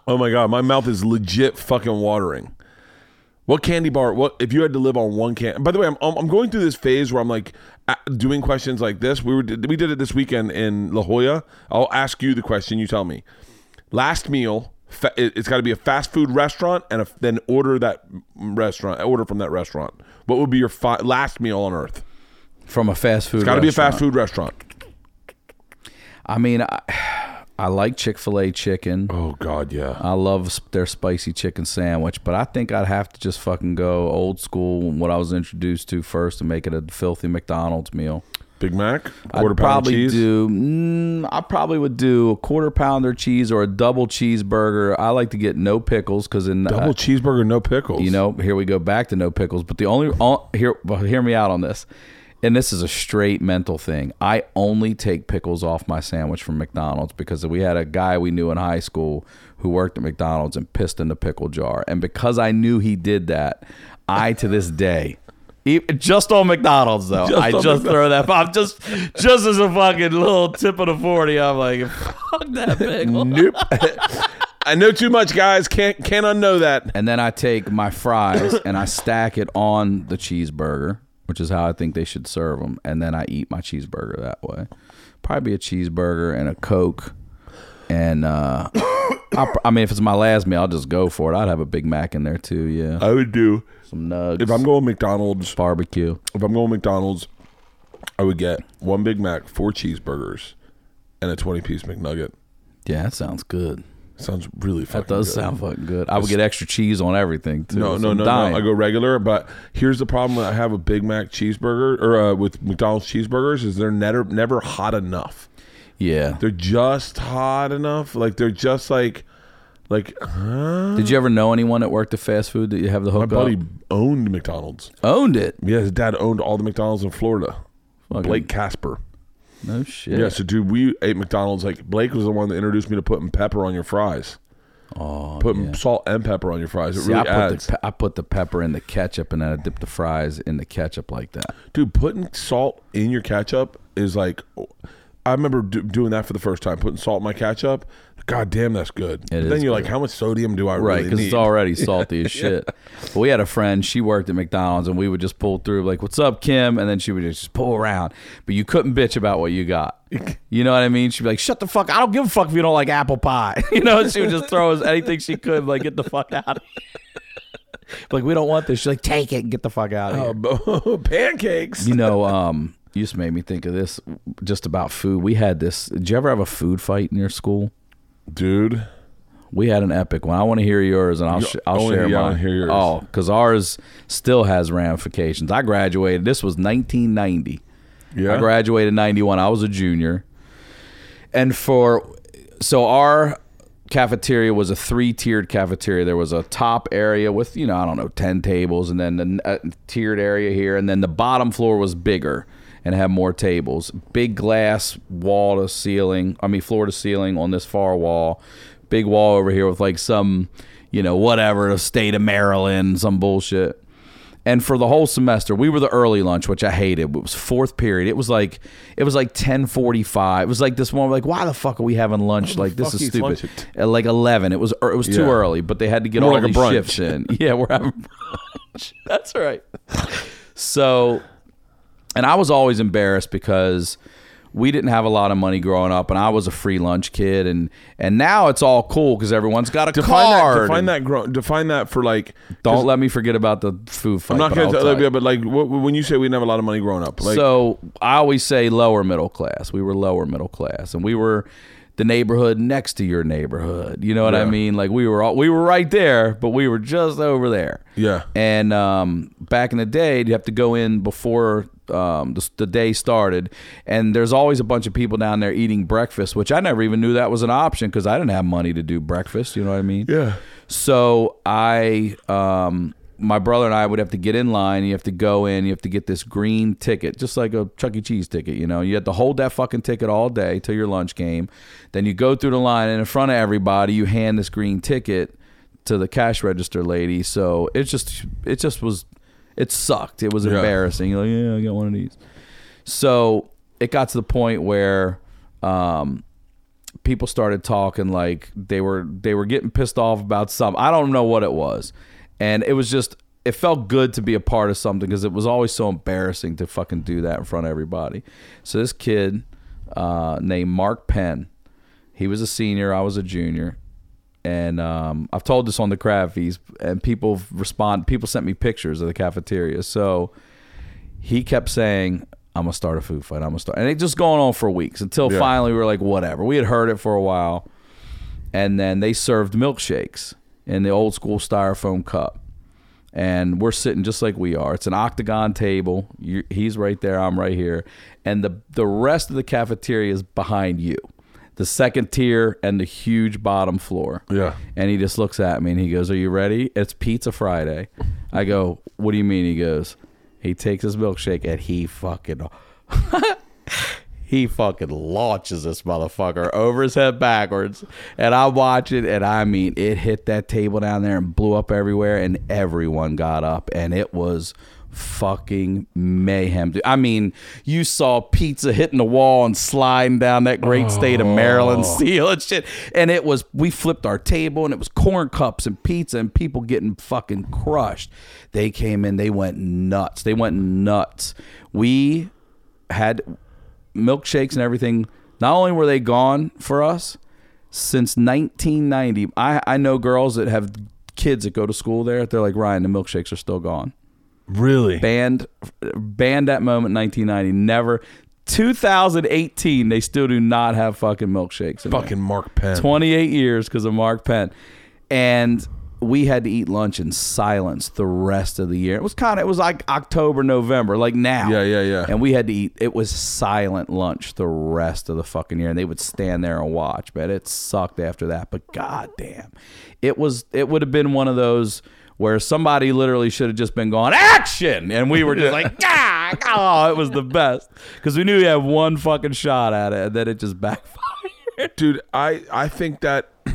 Oh my God, my mouth is legit fucking watering. What candy bar? What if you had to live on one can? By the way, I'm I'm going through this phase where I'm like doing questions like this. We were we did it this weekend in La Jolla. I'll ask you the question. You tell me. Last meal. Fa- it- it's got to be a fast food restaurant, and a, then order that restaurant. Order from that restaurant. What would be your fi- last meal on earth? From a fast food. It's got to be a fast food restaurant. I mean, I, I like Chick Fil A chicken. Oh God, yeah. I love their spicy chicken sandwich, but I think I'd have to just fucking go old school, what I was introduced to first, and make it a filthy McDonald's meal. Big Mac, quarter I'd pound probably cheese. do. Mm, I probably would do a quarter pounder cheese or a double cheeseburger. I like to get no pickles because in Double uh, cheeseburger, no pickles. you know, here we go back to no pickles. But the only all, here, well, hear me out on this. And this is a straight mental thing. I only take pickles off my sandwich from McDonald's because we had a guy we knew in high school who worked at McDonald's and pissed in the pickle jar. And because I knew he did that, I to this day, just on McDonald's though, Just I just throw that. I'm just, just as a fucking little tip of the forty. I'm like, fuck that pickle. Nope. I know too much, guys. Can't can't unknow that. And then I take my fries and I stack it on the cheeseburger, which is how I think they should serve them. And then I eat my cheeseburger that way. Probably be a cheeseburger and a Coke. And uh, I, I mean, if it's my last meal, I'll just go for it. I'd have a Big Mac in there too. Yeah, I would do some nugs, if I'm going McDonald's. barbecue. If I'm going McDonald's, I would get one Big Mac, four cheeseburgers, and a twenty piece McNugget. Yeah, that sounds good. Sounds really fucking. That does good. sound fucking good. I would get extra cheese on everything too. No, so no, I'm no, dying. no. I go regular, but here's the problem that I have with Big Mac cheeseburger or uh, with McDonald's cheeseburgers is they're never never hot enough. Yeah. They're just hot enough. Like they're just like like huh? Did you ever know anyone that worked at fast food that you have the my buddy up? owned McDonald's. Owned it. Yeah, his dad owned all the McDonald's in Florida. Fucking- Blake Casper. No shit. Yeah, so dude, we ate McDonald's. Like Blake was the one that introduced me to putting pepper on your fries. Oh, Putting yeah. salt and pepper on your fries. It See, really I put adds. the pe- I put the pepper in the ketchup and then I dip the fries in the ketchup like that. Dude, putting salt in your ketchup is like. I remember do, doing that for the first time, putting salt in my ketchup. God damn, that's good. Then you're good. like, how much sodium do I Right, really because need? it's already salty as shit. But we had a friend, she worked at McDonald's, and we would just pull through, like, what's up, Kim? And then she would just pull around. But you couldn't bitch about what you got. You know what I mean? She'd be like, shut the fuck I don't give a fuck if you don't like apple pie. You know, she would just throw us anything she could, like, get the fuck out of like, we don't want this. She's like, take it and get the fuck out of here. Oh, pancakes. You know, um, you just made me think of this just about food. We had this. Did you ever have a food fight in your school? Dude, We had an epic one. I want to hear yours, and I'll sh- I'll share yeah, mine. hear yours. Oh, because ours still has ramifications. I graduated. This was 1990. yeah. I graduated in 91. I was a junior. And for so our cafeteria was a three-tiered cafeteria. There was a top area with, you know, I don't know, 10 tables and then a uh, tiered area here and then the bottom floor was bigger and have more tables. Big glass wall to ceiling, I mean floor to ceiling on this far wall. Big wall over here with like some, you know, whatever, the state of Maryland, some bullshit. And for the whole semester, we were the early lunch, which I hated. It was fourth period. It was like it was like ten forty five. It was like this one. Like, why the fuck are we having lunch? Like, this is stupid. at like eleven. It was er, it was too Yeah. early, but they had to get More all like a these shifts in. Yeah, we're having brunch. That's right. So, and I was always embarrassed because we didn't have a lot of money growing up, and I was a free lunch kid, and and now it's all cool because everyone's got a define card. that. Define that. Gro- define that for like. Don't let me forget about the food fight. I'm not but gonna tell you. but like when you say we didn't have a lot of money growing up, like so I always say lower middle class. We were lower middle class, and we were the neighborhood next to your neighborhood. You know what I mean? Like we were all, we were right there, but we were just over there. Yeah. And um, back in the day, you have to go in before um, the, the day started, and there's always a bunch of people down there eating breakfast, which I never even knew that was an option because I didn't have money to do breakfast. You know what I mean? yeah. So I, um, my brother and I would have to get in line. You have to go in. You have to get this green ticket, just like a Chuck E. Cheese ticket. You know, you have to hold that fucking ticket all day till your lunch game. Then you go through the line, and in front of everybody, you hand this green ticket to the cash register lady. So it just, it just was, it sucked. It was Yeah. embarrassing. You're like, yeah, I got one of these. So it got to the point where, um, people started talking like they were they were getting pissed off about something. I don't know what it was, and it was just it felt good to be a part of something because it was always so embarrassing to fucking do that in front of everybody. So this kid uh, named Mark Penn, he was a senior, I was a junior. And um, I've told this on the crab feast, and people respond. People sent me pictures of the cafeteria. So he kept saying, "I'm gonna start a food fight. I'm gonna start," and it just going on for weeks until Yeah. finally we were like, "Whatever." We had heard it for a while, and then they served milkshakes in the old school styrofoam cup, and we're sitting just like we are. It's an octagon table. you he's right there. I'm right here, and the the rest of the cafeteria is behind you. The second tier and the huge bottom floor. Yeah. And he just looks at me and he goes, Are you ready? It's Pizza Friday. I go, What do you mean? He goes, He takes his milkshake and he fucking he fucking launches this motherfucker over his head backwards. And I watch it and I mean it hit that table down there and blew up everywhere and everyone got up and it was fucking mayhem. dude. I mean, you saw pizza hitting the wall and sliding down that great state of Maryland oh. seal and shit. And it was we flipped our table and it was corn cups and pizza and people getting fucking crushed. They came in, they went nuts. They went nuts. We had milkshakes and everything. Not only were they gone for us since 1990. I I know girls that have kids that go to school there. They're like Ryan, the milkshakes are still gone. Really? Banned, banned that moment. 1990. Never. 2018. They still do not have fucking milkshakes. in there. Fucking Mark Penn. 28 years because of Mark Penn. And we had to eat lunch in silence the rest of the year. It was kind of, it was like October, November, like now. Yeah, yeah, yeah. And we had to eat, it was silent lunch the rest of the fucking year. And they would stand there and watch, but it sucked after that. But goddamn, it was, it would have been one of those where somebody literally should have just been going, action! And we were just like, ah, oh, it was the best. Because we knew we had one fucking shot at it, and then it just backfired. dude i i think that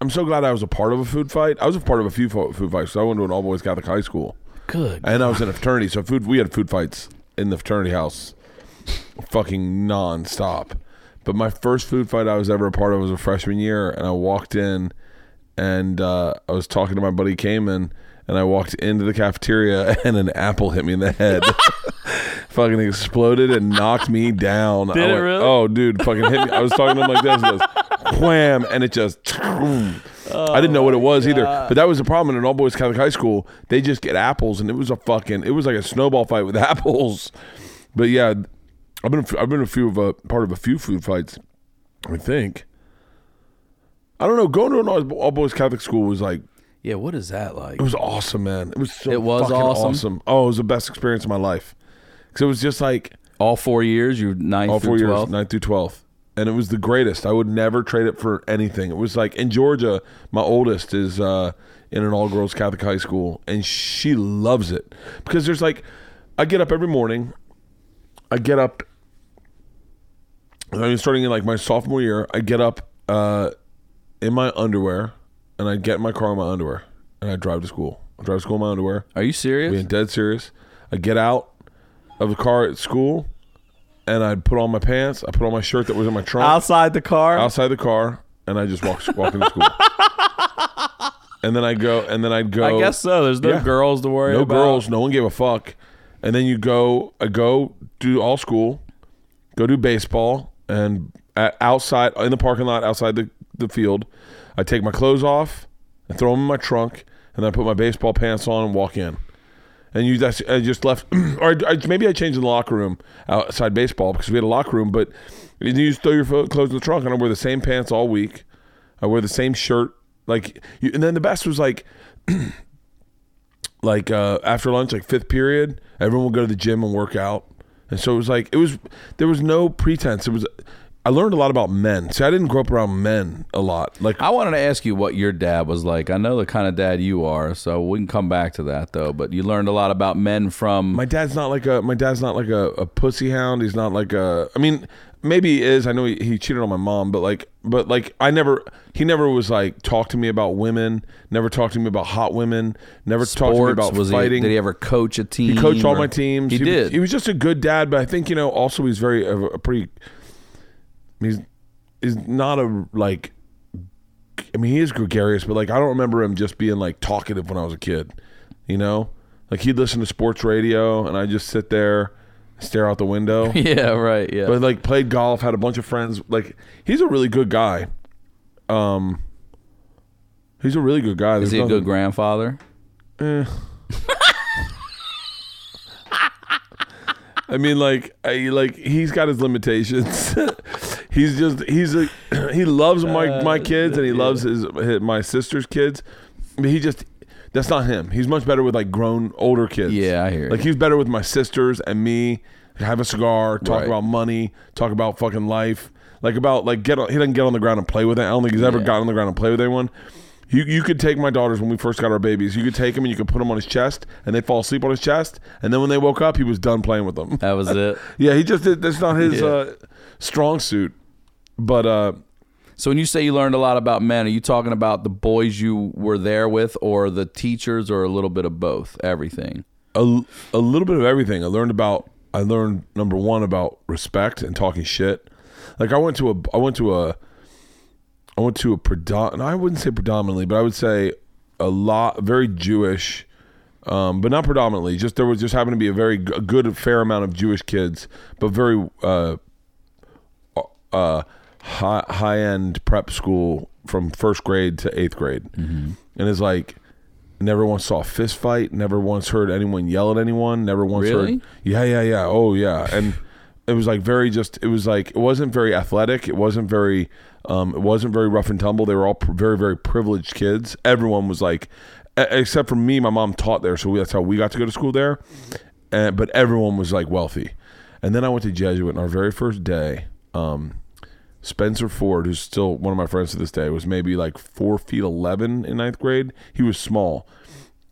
I'm so glad I was a part of a food fight. I was a part of a few fo- food fights. So I went to an all boys Catholic high school, Good. and I was in a fraternity. So food, we had food fights in the fraternity house, fucking nonstop. But my first food fight I was ever a part of was a freshman year, and I walked in, and uh, I was talking to my buddy Cayman, and I walked into the cafeteria, and an apple hit me in the head. fucking exploded and knocked me down. Did I it went, really? Oh, dude, fucking hit me. I was talking to him like this, and it goes, wham, and it just. I didn't know what it was either, but that was the problem in an all boys Catholic high school. They just get apples, and it was a fucking. It was like a snowball fight with apples. But yeah, I've been I've been a few of a part of a few food fights. I think. I don't know. Going to an all all boys Catholic school was like Yeah, what is that like? it was awesome, man. It was so It was fucking awesome? Oh, it was the best experience of my life. Because it was just like All four years, you ninth all four through years, 12th? ninth through twelfth, and it was the greatest. I would never trade it for anything. It was like in Georgia, my oldest is uh, in an all girls Catholic high school, and she loves it because there's like, I get up every morning. I get up. I mean, starting in like my sophomore year, I get up uh, in my underwear, and I get in my car in my underwear, and I drive to school. I drive to school in my underwear. Are you serious? Being dead serious. I get out of the car at school and I put on my pants. I put on my shirt that was in my trunk Outside the car? outside the car and I just walk walk into school. and then I go and then I'd go I guess so. There's no Yeah. girls to worry about. no about. girls, no one gave a fuck. And then you go I go do all school, go do baseball and outside in the parking lot outside the, the field, I take my clothes off and throw them in my trunk and then I put my baseball pants on and walk in. And you that's I just left or I, I- maybe I changed in the locker room outside baseball because we had a locker room but you just throw your clothes in the trunk and I wear the same pants all week. I wear the same shirt like you, and then the best was like like uh, after lunch like fifth period everyone would go to the gym and work out. And so it was like it was there was no pretense. It was I learned a lot about men see I didn't grow up around men a lot like I wanted to ask you what your dad was like. I know the kind of dad you are, so we can come back to that though. But you learned a lot about men from. My dad's not like a my dad's not like a, a pussy hound. He's not like a. I mean, maybe he is. I know he, he cheated on my mom, but like, but like, I never. He never was like talk to me about women. Never talked to me about hot women. Never talked to me about was fighting. He, did he ever coach a team? He coached all my teams. He, was- did. he was just a good dad, but I think you know also he's very a, a pretty. He's he's not a like. I mean, he is gregarious, but like I don't remember him just being like talkative when I was a kid. You know, like he'd listen to sports radio, and I just sit there, stare out the window. yeah, right. Yeah. But like played golf, had a bunch of friends. Like he's a really good guy. Um, he's a really good guy. is There's he a good grandfather? I mean, like, I, like he's got his limitations. he's just he's a he loves my my kids and he loves his, his my sister's kids. But he just that's not him. He's much better with like grown older kids. Yeah, I hear Like you. he's better with my sisters and me. Have a cigar, talk Right. about money, talk about fucking life. Like about like get on, he doesn't get on the ground and play with it. I don't think he's ever Yeah. gotten on the ground and play with anyone. You, you could take my daughters when we first got our babies. You could take them and you could put them on his chest, and they fall asleep on his chest. And then when they woke up, he was done playing with them. That was it. Yeah, he just did. That's not his Yeah. uh, strong suit. But uh, So when you say you learned a lot about men, are you talking about the boys you were there with, or the teachers, or a little bit of both? Everything. a, a little bit of everything. I learned about. I learned number one about respect and talking shit. Like I went to a. I went to a. I went to a predom. I wouldn't say predominantly, but I would say a lot very Jewish. Um, but not predominantly. Just there was just happened to be a very g- good fair amount of Jewish kids, but very uh, uh, high high end prep school from first grade to eighth grade, and it's like never once saw a fist fight, never once heard anyone yell at anyone, never once Really? heard yeah yeah yeah oh yeah, and it was like very just it was like it wasn't very athletic, it wasn't very um, it wasn't very rough and tumble. They were all pr- very very privileged kids. Everyone was like, e- except for me, my mom taught there, so we, that's how we got to go to school there. And, but everyone was like wealthy. And then I went to Jesuit, and our very first day, um, Spencer Ford, who's still one of my friends to this day, was maybe like four feet eleven in ninth grade. He was small,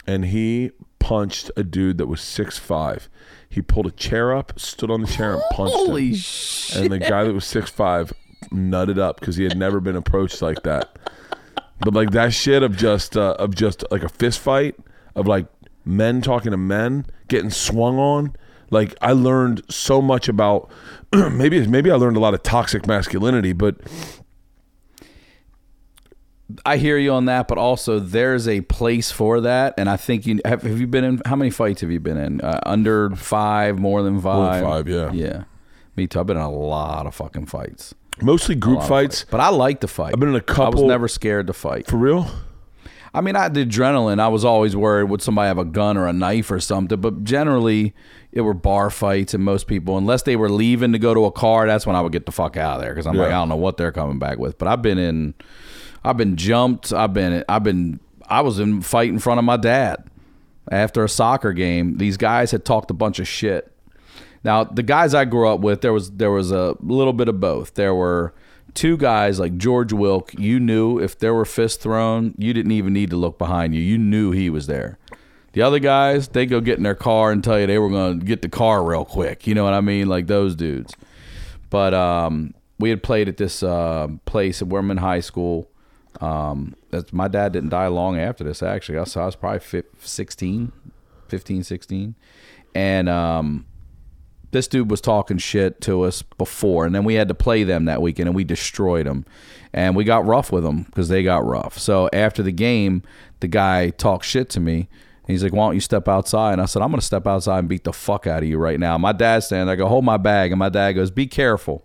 and he punched a dude that was six five. He pulled a chair up, stood on the chair, and punched him. Holy shit! And the guy that was six five nutted up because he had never been approached like that. but like that shit of just uh, of just like a fist fight of like men talking to men getting swung on. Like I learned so much about maybe maybe I learned a lot of toxic masculinity, but I hear you on that, but also there's a place for that, and I think you have. Have you been in? How many fights have you been in? Uh, under five, more than five? five, yeah. yeah. Me too. I've been in a lot of fucking fights. mostly group of fights. but I like to fight. I've been in a couple- I was never scared to fight. For real? I mean, I had the adrenaline. I was always worried would somebody have a gun or a knife or something. But generally, it were bar fights, and most people, unless they were leaving to go to a car, that's when I would get the fuck out of there because I'm like, I don't know what they're coming back with. But I've been in, I've been jumped. I've been, I've been, I was in fight in front of my dad after a soccer game. These guys had talked a bunch of shit. Now, the guys I grew up with, there was there was a little bit of both. There were two guys like George Wilk. You knew if there were fists thrown, you didn't even need to look behind you. You knew he was there. The other guys, they go get in their car and tell you they were going to get the car real quick. You know what I mean? Like those dudes. But um, we had played at this uh, place at Werman High School. Um, my dad didn't die long after this, actually. I, I was probably fif- 16, 15, 16. And um, this dude was talking shit to us before, and then we had to play them that weekend, and we destroyed them, and we got rough with them because they got rough. So after the game, the guy talked shit to me. And he's like, "Why don't you step outside?" And I said, "I'm gonna step outside and beat the fuck out of you right now." My dad's standing. there. I go, "Hold my bag," and my dad goes, "Be careful."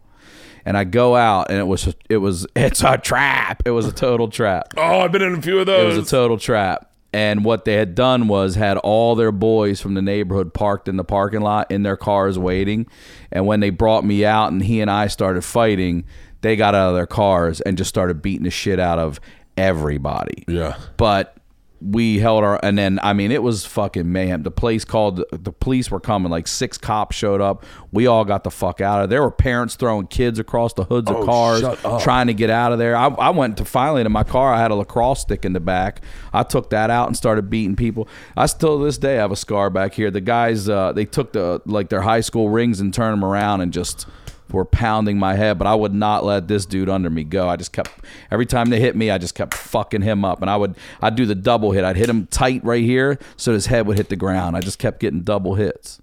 And I go out, and it was it was it's a trap. It was a total trap. Oh, I've been in a few of those. It was a total trap. And what they had done was had all their boys from the neighborhood parked in the parking lot in their cars waiting. And when they brought me out and he and I started fighting, they got out of their cars and just started beating the shit out of everybody. yeah. But we held our and then I mean it was fucking mayhem. The place called the police were coming, like six cops showed up. We all got the fuck out of there. There were parents throwing kids across the hoods Oh, of cars trying to get out of there. I, I went to finally to my car. I had a lacrosse stick in the back. I took that out and started beating people. I still to this day have a scar back here. The guys uh, they took the like their high school rings and turned them around and just were pounding my head, but I would not let this dude under me go. I just kept every time they hit me, I just kept fucking him up, and I would I'd do the double hit. I'd hit him tight right here so his head would hit the ground. I just kept getting double hits.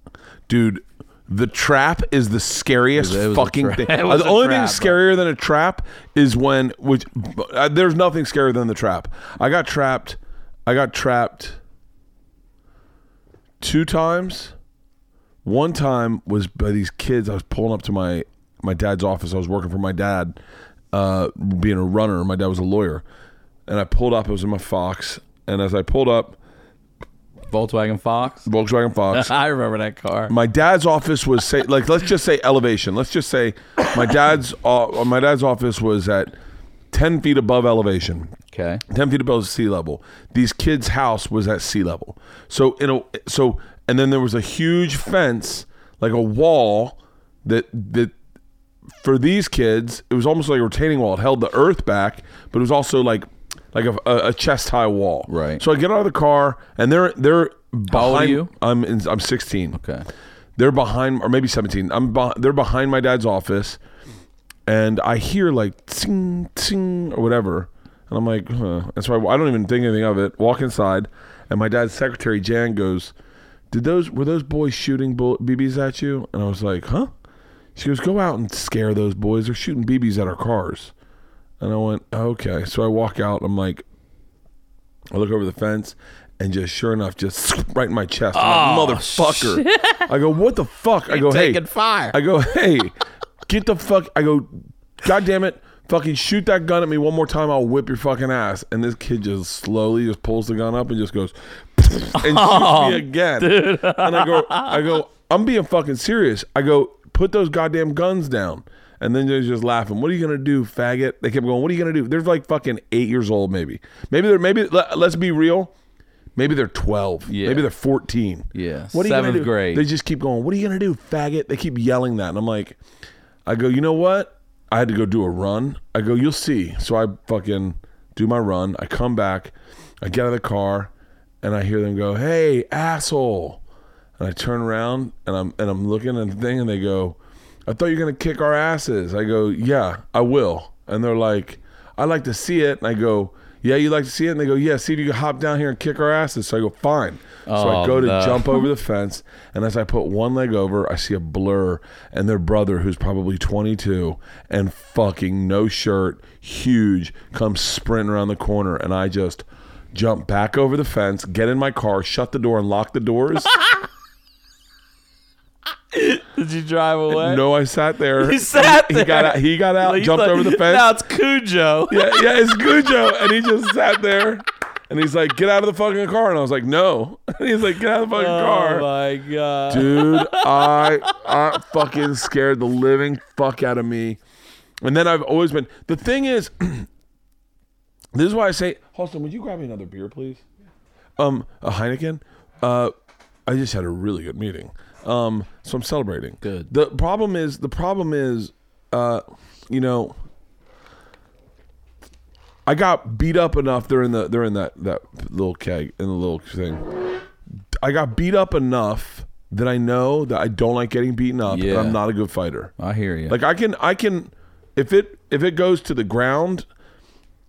Dude, the trap is the scariest It was- it was fucking tra- thing. the only trap, thing scarier than a trap is when which uh, there's nothing scarier than the trap. I got trapped. I got trapped two times. One time was by these kids. I was pulling up to my my dad's office. I was working for my dad, uh, being a runner. My dad was a lawyer, and I pulled up. It was in my Fox, and as I pulled up, Volkswagen Fox. Volkswagen Fox. I remember that car. my dad's office was say like let's just say elevation. Let's just say my dad's uh, my dad's office was at ten feet above elevation. Okay. 10 feet above sea level. These kids' house was at sea level. So in a so and then there was a huge fence, like a wall that that for these kids, it was almost like a retaining wall. It held the earth back, but it was also like like a, a, a chest high wall. Right. So I get out of the car and they're they're How old are behind you? I'm in, I'm 16. Okay. They're behind or maybe 17. I'm they're behind my dad's office and I hear like ting ting or whatever, and I'm like, huh. That's why I don't even think anything of it. Walk inside, and my dad's secretary Jan goes, "Did those were those boys shooting bull- BBs at you?" And I was like, "Huh?" She goes, "Go out and scare those boys. They're shooting BBs at our cars." And I went, "Okay." So I walk out. I'm like, I look over the fence. And just sure enough, just right in my chest. I'm like, motherfucker. I go, what the fuck? I go, hey. taking fire. I go, hey, get the fuck. I go, God damn it. Fucking shoot that gun at me one more time. I'll whip your fucking ass. And this kid just slowly just pulls the gun up and just goes and shoots me oh, again. Dude. And I go, I go, I'm being fucking serious. I go, put those goddamn guns down. And then they're just laughing. What are you gonna do, faggot? They kept going. What are you gonna do? They're like fucking eight years old, maybe. Maybe they're maybe. Let, let's be real. Maybe they're twelve. Yeah. Maybe they're fourteen. Yeah, What are you gonna seventh do? grade. They just keep going. What are you gonna do, faggot? They keep yelling that, and I'm like, I go. You know what? I had to go do a run. I go. You'll see. So I fucking do my run. I come back. I get out of the car, and I hear them go, "Hey, asshole!" And I turn around, and I'm and I'm looking at the thing, and they go, "I thought you were gonna kick our asses." I go, "Yeah, I will." And they're like, "I'd like to see it." And I go, yeah, you like to see it? And they go, yeah, see if you can hop down here and kick our asses. So I go, fine. so I Oh, go to no. jump over the fence, and as I put one leg over, I see a blur, and their brother, who's probably 22 and fucking no shirt, huge, comes sprinting around the corner, and I just jump back over the fence, get in my car, shut the door, and lock the doors. Did you drive away? no, I sat there. He sat He got out. He got out, He's jumped like, over the fence. Now it's Cujo. yeah, yeah, it's Cujo, And he just sat there and he's like, get out of the fucking car. And I was like, no. And he's like, get out of the fucking Oh car. my god. Dude, I, I fucking scared the living fuck out of me. And then I've always been, the thing is, this is why I say, Halston, would you grab me another beer, please? Um, a Heineken? Uh, I just had a really good meeting. Um, so I'm celebrating. Good. The problem is, the problem is, uh, you know, I got beat up enough. They're in the they're in that that little keg in the little thing. I got beat up enough that I know that I don't like getting beaten up. and Yeah. I'm not a good fighter. I hear you. Like I can I can if it if it goes to the ground,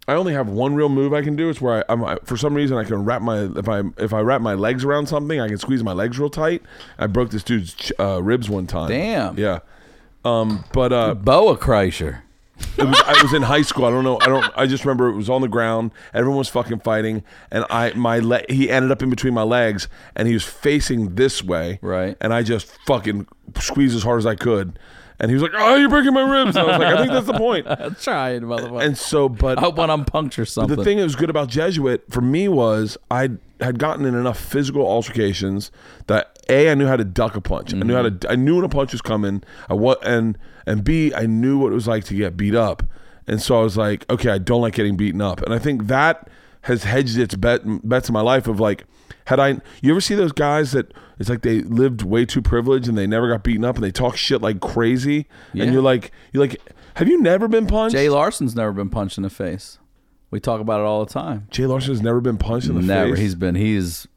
I only have one real move I can do. It's where I, I'm I, for some reason I can wrap my if I if I wrap my legs around something, I can squeeze my legs real tight. I broke this dude's ch- uh, ribs one time. Damn. Yeah. Um, but uh, Boa Kreischer. it was I was in high school. I don't know. I don't. I just remember it was on the ground. Everyone was fucking fighting, and I my le- he ended up in between my legs, and he was facing this way. Right. And I just fucking squeezed as hard as I could, and he was like, "Oh, you're breaking my ribs." And I was like, "I think that's the point." I'm trying, motherfucker. And so, but I hope when I'm puncture something. the thing that was good about Jesuit for me was I had gotten in enough physical altercations that a I knew how to duck a punch. I knew how to. Mm-hmm. I knew when a punch was coming. I what and and b I knew what it was like to get beat up. And so I was like, okay, I don't like getting beaten up. And I think that has hedged its bet bets in my life of like. Had I, you ever see those guys that it's like they lived way too privileged and they never got beaten up and they talk shit like crazy Yeah. and you're like, you're like, have you never been punched? Jay Larson's never been punched in the face. We talk about it all the time. Jay Larson's never been punched in the Never. face. Never. He's been. He's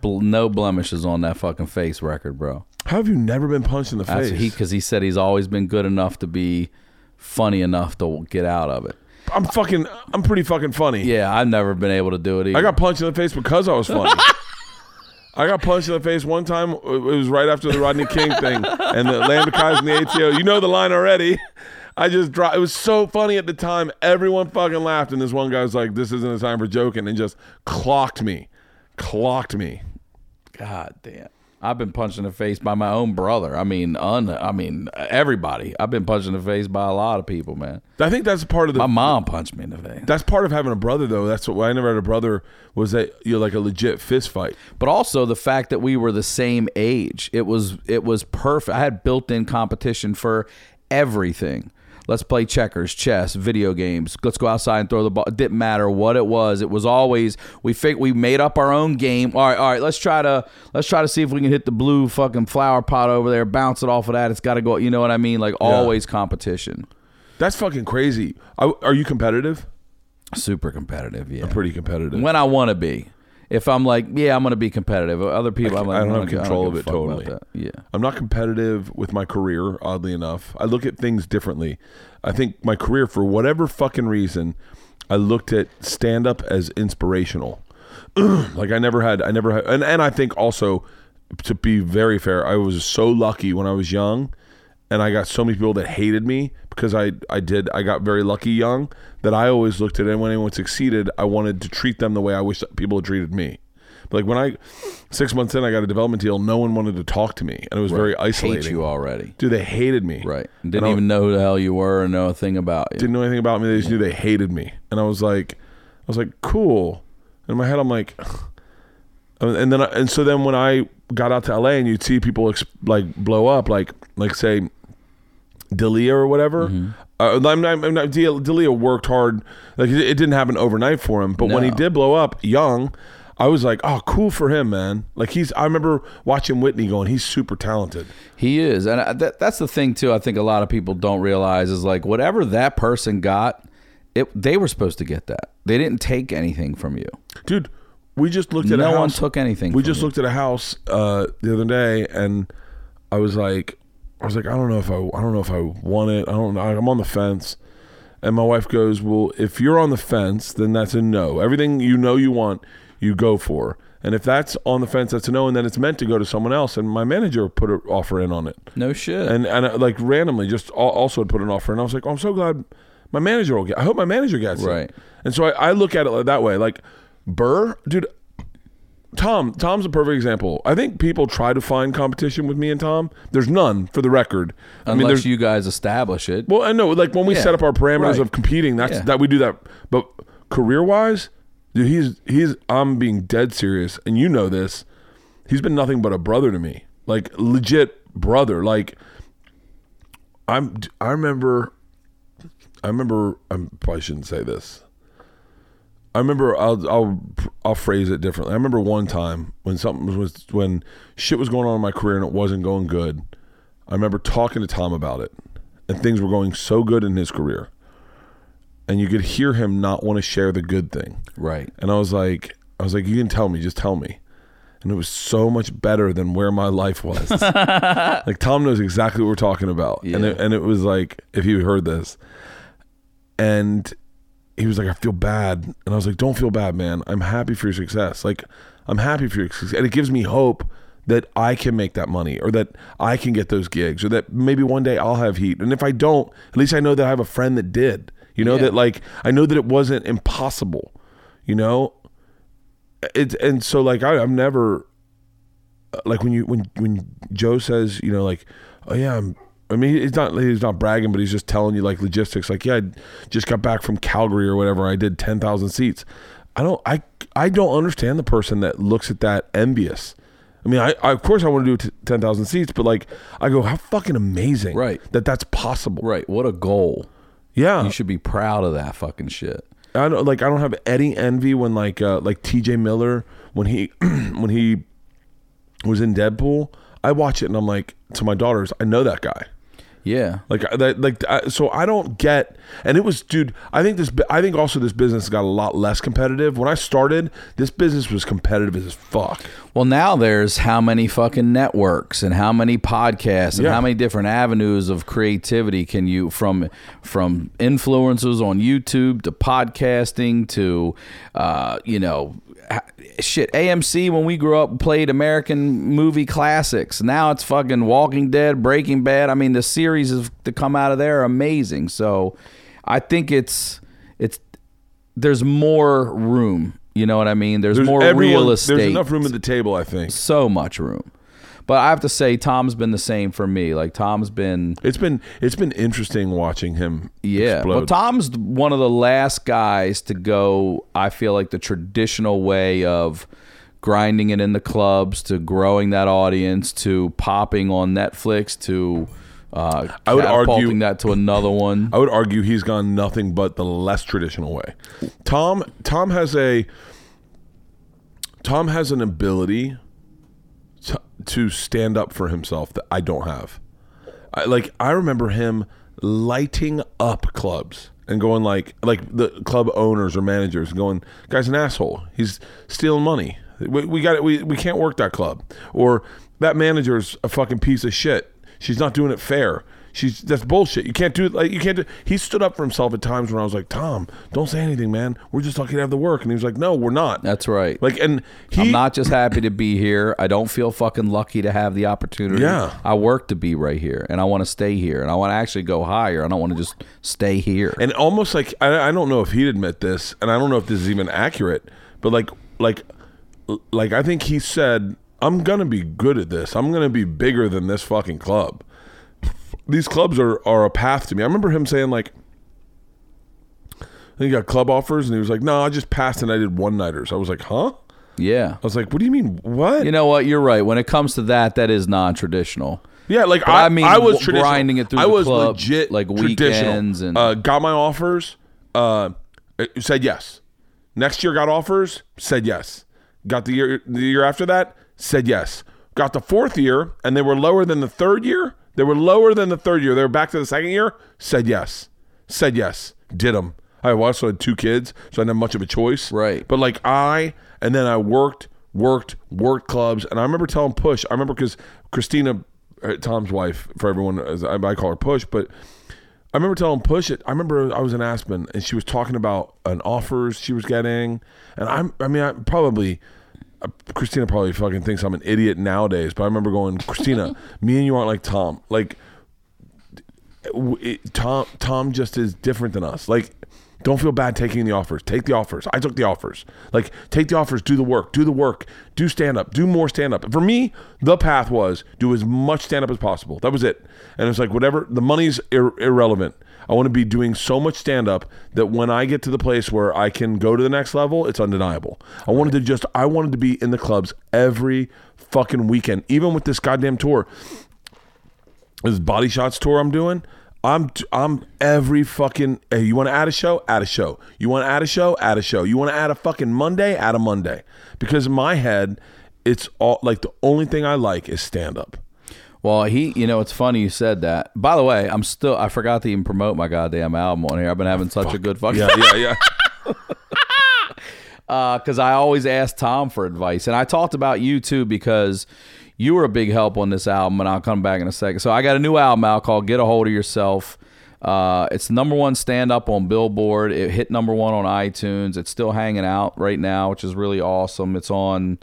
bl- no blemishes on that fucking face record, bro. How have you never been punched in the That's face? he because he said he's always been good enough to be funny enough to get out of it. I'm fucking. I'm pretty fucking funny. Yeah, I've never been able to do it. Either. I got punched in the face because I was funny. I got punched in the face one time. It was right after the Rodney King thing, and the Lambda Chi's in the ATO. You know the line already. I just dropped. It was so funny at the time. Everyone fucking laughed, and this one guy was like, "This isn't a time for joking," and just clocked me, clocked me. God damn. I've been punched in the face by my own brother. I mean, un, I mean, everybody. I've been punched in the face by a lot of people, man. I think that's part of the. My mom punched me in the face. that's part of having a brother, though. That's what I never had a brother. Was that you're like a legit fist fight? but also the fact that we were the same age. It was it was perfect. I had built-in competition for everything. Let's play checkers, chess, video games. Let's go outside and throw the ball. It didn't matter what it was. It was always we fig- we made up our own game. All right, all right. Let's try to let's try to see if we can hit the blue fucking flower pot over there. Bounce it off of that. It's got to go. You know what I mean? Like always competition. That's fucking crazy. I, are you competitive? Super competitive. Yeah. I'm Pretty competitive. when I want to be. If I'm like, yeah, I'm going to be competitive. Other people, I I'm like, I don't have control of it totally. Yeah. I'm not competitive with my career, oddly enough. I look at things differently. I think my career, for whatever fucking reason, I looked at stand up as inspirational. like I never had, I never had, and, and I think also, to be very fair, I was so lucky when I was young and I got so many people that hated me because I, I did, I got very lucky young that I always looked at it when anyone succeeded, I wanted to treat them the way I wish that people had treated me. Like when I, six months in, I got a development deal. No one wanted to talk to me, and it was very isolating. Hate you already. Dude, they hated me. Right. And Didn't I even know who the hell you were or know a thing about you. didn't know anything about me. They just knew they hated me, and I was like, I was like, cool. In my head, I'm like, and then I, and so then when I got out to LA and you'd see people ex- like blow up, like like say, D'Elia or whatever. Mm-hmm. Uh, I'm not, I'm not, worked hard. Like it, it didn't happen overnight for him, but when he did blow up young. I was like, oh, cool for him, man. Like he's. I remember watching Whitney going, he's super talented. He is, and I, that, that's the thing too. I think a lot of people don't realize is like whatever that person got, it they were supposed to get that. They didn't take anything from you. dude. We just looked at a No one house. took anything We just you. looked at a house uh, the other day, and I was like, I was like, I don't know if I, I don't know if I want it. I don't know. I'm on the fence, And my wife goes, Well, if you're on the fence, then that's a no. Everything you know you want, you go for. And if that's on the fence, that's a no, and then it's meant to go to someone else. And my manager put an offer in on it, No shit. and and uh, like randomly, just also had put an offer and I was like, oh, I'm so glad my manager will get. I hope my manager gets it. Right. And so I, I look at it like that way. Like Burr, dude. Tom, Tom's a perfect example. I think people try to find competition with me and Tom. There's none, for the record. I mean, Unless there's, you guys establish it. well, I know, like when we Yeah, set up our parameters right. of competing, that's Yeah. that we do that. But career wise, dude, he's he's I'm being dead serious, and you know this. He's been nothing but a brother to me, like legit brother. Like I'm, I remember, I remember. I probably shouldn't say this. I remember I'll I'll I'll phrase it differently. I remember one time when something was, when shit was going on in my career and it wasn't going good. I remember talking to Tom about it, and things were going so good in his career, and you could hear him not want to share the good thing. right. And I was like, I was like, you can tell me, just tell me. And it was so much better than where my life was. like Tom knows exactly what we're talking about, and it, Yeah. and it was like if you heard this, and he was like, I feel bad, and I was like, Don't feel bad, man. I'm happy for your success. Like I'm happy for your success, and it gives me hope that I can make that money, or that I can get those gigs, or that maybe one day I'll have heat. And if I don't, at least I know that I have a friend that did. You know Yeah. that like I know that it wasn't impossible. You know, it's and so like I, I'm never uh, like when you when when Joe says you know like oh yeah I'm I mean he's not he's not bragging but he's just telling you like logistics like yeah I just got back from Calgary or whatever I did ten thousand seats I don't I I don't understand the person that looks at that envious I mean I, I of course I want to do t- ten thousand seats but like I go how fucking amazing Right. that that's possible Right. What a goal. yeah You should be proud of that fucking shit. I don't like I don't have any envy when like uh like TJ Miller when he when he was in Deadpool. I watch it and I'm like to my daughters, I know that guy. Yeah. Like that, like I, so I don't get. And it was, dude. I think this. I think also this business got a lot less competitive. When I started, this business was competitive as fuck. Well, now there's how many fucking networks and how many podcasts and Yeah. how many different avenues of creativity can you from from influencers on YouTube to podcasting to uh, you know shit AMC when we grew up played American movie classics. Now it's fucking Walking Dead, Breaking Bad. I mean the series of, that come out of there are amazing. So I think it's it's there's more room. You know what I mean? There's, more everyone- real estate There's enough room at the table. I think so much room. But I have to say, Tom's been the same for me. Like Tom's been, it's been it's been interesting watching him. yeah. explode. But Tom's one of the last guys to go. I feel like the traditional way of grinding it in the clubs to growing that audience to popping on Netflix to uh, I would argue- that to another one. I would argue he's gone nothing but the less traditional way. Tom Tom has a Tom has an ability to, stand up for himself that I don't have. I, like I remember him lighting up clubs and going like like the club owners or managers going, "Guy's an asshole. He's stealing money. We, we got it. We we can't work that club." Or that manager's a fucking piece of shit. She's not doing it fair. She's that's bullshit. You can't do it like you can't do. He stood up for himself at times when I was like, "Tom, don't say anything, man. We're just lucky to have the work." And he was like, "No, we're not." That's right. Like, and he I'm not just happy to be here. I don't feel fucking lucky to have the opportunity. Yeah. I work to be right here, and I want to stay here, and I want to actually go higher. I don't want to just stay here. and almost like I, I don't know if he'd admit this, and I don't know if this is even accurate, but like like like I think he said, "I'm gonna be good at this. I'm gonna be bigger than this fucking club." These clubs are are a path to me. I remember him saying like. He got club offers, and he was like, "No, I just passed, and I did one nighters." I was like, "Huh?" yeah. I was like, "What do you mean? What?" You know what? You're right. When it comes to that, that is non-traditional. Yeah, like I, I mean, I was grinding it through I was club, legit, like traditional. weekends and- uh, got my offers. Uh, said yes. Next year, got offers. Said yes. Got the year the year after that. Said yes. Got the fourth year, and they were lower than the third year. They were lower than the third year. They were back to the second year. Said yes. Said yes. Did them. I also had two kids, so I didn't have much of a choice. Right. But like I, and then I worked, worked, worked clubs, and I remember telling Push. I remember because Christina, uh, Tom's wife, for everyone, as I, I call her Push, but I remember telling Push it. I remember I was in Aspen and she was talking about an offers she was getting, and I'm. I mean, I probably. Christina probably fucking thinks I'm an idiot nowadays, but I remember going, Christina, me and you aren't like Tom. Like, it, Tom, Tom just is different than us. Like, don't feel bad taking the offers. Take the offers. I took the offers. Like, take the offers. Do the work. Do the work. Do stand up. Do more stand up. For me, the path was do as much stand up as possible. That was it. And it's like whatever. The money's ir- irrelevant. I want to be doing so much stand up that when I get to the place where I can go to the next level, it's undeniable. I wanted to just. I wanted to be in the clubs every fucking weekend, even with this goddamn tour this body shots tour I'm doing. I'm I'm every fucking. Hey, you want to add a show? Add a show. You want to add a show? Add a show. You want to add a fucking Monday? Add a Monday. Because in my head, it's all like the only thing I like is stand up. Well, he, you know, it's funny you said that. By the way, I'm still, I forgot to even promote my goddamn album on here. I've been having such a good fucking, Yeah, yeah, yeah. because I always ask Tom for advice, and I talked about you too because you were a big help on this album, and I'll come back in a second. So I got a new album out called "Get Ahold of Yourself." Uh, it's number one stand up on Billboard. It hit number one on iTunes. It's still hanging out right now, which is really awesome. It's on,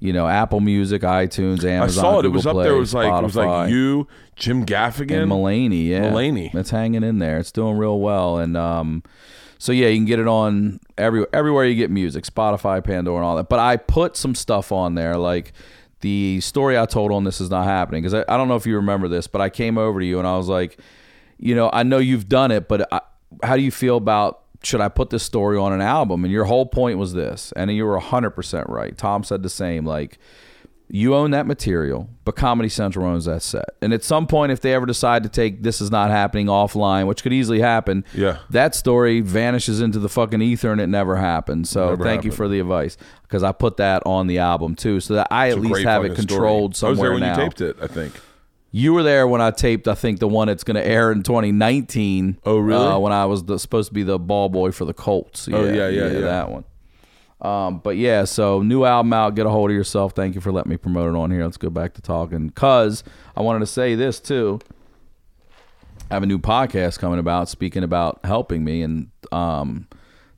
you know, Apple Music, iTunes, Amazon. I saw it. Google it was up Play, there. It was like it was like you, Jim Gaffigan, and Mulaney, yeah, Mulaney. It's hanging in there. It's doing real well, and um, so yeah, you can get it on every everywhere you get music, Spotify, Pandora, and all that. But I put some stuff on there, like the story I told on this is not happening because I, I don't know if you remember this, but I came over to you and I was like, you know, I know you've done it, but I, how do you feel about should I put this story on an album? And your whole point was this, and you were hundred percent right. Tom said the same, like you own that material, but Comedy Central owns that set. And at some point, if they ever decide to take this is not happening offline, which could easily happen, Yeah. that story vanishes into the fucking ether and it never happened. So Never thank you for the advice because I put that on the album too, so that I at It's a least have it fucking story. controlled I was somewhere there when now. you taped it. I think. You were there when I taped, I think, the one that's going to air in 2019. Oh, really? Uh, when I was the, supposed to be the ball boy for the Colts. Oh, yeah, yeah, yeah. that one. Um, but yeah, so new album out. Get Ahold of Yourself. Thank you for letting me promote it on here. Let's go back to talking. Cause I wanted to say this too. I have a new podcast coming about, speaking about helping me, and um,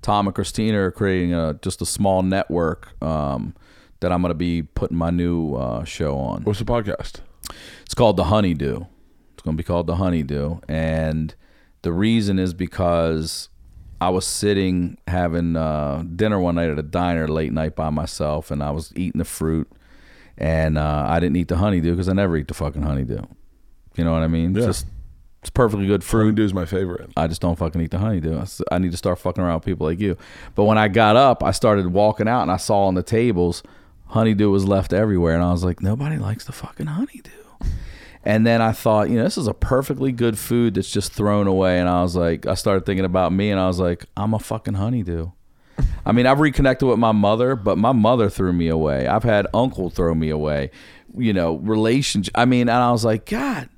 Tom and Christina are creating a just a small network um, that I'm going to be putting my new uh, show on. What's the podcast? It's called the Honeydew. It's going to be called the Honeydew, and the reason is because I was sitting having uh, dinner one night at a diner late night by myself, and I was eating the fruit, and uh, I didn't eat the honeydew because I never eat the fucking honeydew. You know what I mean? It's Yeah. just it's perfectly good fruit. Honeydew is my favorite. I just don't fucking eat the honeydew. I need to start fucking around with people like you. But when I got up, I started walking out and I saw on the tables honeydew was left everywhere, and I was like, nobody likes the fucking honeydew. And then I thought, you know, this is a perfectly good food that's just thrown away. And I was like, I started thinking about me, and I was like, I'm a fucking honeydew. I mean, I've reconnected with my mother, but my mother threw me away. I've had uncle throw me away. You know, relationship. I mean, and I was like, God.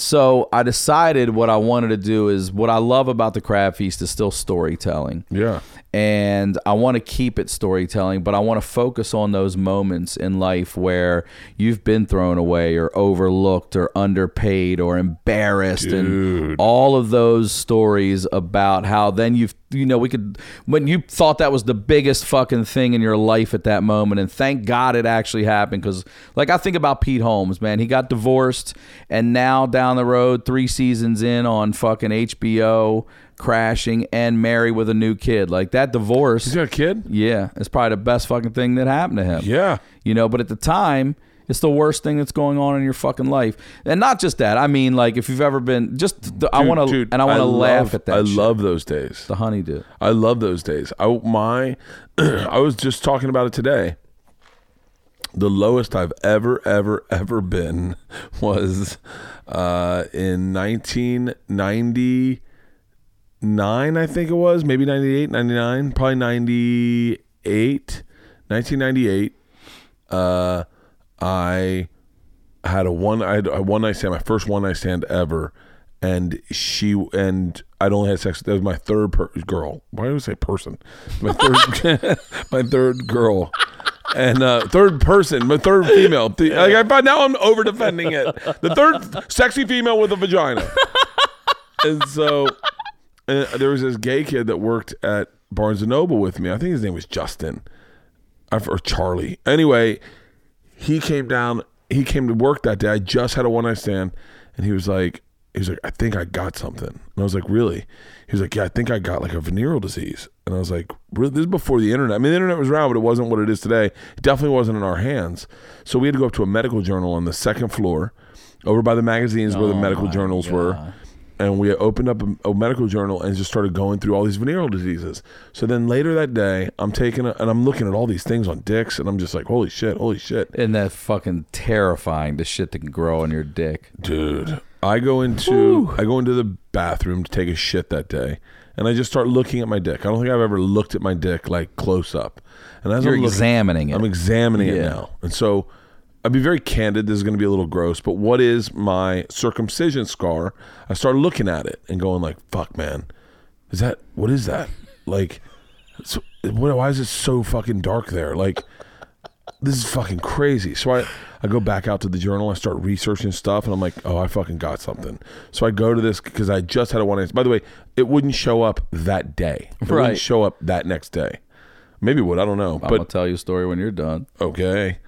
So I decided what I wanted to do is what I love about the crab feast is still storytelling Yeah. and I want to keep it storytelling, but I want to focus on those moments in life where you've been thrown away or overlooked or underpaid or embarrassed and all of those stories about how then you've you know we could when you thought that was the biggest fucking thing in your life at that moment and thank God it actually happened cuz like I think about Pete Holmes, man, he got divorced and now down the road 3 seasons in on fucking HBO crashing and married with a new kid. Like that divorce. He's got a kid. Yeah, it's probably the best fucking thing that happened to him. Yeah. You know, but at the time, it's the worst thing that's going on in your fucking life. And not just that. I mean, like if you've ever been just the, I want to and I want to laugh at that. I shit. love those days. the honeydew. I love those days. I my I was just talking about it today. The lowest I've ever ever ever been was uh, in 1999 I think it was, maybe 98, 99, probably 98, 1998. Uh, I had a one I had a one night stand, my first one night stand ever, and she and I'd only had sex. That was my third per- girl. Why do I say person? My third, my third girl, and uh, third person, my third female. The- like I, but now I'm over defending it. The third sexy female with a vagina. and so and there was this gay kid that worked at Barnes and Noble with me. I think his name was Justin or Charlie. Anyway, he came down. He came to work that day. I just had a one night stand, and he was like, he was like, I think I got something. And I was like, really? He was like, yeah, I think I got like a venereal disease. And I was like, really? This is before the internet. I mean, the internet was around, but it wasn't what it is today. It definitely wasn't in our hands. So we had to go up to a medical journal on the second floor, over by the magazines where the oh medical journals were and we opened up a, a medical journal and just started going through all these venereal diseases. So then later that day, I'm taking a, and I'm looking at all these things on dicks, and I'm just like, holy shit, holy shit, And that fucking terrifying, the shit that can grow on your dick. dude. I go into I go into the bathroom to take a shit that day, and I just start looking at my dick. I don't think I've ever looked at my dick like close up. And as You're I'm looking- examining it. I'm examining it now, and so I'll be very candid. This is going to be a little gross, but what is my circumcision scar? I started looking at it and going like, "Fuck, man, is that what is that? Like, so, what, why is it so fucking dark there? Like, this is fucking crazy." So I I go back out to the journal. I start researching stuff, and I'm like, "Oh, I fucking got something." So I go to this because I just had a one. By the way, it wouldn't show up that day. It Right. wouldn't show up that next day. Maybe it would. I don't know. I'm but gonna tell you a story when you're done. okay.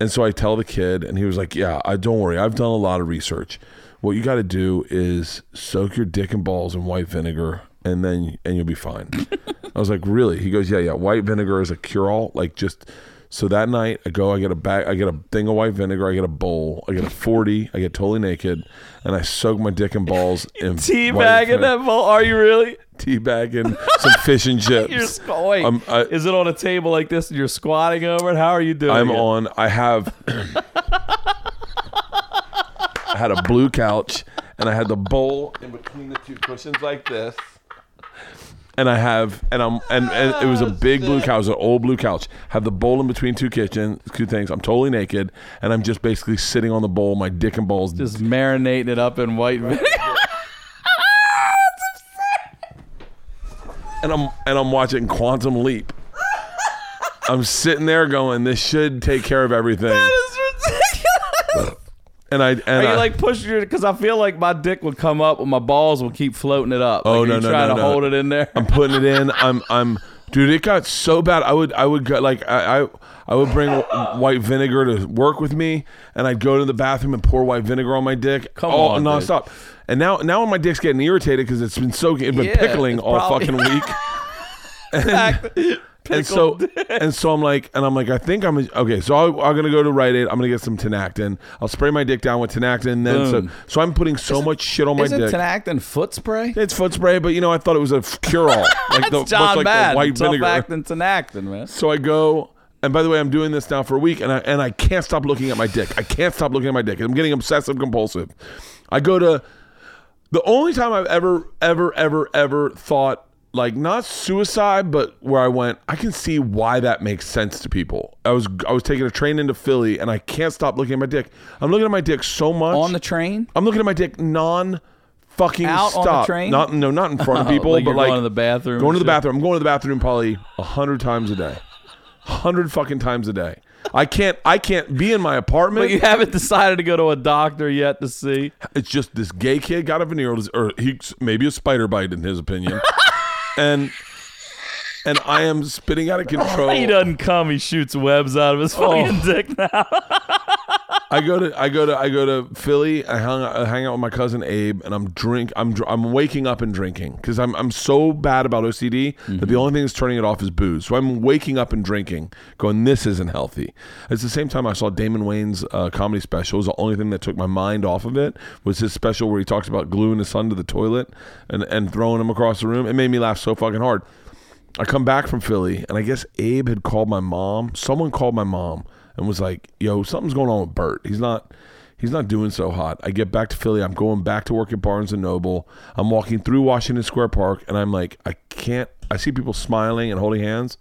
And so I tell the kid, and he was like, "Yeah, I don't worry. I've done a lot of research. What you got to do is soak your dick and balls in white vinegar, and then and you'll be fine." I was like, "Really?" He goes, "Yeah, yeah. White vinegar is a cure all. Like just." So that night, I go, I get a bag, I get a thing of white vinegar, I get a bowl, I get a forty, I get totally naked, and I soak my dick and balls in white Teabagging vine- that bowl? Are you really? teabagging some fish and chips. You're squ- wait, Um, I- is it on a table like this and you're squatting over it? How are you doing? I'm it? on. I have. I had a blue couch, and I had the bowl in between the two cushions like this. And I have, and I'm, and, and it was a big blue couch, an old blue couch. Have the bowl in between two kitchen, two things. I'm totally naked, and I'm just basically sitting on the bowl, my dick and balls. just marinating it up in white vinegar. and I'm and I'm watching Quantum Leap. I'm sitting there going, this should take care of everything. And I and Are you I, like pushing your? Because I feel like my dick would come up and my balls will keep floating it up. Oh, like, no, no, trying no, to no. hold it in there. I'm putting it in. I'm I'm dude. It got so bad. I would I would go like I I, I would bring white vinegar to work with me, and I'd go to the bathroom and pour white vinegar on my dick. Come all, on, dude. nonstop. And now now my dick's getting irritated because it's been so it's been Yeah, pickling it's all probably- fucking week. and so and so I'm like, and I'm like, I think I'm okay. So I, I'm gonna go to Rite Aid. I'm gonna get some Tinactin. I'll spray my dick down with Tinactin. Then so Boom. so I'm putting so much shit on my Isn't dick. Tinactin foot spray? It's foot spray, but you know, I thought it was a cure all, like the John like Madden. the white vinegar. acting Tinactin, man. So I go, and by the way, I'm doing this now for a week, and I and I can't stop looking at my dick. I can't stop looking at my dick. I'm getting obsessive compulsive. I go to the only time I've ever, ever, ever, ever thought like not suicide, but where I went, I can see why that makes sense to people. I was I was taking a train into Philly, and I can't stop looking at my dick. I'm looking at my dick so much On the train? I'm looking at my dick non fucking Out on stop. the train? Not no, not in front of people, Like but like going to the bathroom Going to the bathroom. I'm going to the bathroom probably a hundred times a day. Hundred fucking times a day. I can't I can't be in my apartment. But you haven't decided to go to a doctor yet to see. it's just this gay kid got a venereal disease, or he's maybe a spider bite in his opinion. and and I am spitting out of control. He doesn't come. He shoots webs out of his oh. fucking dick now. I go to I go to I go to Philly. I hang I hang out with my cousin Abe, and I'm drink. I'm I'm waking up and drinking because I'm I'm so bad about OCD that the only thing that's turning it off is booze. So I'm waking up and drinking, going this isn't healthy. It's the same time I saw Damon Wayans uh, comedy special. It was the only thing that took my mind off of it was his special where he talks about gluing his son to the toilet and and throwing him across the room. It made me laugh so fucking hard. I come back from Philly, and I guess Abe had called my mom. Someone called my mom and was like, "Yo, something's going on with Bert. He's not, he's not doing so hot." I get back to Philly. I'm going back to work at Barnes and Noble. I'm walking through Washington Square Park, and I'm like, I can't. I see people smiling and holding hands,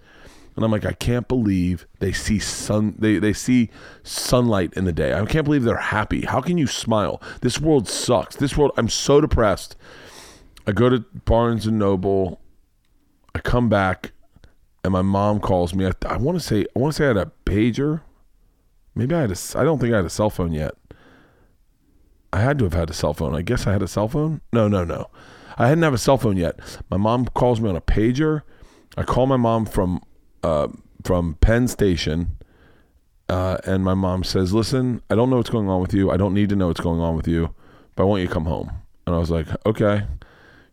and I'm like, I can't believe they see sun. They they see sunlight in the day. I can't believe they're happy. How can you smile? This world sucks. This world. I'm so depressed. I go to Barnes and Noble. I come back, and my mom calls me. I, I want to say I want to say I had a pager. Maybe I had a. I don't think I had a cell phone yet. I had to have had a cell phone. I guess I had a cell phone. No, no, no. I hadn't have a cell phone yet. My mom calls me on a pager. I call my mom from uh, from Penn Station, uh, and my mom says, "Listen, I don't know what's going on with you. I don't need to know what's going on with you, but I want you to come home." And I was like, "Okay."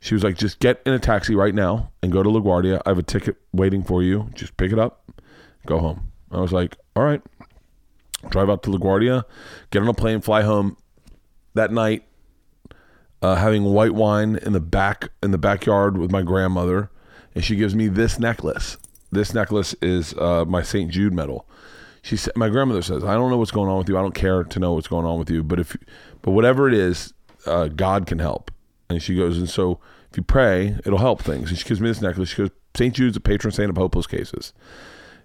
She was like, "Just get in a taxi right now and go to LaGuardia. I have a ticket waiting for you. Just pick it up, go home." I was like, "All right." Drive out to LaGuardia, get on a plane, fly home. That night, uh, having white wine in the back in the backyard with my grandmother, and she gives me this necklace. This necklace is uh, my St. Jude medal. She said, my grandmother says, "I don't know what's going on with you. I don't care to know what's going on with you, but if, but whatever it is, uh, God can help." And she goes, and so if you pray, it'll help things. And she gives me this necklace. She goes, "St. Jude's a patron saint of hopeless cases.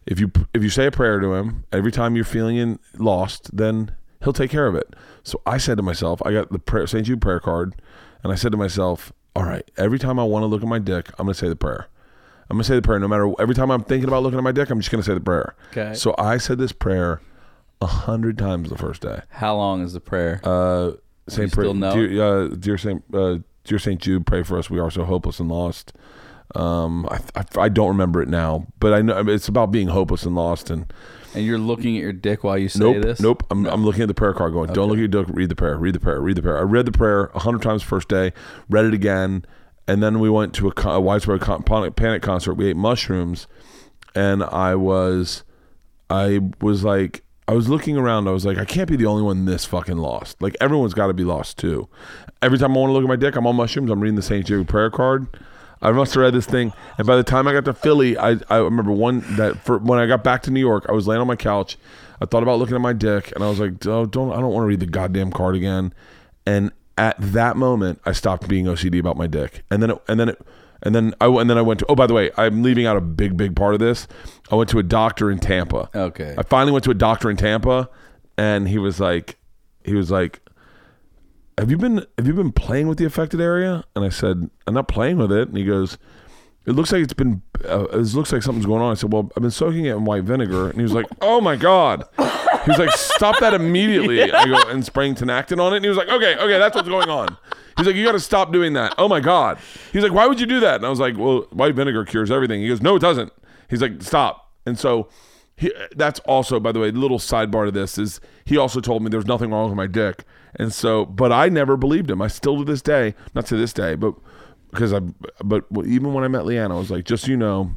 If you if you say a prayer to him every time you're feeling lost, then he'll take care of it." So I said to myself, I got the prayer, St. Jude prayer card, and I said to myself, "All right, every time I want to look at my dick, I'm going to say the prayer." I'm gonna say the prayer no matter every time I'm thinking about looking at my dick. I'm just gonna say the prayer. Okay. So I said this prayer a hundred times the first day. How long is the prayer? Uh, Saint still Pra- know? dear, uh, dear Saint, uh, dear Saint Jude, pray for us. We are so hopeless and lost. Um, I, I, I don't remember it now, but I know it's about being hopeless and lost. And and you're looking at your dick while you say nope, this? nope. I'm, I'm looking at the prayer card, going, don't look at your dick. Read the prayer. Read the prayer. Read the prayer. I read the prayer a hundred times first day. Read it again, and then we went to a, a widespread con- panic, panic concert. We ate mushrooms, and I was, I was like, I was looking around. I was like, I can't be the only one this fucking lost. Like everyone's got to be lost too. Every time I want to look at my dick, I'm on mushrooms. I'm reading the St. Jude prayer card. I must have read this thing, and by the time I got to Philly, I, I remember one that for, when I got back to New York, I was laying on my couch. I thought about looking at my dick, and I was like, oh, don't I don't want to read the goddamn card again. And at that moment, I stopped being OCD about my dick, and then it, and then it, and then I and then I went to. Oh, by the way, I'm leaving out a big big part of this. I went to a doctor in Tampa. Okay. I finally went to a doctor in Tampa, and he was like, he was like, "Have you been Have you been playing with the affected area?" And I said, "I'm not playing with it." And he goes, "It looks like it's been. Uh, it looks like something's going on." I said, "Well, I've been soaking it in white vinegar." And he was like, "Oh my god." He was like, "Stop that immediately!" I go and spraying Tinactin on it, and he was like, "Okay, okay, that's what's going on." He's like, "You got to stop doing that." Oh my god. He's like, "Why would you do that?" And I was like, "Well, white vinegar cures everything." He goes, "No, it doesn't." He's like, "Stop." And so he, that's also, by the way, little sidebar to this is he also told me there's nothing wrong with my dick, and so, but I never believed him. I still to this day, not to this day, but because I, but even when I met Leanna, I was like, just so you know,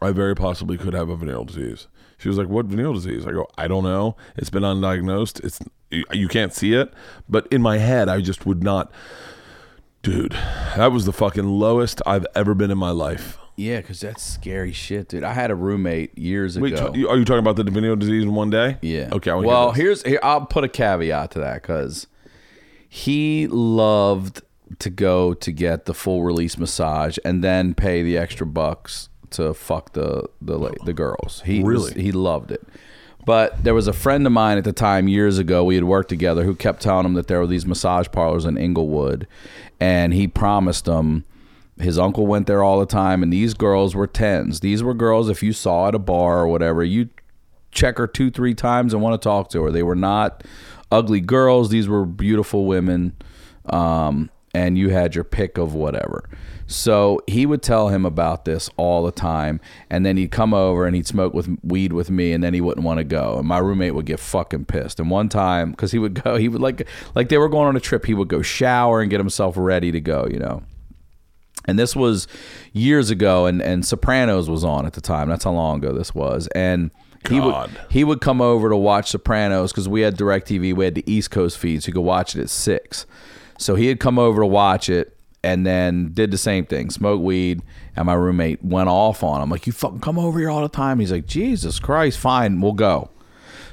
I very possibly could have a venereal disease. She was like, "What venereal disease?" I go, "I don't know. It's been undiagnosed. It's you, you can't see it, but in my head, I just would not." Dude, that was the fucking lowest I've ever been in my life. Yeah, because that's scary shit, dude. I had a roommate years Wait, ago. t- are you talking about the venereal disease in one day? Yeah. Okay. I wanna well, hear this. here's here. I'll put a caveat to that because he loved to go to get the full release massage and then pay the extra bucks to fuck the the la- the girls. He was- Really? he loved it. But there was a friend of mine at the time years ago. We had worked together who kept telling him that there were these massage parlors in Inglewood, and he promised them. His uncle went there all the time, and these girls were tens. These were girls. If you saw at a bar or whatever, you check her two, three times and want to talk to her. They were not ugly girls. These were beautiful women. Um, and you had your pick of whatever. So he would tell him about this all the time. And then he'd come over and he'd smoke with weed with me and then he wouldn't want to go. And my roommate would get fucking pissed. And one time, because he would go, he would like, like they were going on a trip, he would go shower and get himself ready to go, you know and this was years ago and and sopranos was on at the time that's how long ago this was and he God. would he would come over to watch sopranos because we had direct tv we had the east coast feed so you could watch it at six so he had come over to watch it and then did the same thing smoke weed and my roommate went off on him like you fucking come over here all the time he's like jesus christ fine we'll go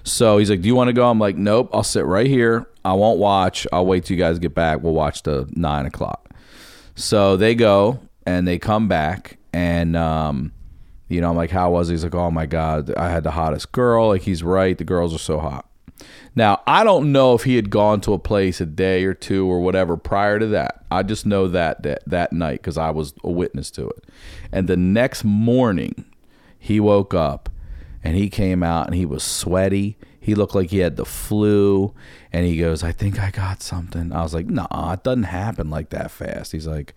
so he's like, "Do you want to go?" I'm like, "Nope. I'll sit right here. I won't watch. I'll wait till you guys get back. We'll watch the nine o'clock." So they go and they come back, and um, you know, I'm like, "How was?" He? He's like, "Oh my god, I had the hottest girl." Like he's right. The girls are so hot. Now I don't know if he had gone to a place a day or two or whatever prior to that. I just know that that, that night because I was a witness to it. And the next morning, he woke up and he came out and he was sweaty. He looked like he had the flu, and he goes, "I think I got something." I was like, "Nah, it doesn't happen like that fast." He's like,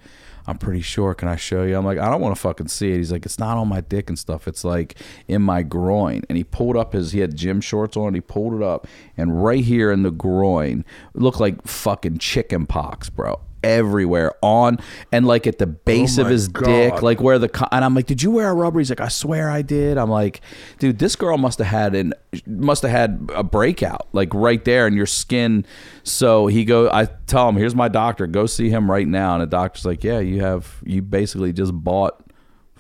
"I'm pretty sure. Can I show you?" I'm like, "I don't want to fucking see it." He's like, "It's not on my dick and stuff. It's like in my groin." And he pulled up his. He had gym shorts on. He pulled it up, and right here in the groin, looked like fucking chicken pox, bro. Everywhere on and like at the base Oh of his God. dick, like where the co- and I'm like, did you wear a rubber? He's like, I swear I did. I'm like, dude, this girl must have had an must have had a breakout like right there in your skin. So he go, I tell him, here's my doctor, go see him right now. And the doctor's like, yeah, you have you basically just bought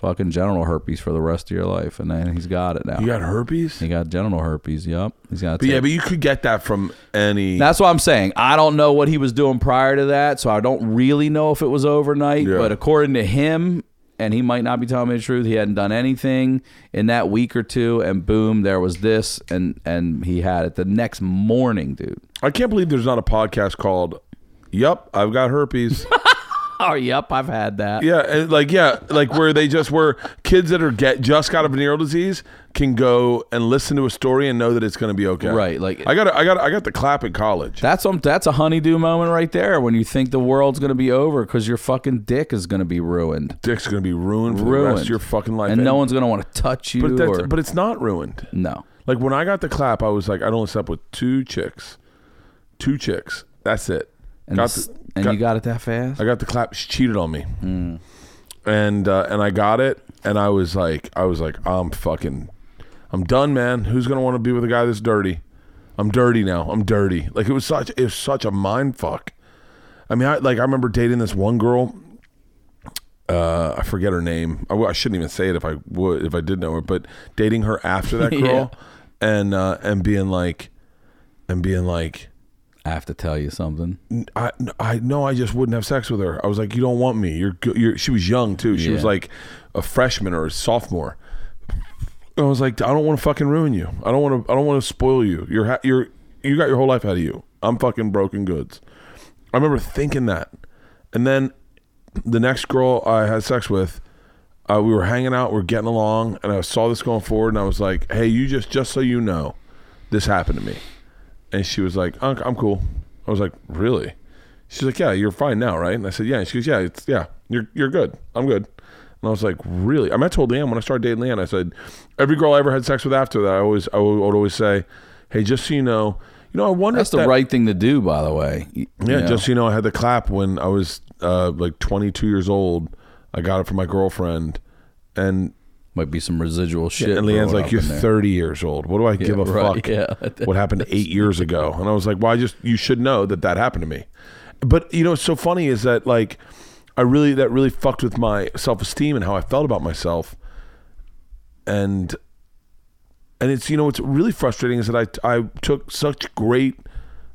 fucking genital herpes for the rest of your life, and then he's got it now. You got herpes? he got genital herpes. Yep, he's got. But yeah, but you could get that from any. That's what I'm saying. I don't know what he was doing prior to that, so I don't really know if it was overnight. Yeah. But according to him, and he might not be telling me the truth, he hadn't done anything in that week or two, and boom, there was this, and and he had it the next morning, dude. I can't believe there's not a podcast called "Yep, I've got herpes." Oh, yep, I've had that. yeah, like yeah, like where they just where kids that are get just got a venereal disease can go and listen to a story and know that it's going to be okay. Right, like- I got I got I got the clap in college. That's um, that's a honeydew moment right there when you think the world's gonna be over because your fucking dick is gonna be ruined, Dick's going to be ruined for the ruined. rest of your fucking life, and no one's gonna want to touch you. But that's, or, but it's not ruined. no, Like when I got the clap, I was like, I'd only slept with two chicks, two chicks. That's it. and, got the- and got- you got it that fast. I got the clap. She cheated on me, and uh, and I got it, and I was like, I was like, I'm fucking, I'm done, man. Who's gonna want to be with a guy that's dirty? I'm dirty now. I'm dirty. Like it was such, it was such a mind fuck. I mean, I like I remember dating this one girl. Uh, I forget her name. I, w- I shouldn't even say it if I would, if I did know her. But dating her after that girl, and uh, and being like, and being like, I have to tell you something. I I know I just wouldn't have sex with her. I was like, you don't want me. You're you're. She was young too. She was like a freshman or a sophomore. I was like, I don't want to fucking ruin you. I don't want to. I don't want to spoil you. You're ha- you're you got your whole life ahead of you. I'm fucking broken goods. I remember thinking that, and then the next girl I had sex with, uh, we were hanging out, we are getting along, and I saw this going forward, and I was like, hey, you just just so you know, this happened to me. And she was like, "Unc, I'm cool. I was like, really? She's like, yeah, you're fine now, right? And I said, yeah. And she goes, yeah, it's yeah, you're you're good. I'm good. And I was like, really? I mean, I told Leanne when I started dating Leanne, I said, every girl I ever had sex with after that, I always I would always say, hey, just so you know, you know, I wonder That's if the that- right thing to do, by the way. Y- yeah, you know. just so you know, I had the clap when I was uh, like 22 years old. I got it from my girlfriend, and might be some residual shit. and Leanne's like, "You're 30 years old. What do I give a right, fuck? yeah. what happened eight years ago?" And I was like, "Well, I just you should know that that happened to me." But you know, what's so funny is that like I really that really fucked with my self esteem and how I felt about myself, and and it's you know what's really frustrating is that I I took such great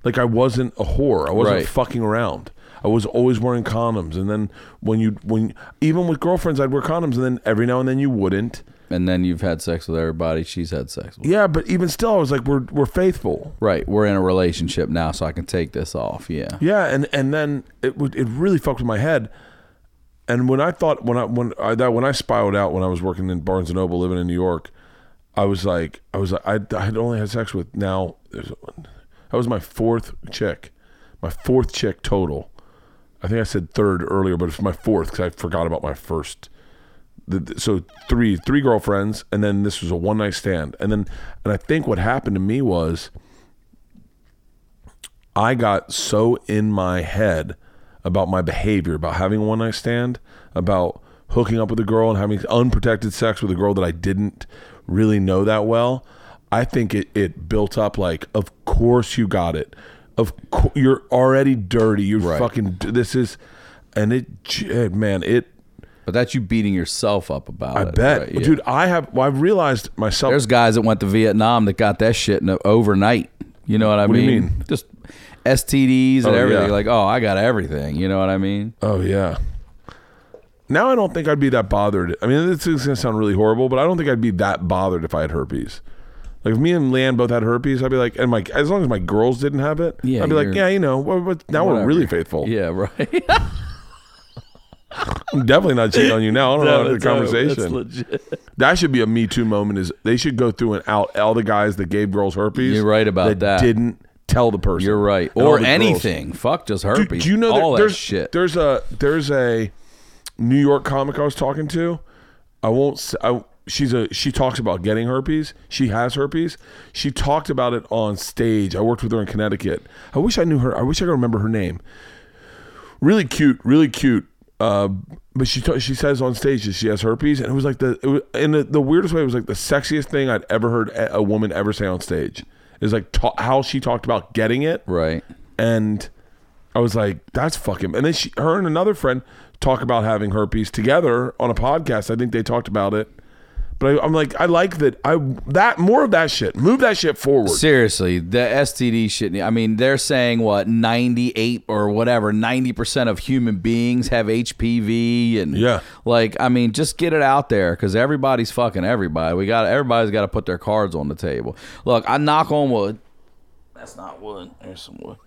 like I wasn't a whore. I wasn't Right. fucking around. I was always wearing condoms, and then when you when even with girlfriends, I'd wear condoms, and then every now and then you wouldn't. And then you've had sex with everybody she's had sex with. Yeah, but even still, I was like, we're we're faithful. Right. We're in a relationship now, so I can take this off. Yeah. Yeah, and and then it would it really fucked with my head. And when I thought when I when I that when I spiraled out when I was working in Barnes and Noble living in New York, I was like I was I I had only had sex with now there's that was my fourth check, my fourth check total. I think I said third earlier, but it's my fourth because I forgot about my first. The, the- so three three girlfriends, and then this was a one night stand, and then and I think what happened to me was I got so in my head about my behavior, about having a one night stand, about hooking up with a girl and having unprotected sex with a girl that I didn't really know that well. I think it, it built up like, of course you got it. Of course you're already dirty. You're Right. fucking. This is, and it, eh, man, it. But that's you beating yourself up about I it. bet, right? Yeah. dude. I have. Well, I've realized myself. There's guys that went to Vietnam that got that shit in overnight. You know what I What do mean? you mean? Just STDs and Oh, everything. yeah. Like, oh, I got everything. You know what I mean? Oh yeah. Now I don't think I'd be that bothered. I mean, this is gonna sound really horrible, but I don't think I'd be that bothered if I had herpes. Like if me and Leanne both had herpes, I'd be like, and my as long as my girls didn't have it, Yeah, I'd be like, yeah, you know, now we're really faithful. Yeah, right. I'm definitely not cheating on you now. I don't know the conversation. that's legit. That should be a Me Too moment. Is they should go through and out all the guys that gave girls herpes. You're right about that. that. Didn't tell the person. You're right. Or the girls. anything. Fuck just Do, herpes. do you know all that that there's shit? there's a there's a New York comic I was talking to. I won't. I, she's a she talks about getting herpes. She has herpes. She talked about it on stage. I worked with her in Connecticut. I wish I knew her. I wish I could remember her name. Really cute. Really cute. Uh, but she ta- she says on stage that she has herpes, and it was like the it was, in the, the weirdest way. It was like the sexiest thing I'd ever heard a, a woman ever say on stage. Is like ta- how she talked about getting it right. and I was like, "That's fucking." And then she, her and another friend talk about having herpes together on a podcast. I think they talked about it, but I, I'm like, I like that. I that more of that shit. Move that shit forward. Seriously, the STD shit. I mean, they're saying what 98 or whatever, 90% of human beings have HPV and Yeah. like I mean, just get it out there cuz everybody's fucking everybody. We got everybody's got to put their cards on the table. Look, I knock on wood. That's not wood. There's some wood.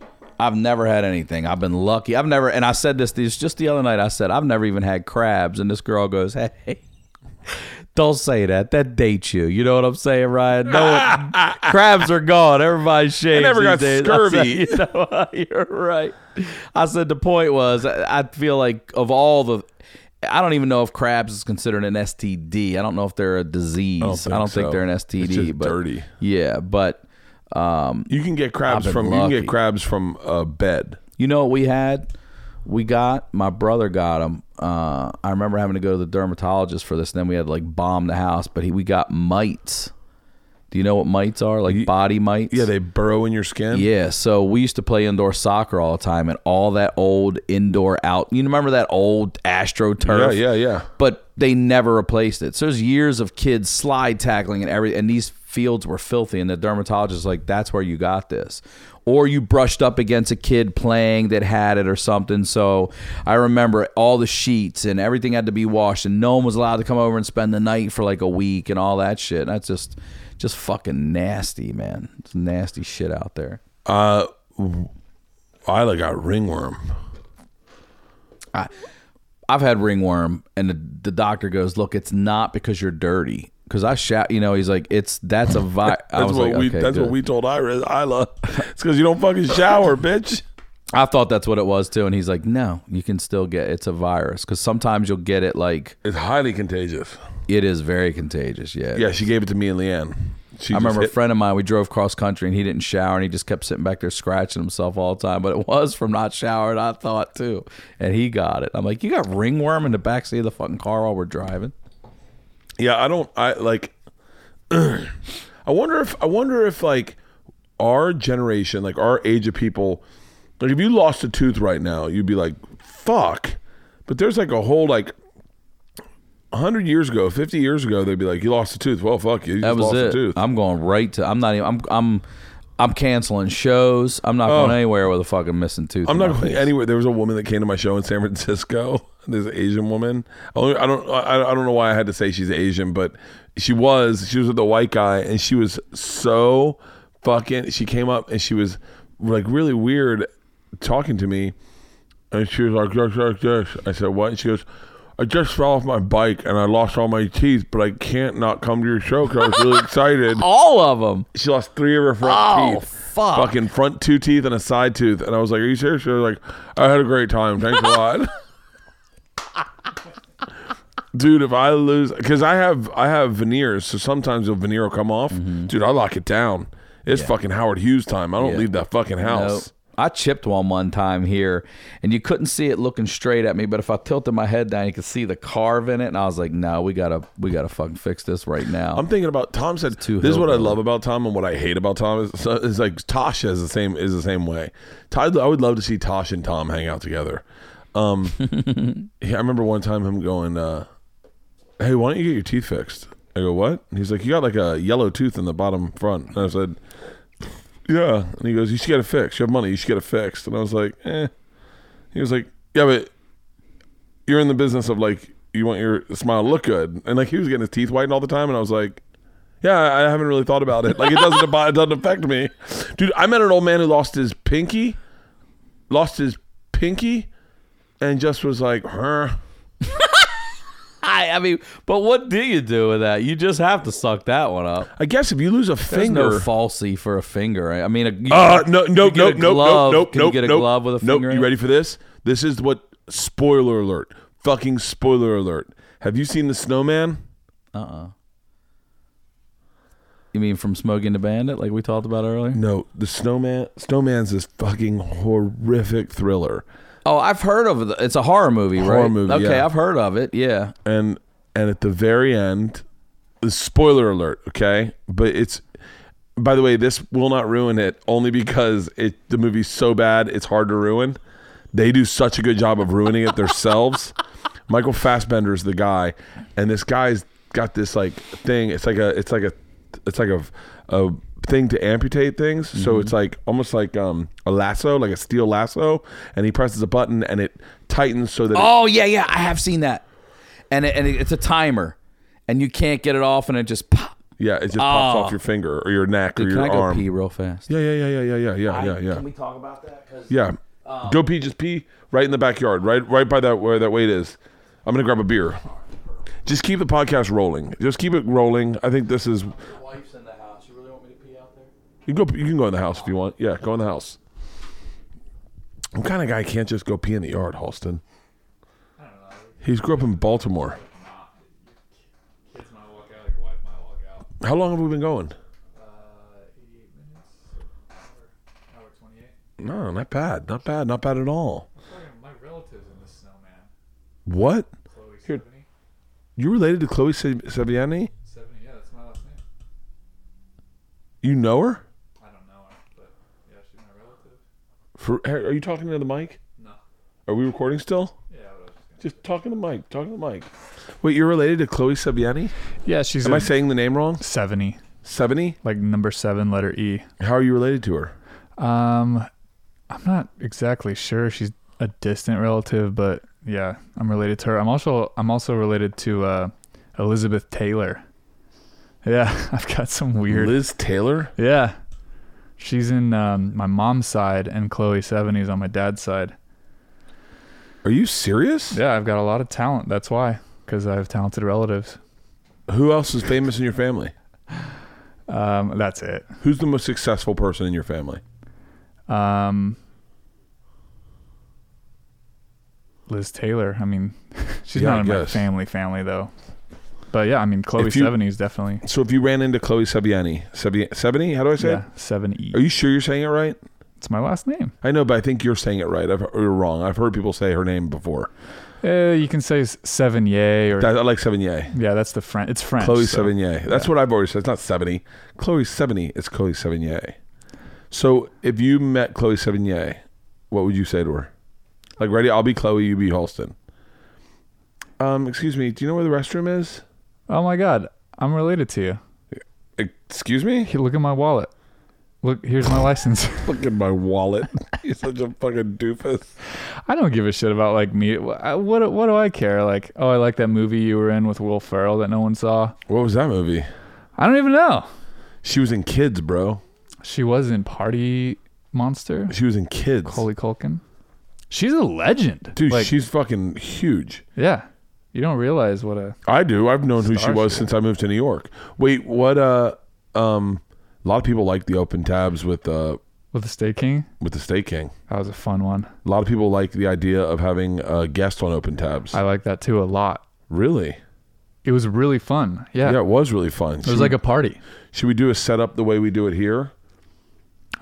I've never had anything. I've been lucky. I've never and I said this, this just the other night I said I've never even had crabs and this girl goes, "Hey, don't say that. That dates you. You know what I'm saying, Ryan? No, one, crabs are gone. Everybody's shaved. never got days. Scurvy. said, you know, you're right. I said the point was I I feel like of all the. I don't even know if crabs is considered an STD. I don't know if they're a disease. I don't think think, so. they're an STD. but dirty. Yeah, but um, You can get crabs from you can get crabs from a bed. You know what we had? We got my brother got them. Uh, I remember having to go to the dermatologist for this. And then we had to, like bomb the house, but he, we got mites. Do you know what mites are? Like body mites. Yeah, they burrow in your skin. Yeah, so we used to play indoor soccer all the time, and all that old indoor out. You remember that old Astro turf? yeah, yeah, yeah. But they never replaced it. So there's years of kids slide tackling and every, and these fields were filthy. And the dermatologist was like, "That's where you got this." Or you brushed up against a kid playing that had it or something. So I remember all the sheets and everything had to be washed, and no one was allowed to come over and spend the night for like a week and all that shit. That's just, just fucking nasty, man. It's nasty shit out there. Uh, I like got ringworm. I've had ringworm, and the, the doctor goes, "Look, it's not because you're dirty." Because I shout, you know, he's like, "It's that's a vi." I That's was what like, we. okay, that's what we told Iris. Ila. It's because you don't fucking shower, bitch. I thought that's what it was too, and he's like, "No, you can still get it's a virus because sometimes you'll get it like It's highly contagious. it is very contagious." Yeah, Yeah, she gave it to me and Leanne. She I remember a friend of mine. We drove cross country, and he didn't shower, and he just kept sitting back there scratching himself all the time. But it was from not showering. I thought too, and he got it. I'm like, "You got ringworm in the backseat of the fucking car while we're driving?" Yeah, I don't. I like. I wonder if I wonder if like our generation, like our age of people, like if you lost a tooth right now, you'd be like, "Fuck." But there's like a whole like. hundred years ago, fifty years ago, they'd be like, "You lost a tooth." Well, fuck you. You That was lost a it. tooth. I'm going right to. I'm not even. I'm. I'm. I'm canceling shows. I'm not going oh. anywhere with a fucking missing tooth. Oh. I'm in not going face. anywhere. There was a woman that came to my show in San Francisco. There's an Asian woman. I don't. I, I don't know why I had to say she's Asian, but she was. She was with a white guy, and she was so fucking. She came up and she was like really weird, talking to me, and she was like, "Yes, yes, yes." I said, "What?" And she goes. I just fell off my bike and I lost all my teeth, but I can't not come to your show because I was really excited. All of them. She lost three of her front Oh, teeth. fuck. Fucking front two teeth and a side tooth. And I was like, Are you serious? She was like, I had a great time. Thanks a lot. Dude, if I lose because I have I have veneers, so sometimes the veneer will come off. Dude, I lock it down. It's fucking Howard Hughes time. I don't Mm-hmm. Yeah. leave that fucking house. Nope. I chipped one one time here, and you couldn't see it looking straight at me. But if I tilted my head down, you could see the carve in it, and I was like, "No, we gotta, we gotta fucking fix this right now." I'm thinking about Tom said this is what I love about Tom and what I hate about Tom is, is like Tosh is the same is the same way. I would love to see Tosh and Tom hang out together. Um, I remember one time him going, uh, "Hey, why don't you get your teeth fixed?" I go, "What?" And he's like, "You got like a yellow tooth in the bottom front." And I said, "Yeah." And he goes, "You should get it fixed. You have money. You should get it fixed." And I was like, "Eh." He was like, "Yeah, but you're in the business of like you want your smile to look good." And like he was getting his teeth whitened all the time, and I was like. Yeah, I haven't really thought about it. Like it doesn't it doesn't affect me, dude. I met an old man who lost his pinky, lost his pinky, and just was like, huh. I mean, but what do you do with that? You just have to suck that one up. I guess if you lose a There's finger, no falsy for a finger. I mean, a, you, Uh, no, no, you get no, a no, glove. no, no, Can no, you get a no, glove with a finger? in You it? ready for this? This is what spoiler alert. Fucking spoiler alert. Have you seen the snowman? Uh uh You mean from Smokey and the Bandit, like we talked about earlier? No, the snowman. Snowman's this fucking horrific thriller, Oh, I've heard of it. It's a horror movie, Horror right? movie, Okay, yeah. I've heard of it. Yeah. and and at the very end, the spoiler alert. Okay, but it's. By the way, this will not ruin it only because it the movie's so bad it's hard to ruin. They do such a good job of ruining it themselves. Michael Fassbender is the guy, and this guy's got this like thing. It's like a it's like a it's like a a thing to amputate things. Mm-hmm. So it's mm-hmm. like almost like um, a lasso, like a steel lasso, and he presses a button and it tightens so that. Oh it- yeah, yeah, I have seen that, and it, and it, it's a timer, and you can't get it off, and it just. Pop. Yeah, it just pops oh. off ah. your finger or your neck Dude, or your can I arm. Go pee real fast. Yeah, yeah, yeah, yeah, yeah, yeah, I, yeah, yeah. Can we talk about that? Yeah, um, go pee. Just pee right in the backyard, right, right by that where that weight is. I'm gonna grab a beer. Just keep the podcast rolling. Just keep it rolling. I think this is can go. You can go in the house if you want. Yeah, go in the house. I'm kind of guy can't just go pee in the yard, Halston. He's grew up in Baltimore. Kids might walk out, like your wife might walk out. How long have we been going? Uh, 88 minutes, hour, hour 28. No, not bad. Not bad. Not bad at all. My relatives in the snowman. What? Chloe Here. 70. You related to Chloe Se- Sevigny? 70, yeah, that's my last name. You know her? I don't know her, but yeah, she's my relative. For are you talking to the mic? No. Are we recording still? Yeah, was just Just talking to the mic. Talking to the mic. Wait, you're related to Chloe Sabiani? Yeah, she's Am I saying the name wrong? 70, Seventy? like number seven, letter E. How are you related to her? Um, I'm not exactly sure. She's a distant relative, but yeah, I'm related to her. I'm also I'm also related to uh, Elizabeth Taylor. Yeah, I've got some weird. Liz Taylor? Yeah, she's in um, my mom's side, and Chloe Seventy's on my dad's side. Are you serious? Yeah, I've got a lot of talent. That's why, because I have talented relatives. Who else is famous in your family? Um, that's it. Who's the most successful person in your family? Um, Liz Taylor. I mean, she's Yeah, I not in my guess. family family though. But yeah, I mean, Chloe you- Seventy is definitely So if you ran into Chloe Sevigny, Sevigny, Sevigny? How do I say yeah seven E. it? Are you sure you're saying it right? It's my last name. I know, but I think you're saying it right. I've, you're wrong. I've heard people say her name before. Uh, you can say s- Seven Yay or That, I like Sevigny. yeah, that's the French. It's French. Chloe so- Sevigny. That's what I've always said. It's not 70. Chloe Sevigny. It's Chloe Sevigny. So if you met Chloe Sevigny, what would you say to her? Like, ready? I'll be Chloe. You be Halston. Um, excuse me. Do you know where the restroom is? Oh my God, I'm related to you. Excuse me. Here, look at my wallet. Look, here's my license. Look at my wallet. You're such a fucking doofus. I don't give a shit about like me. What what what do I care? Like, oh, I like that movie you were in with Will Ferrell that no one saw. What was that movie? I don't even know. She was in Kids, bro. She was in Party Monster. She was in Kids. Holy Culkin. She's a legend, Dude, Like, she's fucking huge. yeah. You don't realize what a I do. I've known who she was since I moved to New York. Wait, what? Uh, um, a lot of people like the open tabs with uh with the State King. with the State King. That was a fun one. A lot of people like the idea of having a guest on open tabs. I like that too a lot. really? It was really fun. Yeah, Yeah, it was really fun. it was like a party. should we do a setup the way we do it here,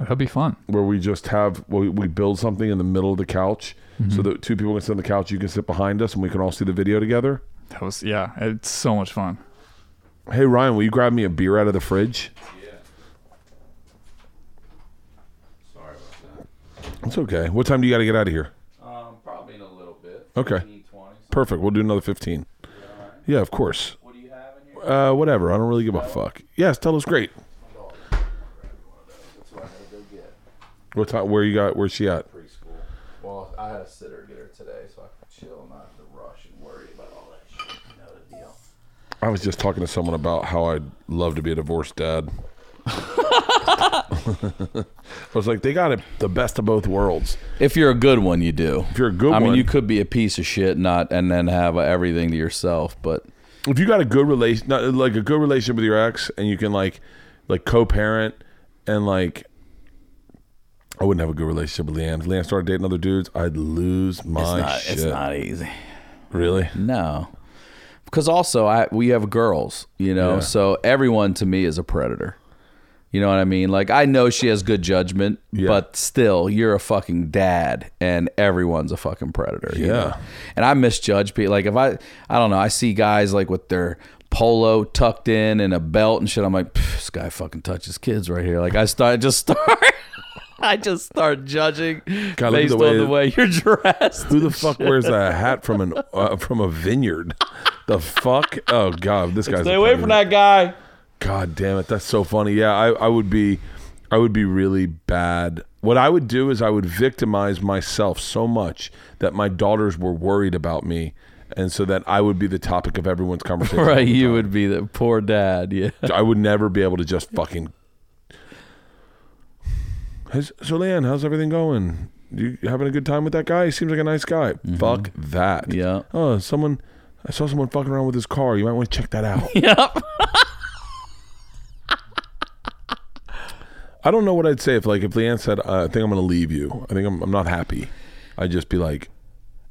That'd be fun. where we just have we, we build something in the middle of the couch, Mm-hmm. so that two people can sit on the couch, you can sit behind us, and we can all see the video together. That was yeah. It's so much fun. Hey Ryan, will you grab me a beer out of the fridge? Yeah. Sorry about that. It's okay. What time do you got to get out of here? Um, probably in a little bit. Okay. 15, 20. Perfect. We'll do another fifteen. Yeah, of course. What do you have in here? Uh, whatever. I don't really give a fuck. Yes, tell us great. What I had to go get. What time? Where you got? Where's she at? Preschool. Well, I had a sitter get her today, so I could chill and not have to rush and worry about all that shit. You know the deal. I was just talking to someone about how I'd love to be a divorced dad. I was like, they got it the best of both worlds. If you're a good one, you do. If you're a good I mean, you could be a piece of shit, not and then have everything to yourself. But If you got a good relation, like a good relationship with your ex, and you can like, like co-parent, and like, I wouldn't have a good relationship with Leanne. If Leanne started dating other dudes, I'd lose my it's not. shit. It's not easy. really. No, because also I we have girls, you know, Yeah. so everyone to me is a predator. You know what I mean? Like I know she has good judgment, Yeah. but still, you're a fucking dad, and everyone's a fucking predator. you Yeah. know? and I misjudge people. Like if I, I don't know, I see guys like with their polo tucked in and a belt and shit. I'm like, this guy fucking touches kids right here. Like I start just start. I just start judging God, based the way- on the way you're dressed. Who the fuck wears a hat from an uh, from a vineyard? The fuck? Oh god, this guy's Stay away from that guy. God damn it, that's so funny. Yeah, I, I would be, I would be really bad. What I would do is I would victimize myself so much that my daughters were worried about me, and so that I would be the topic of everyone's conversation. all Right, the you would be the poor dad. Yeah. I would never be able to just fucking. How's, so, Leanne, how's everything going? You having a good time with that guy? He seems like a nice guy. Fuck that. Mm-hmm. Yeah. Oh, someone. I saw someone fucking around with his car. You might want to check that out. Yep. I don't know what I'd say if, like, if Leanne said, uh, "I think I'm going to leave you. I think I'm, I'm not happy." I'd just be like,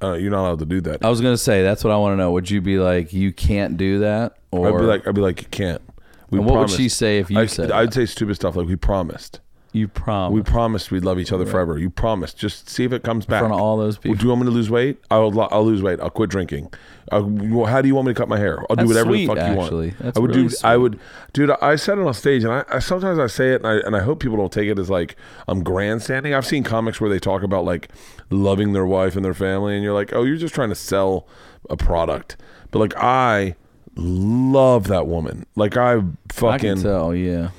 uh, "You're not allowed to do that." I was gonna say that's what I want to know. Would you be like, you can't do that, or I'd be like, "I'd be like, you can't." We And what would she say if you I, said I'd that? say stupid stuff like, "We promised." You promise? We promised we'd love each other forever. You promised. Just see if it comes back. front of all those Well, people. Do you want me to lose weight? I'll I'll lose weight. I'll quit drinking. Uh, well, how do you want me to cut my hair? I'll do whatever sweet, the fuck actually. you want. That's I would really do. I would, dude. I said it on stage, and I, I sometimes I say it, and I and I hope people don't take it as like I'm grandstanding. I've seen comics where they talk about like loving their wife and their family, and you're like, oh, you're just trying to sell a product. But like I love that woman. Like I I fucking can tell. Yeah.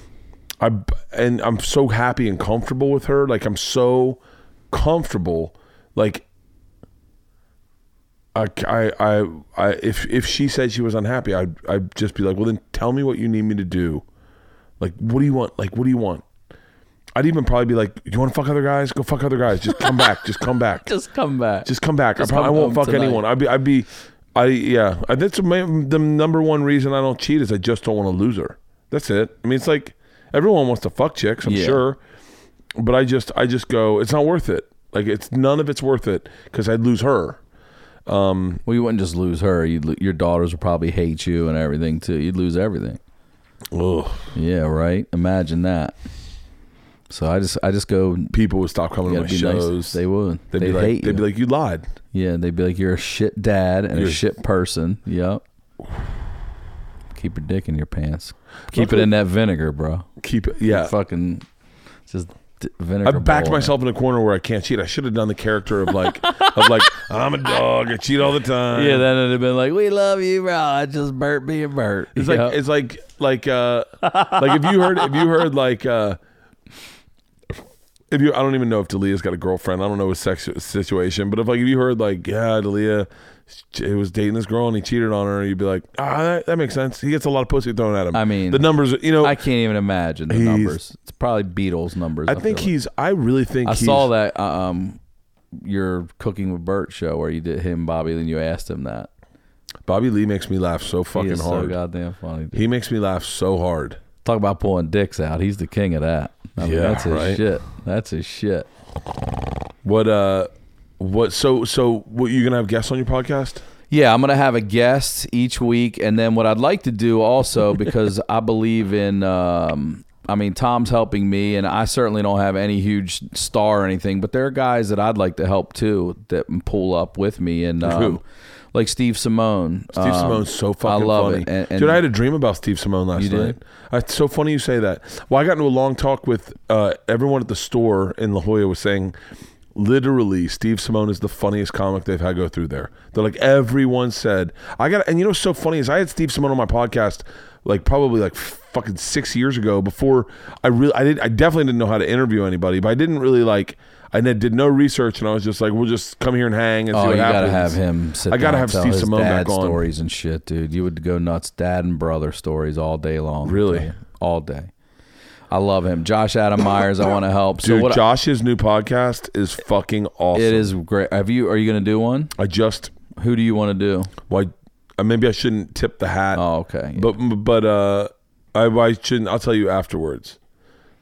I and I'm so happy and comfortable with her. Like I'm so comfortable. Like I, I, I, I if if she said she was unhappy, I'd I'd just be like, well, then tell me what you need me to do. Like, what do you want? Like, what do you want? I'd even probably be like, you want to fuck other guys? Go fuck other guys. Just come back. Just come back. Just come back. Just come back. Just I, probably, I won't fuck tonight. anyone. I'd be, I'd be, I yeah. That's the the number one reason I don't cheat is I just don't want to lose her. That's it. I mean, it's like everyone wants to fuck chicks. I'm Yeah. sure, but I just, I just go, it's not worth it. Like it's none of it's worth it because I'd lose her. Um, well, you wouldn't just lose her. You'd, lo- your daughters would probably hate you and everything too. You'd lose everything. Ugh. Yeah. Right. Imagine that. So I just, I just go. You People would stop coming to gotta my be nice. shows. They would. They'd, They'd, be like, hate they'd you. be like, you lied. yeah. They'd be like, you're a shit dad and You're- a shit person. Yep. Keep your dick in your pants. Keep it in that vinegar, bro. Keep it. Yeah. Fucking just d- vinegar. I backed bowl myself in a corner where I can't cheat. I should have done the character of like, of like, I'm a dog. I cheat all the time. Yeah, then it'd have been like, "We love you, bro." I just Bert being Bert. It's like it's like like uh like if you heard if you heard like uh if you I don't even know if D'Elia's got a girlfriend. I don't know his sex situation, but if like if you heard like yeah, D'Elia he was dating this girl and he cheated on her, you'd be like, ah, that, that makes sense. He gets a lot of pussy thrown at him. I mean, the numbers, you know. I I, can't even imagine the numbers. It's probably Beatles numbers. I think feel like. he's. I really think I he's, saw that um, your cooking with Bert show where you did him, Bobby, then you asked him that. Bobby Lee makes me laugh so fucking is so hard. goddamn funny. Dude. he makes me laugh so hard. Talk about pulling dicks out. He's the king of that. I mean, Yeah, that's his right. shit. That's his shit. What uh, what? So so what? You gonna have guests on your podcast? Yeah, I'm gonna have a guest each week, and then what I'd like to do also because I believe in. Um, I mean, Tom's helping me, and I certainly don't have any huge star or anything, but there are guys that I'd like to help too that pull up with me, and um, like Steve Simeone. Steve Um, Simeone's so fucking I love funny. it. And, and Dude, I had a dream about Steve Simeone last night. It's so funny you say that. Well, I got into a long talk with uh, everyone at the store in La Jolla was saying, literally, Steve Simeone is the funniest comic they've had go through there. They're like, everyone said, I got, and you know what's so funny is I had Steve Simeone on my podcast like probably like fucking six years ago before I really, I did, I definitely didn't know how to interview anybody, but I didn't really like, I did no research and I was just like, we'll just come here and hang and oh, see Oh, what you happens. gotta have him. Sit I gotta have tell Steve Simeone back on. stories and shit, dude. You would go nuts, dad and brother stories all day long. Really? all day. I love him. Josh Adam Meyers. I want to help. So Dude, what? Josh's new podcast is fucking awesome. it is great. Have you? Are you going to do one? I just Who do you want to do? why uh, maybe I shouldn't tip the hat. Oh, okay. But but uh, I, I shouldn't. I'll tell you afterwards.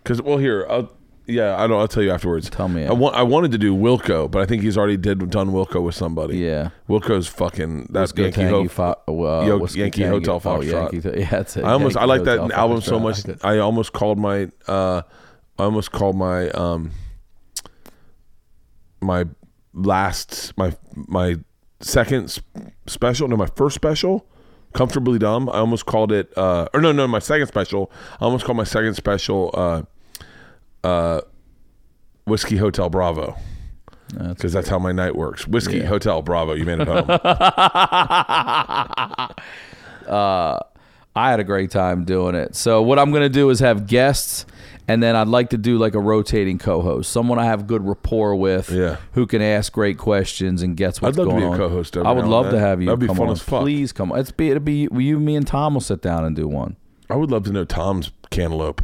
Cause well, here, I'll, yeah, I don't. I'll tell you afterwards. Tell me. I want. I wanted to do Wilco, but I think he's already did done Wilco with somebody. Yeah. Wilco's fucking. That's Whiskey Yankee Tangy Ho. Fo- uh, Yo- Whiskey Yankee Tangy- Hotel oh, Foxtrot. Yankee, yeah, that's it. I almost. Yankee I like that Hotel album so Foxtrot. much. I almost called my. uh I almost called my um my last my my second s- special no my first special comfortably dumb i almost called it uh or no no my second special i almost called my second special uh uh whiskey hotel bravo because that's how my night works whiskey Yeah. hotel bravo you made it home I had a great time doing it. So what I'm going to do is have guests, and then I'd like to do like a rotating co-host, someone I have good rapport with, Yeah. who can ask great questions and gets what's I'd love to going be a on. co-host I would love to have you. That'd be come fun on. as fuck. Please come. on. It's be it'll be you, me, and Tom will sit down and do one. i would love to know tom's cantaloupe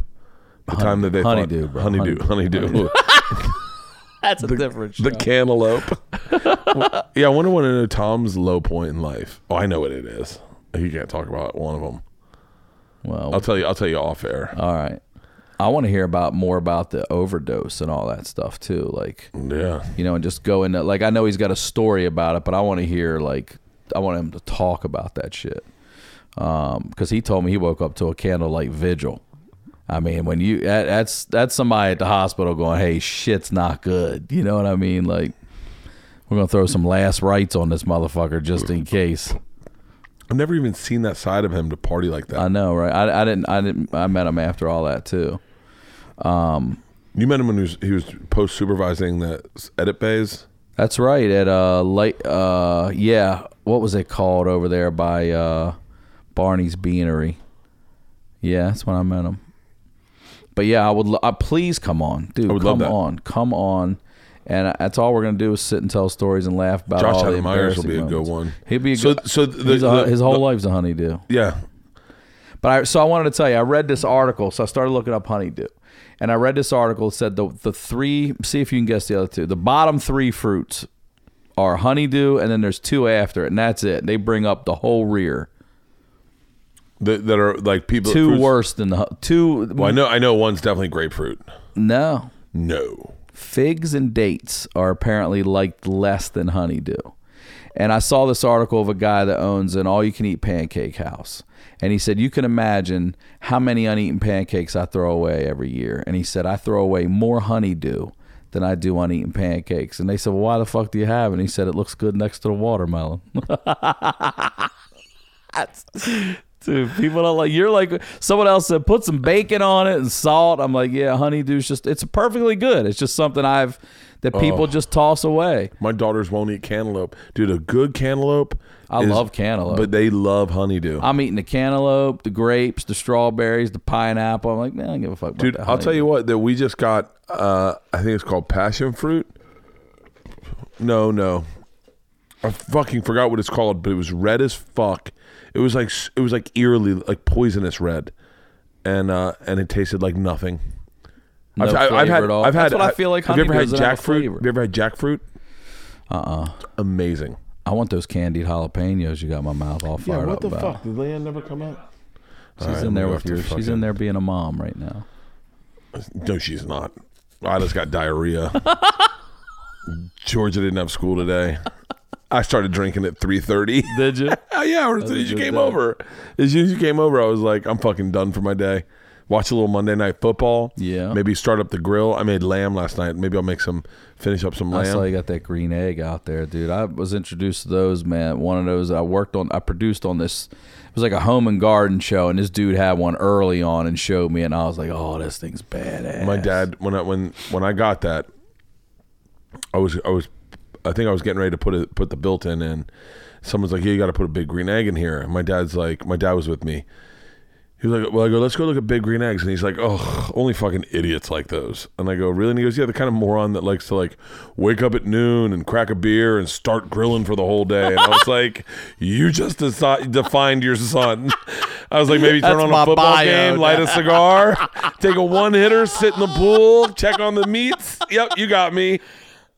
the time that they Honeydew, fought, bro. honeydew honeydew, Honeydew. That's a different the cantaloupe. yeah, I wonder what to know Tom's low point in life. Oh, I know what it is. You can't talk about one of them. well, I'll tell you. I'll tell you off air. all right. I want to hear about more about the overdose and all that stuff too. Like Yeah, you know, and just go into like I know he's got a story about it, but I want to hear like I want him to talk about that shit. Um, because he told me he woke up to a candlelight vigil. I mean, when you that, that's that's somebody at the hospital going, "Hey, shit's not good." You know what I mean? Like we're gonna throw some last rites on this motherfucker just in case. I've never even seen that side of him to party like that. I know, right? I, I didn't, I didn't, I met him after all that too. Um, you met him when he was, he was post supervising the edit bays. That's right. At uh, late, uh, yeah. What was it called over there by uh, Barney's Beanery? Yeah, that's when I met him. But yeah, I would. Lo- uh, please come on, dude. I would come love that. on, come on. And uh, that's all we're gonna do is sit and tell stories and laugh about Josh all the Adam Meyers will be a good one. He'll be a So- good. so the- he's a- the- his whole the- life's a honeydew. Yeah, But I so I wanted to tell you, I read this article, so I started looking up honeydew, and I read this article. It said the the three. See if you can guess the other two. The bottom three fruits are honeydew, and then there's two after it, and that's it. They bring up the whole rear. That, that are like people. Two fruits- worse than the two. Well, I know. I know one's definitely grapefruit. No, No. figs and dates are apparently liked less than honeydew. And I saw this article of a guy that owns an all you can eat pancake house. And he said, You can imagine how many uneaten pancakes I throw away every year. And he said, I throw away more honeydew than I do uneaten pancakes. And they said, Well, why the fuck do you have? it? And he said, It looks good next to the watermelon. Dude, people don't like you're like someone else said put some bacon on it and salt. I'm like, yeah, honeydew's just it's perfectly good. It's just something I've that people Oh. just toss away. My daughters won't eat cantaloupe. Dude, a good cantaloupe. I is- love cantaloupe. but they love honeydew. I'm eating the cantaloupe, the grapes, the strawberries, the pineapple. I'm like, man, I don't give a fuck Dude, I'll tell you what. That we just got. Uh, I think it's called passion fruit. No, no. I fucking forgot what it's called, but it was red as fuck. It was like it was like eerily like poisonous red, and uh, and it tasted like nothing. No I've, I- I've had. at all. I've had. That's what I feel like Have you ever had doesn't have jackfruit? Have you ever had jackfruit? Uh uh Amazing. I want those candied jalapenos. You got my mouth all fired up What the about. Fuck? Did LeeAnn never come out? She's in there with your. She's in there being a mom right now. No, she's not. Ila's got diarrhea. Georgia didn't have school today. I started drinking at three thirty. Did you? Oh yeah, as soon as you came day. over, as soon as you came over, I was like, I'm fucking done for my day. Watch a little Monday night football. Yeah. Maybe start up the grill. I made lamb last night. Maybe I'll make some, finish up some lamb. I saw you got that green egg out there, dude. I was introduced to those, man. One of those I worked on, I produced on this. It was like a home and garden show, and this dude had one early on and showed me, and I was like, "Oh, this thing's badass." My dad, when I when when I got that, I was I was, I think I was getting ready to put it put the built in, and someone's like, "Yeah, you got to put a big green egg in here." And my dad's like, my dad was with me. He was like, "Well, I go, let's go look at Big Green Eggs," and he's like, "Oh, only fucking idiots like those." And I go, "Really?" And he goes, "Yeah, the kind of moron that likes to like wake up at noon and crack a beer and start grilling for the whole day." And I was like, "You just deci- defined your son." I was like, "Maybe turn That's on a football bio, game, light a cigar, take a one hitter, sit in the pool, check on the meats. Yep, you got me."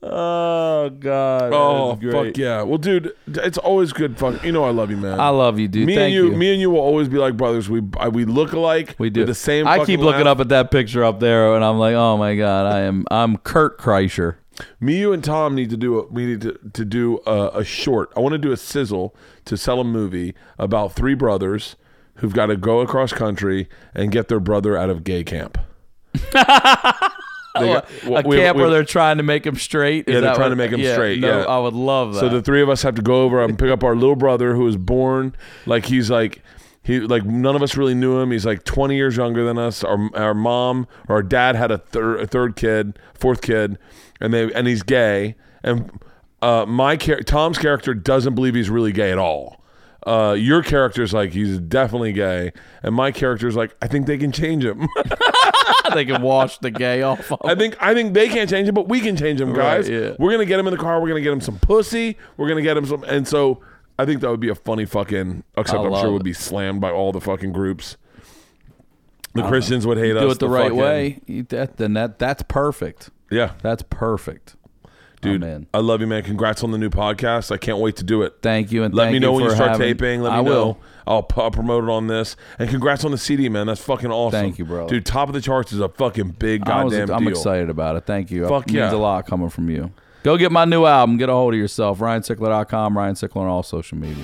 Oh God. Oh fuck yeah! Well, dude, it's always good fun. You know I love you, man. I love you, dude. me Thank and you, you. me and you will always be like brothers. We I- we look alike. we do We're the same. I keep looking laugh. up at that picture up there, and I'm like, oh my God, I am. I'm Kurt Kreischer. Me, you, and Tom need to do. A, we need to to do a, a short. I want to do a sizzle to sell a movie about three brothers who've got to go across country and get their brother out of gay camp. They got- a we- camp we- where they're trying to make him straight. Is Yeah, they're trying what- to make him yeah, straight, No, yeah. I would love that. So the three of us have to go over and pick up our little brother who was born like he's like he like none of us really knew him. He's like 20 years younger than us. Our our mom or our dad had a third a third kid, fourth kid, and they and he's gay. And uh, my char- Tom's character doesn't believe he's really gay at all. Uh, your character's like he's definitely gay, and my character's like I think they can change him. they can wash the gay off. Of I think I think they can't change him, but we can change him, guys. Right, yeah. We're gonna get him in the car. We're gonna get him some pussy. We're gonna get him some, and so I think that would be a funny fucking. Except I I'm sure it would be slammed by all the fucking groups. The Christians would hate us. do it the, right fucking- way. You- That, then that that's perfect. Yeah, That's perfect, Oh, dude. man. I love you, man. Congrats on the new podcast. I can't wait to do it. Thank you, and Let thank me know you when you start having- taping. Let me I know. will. I'll, I'll promote it on this. And congrats on the CD, man. That's fucking awesome. Thank you, bro. Dude, top of the charts is a fucking big I was, goddamn I'm deal. excited about it. Thank you. Fuck it means a lot coming from you. Go get my new album. Get Ahold of Yourself. RyanSickler.com. Ryan Sickler on all social media.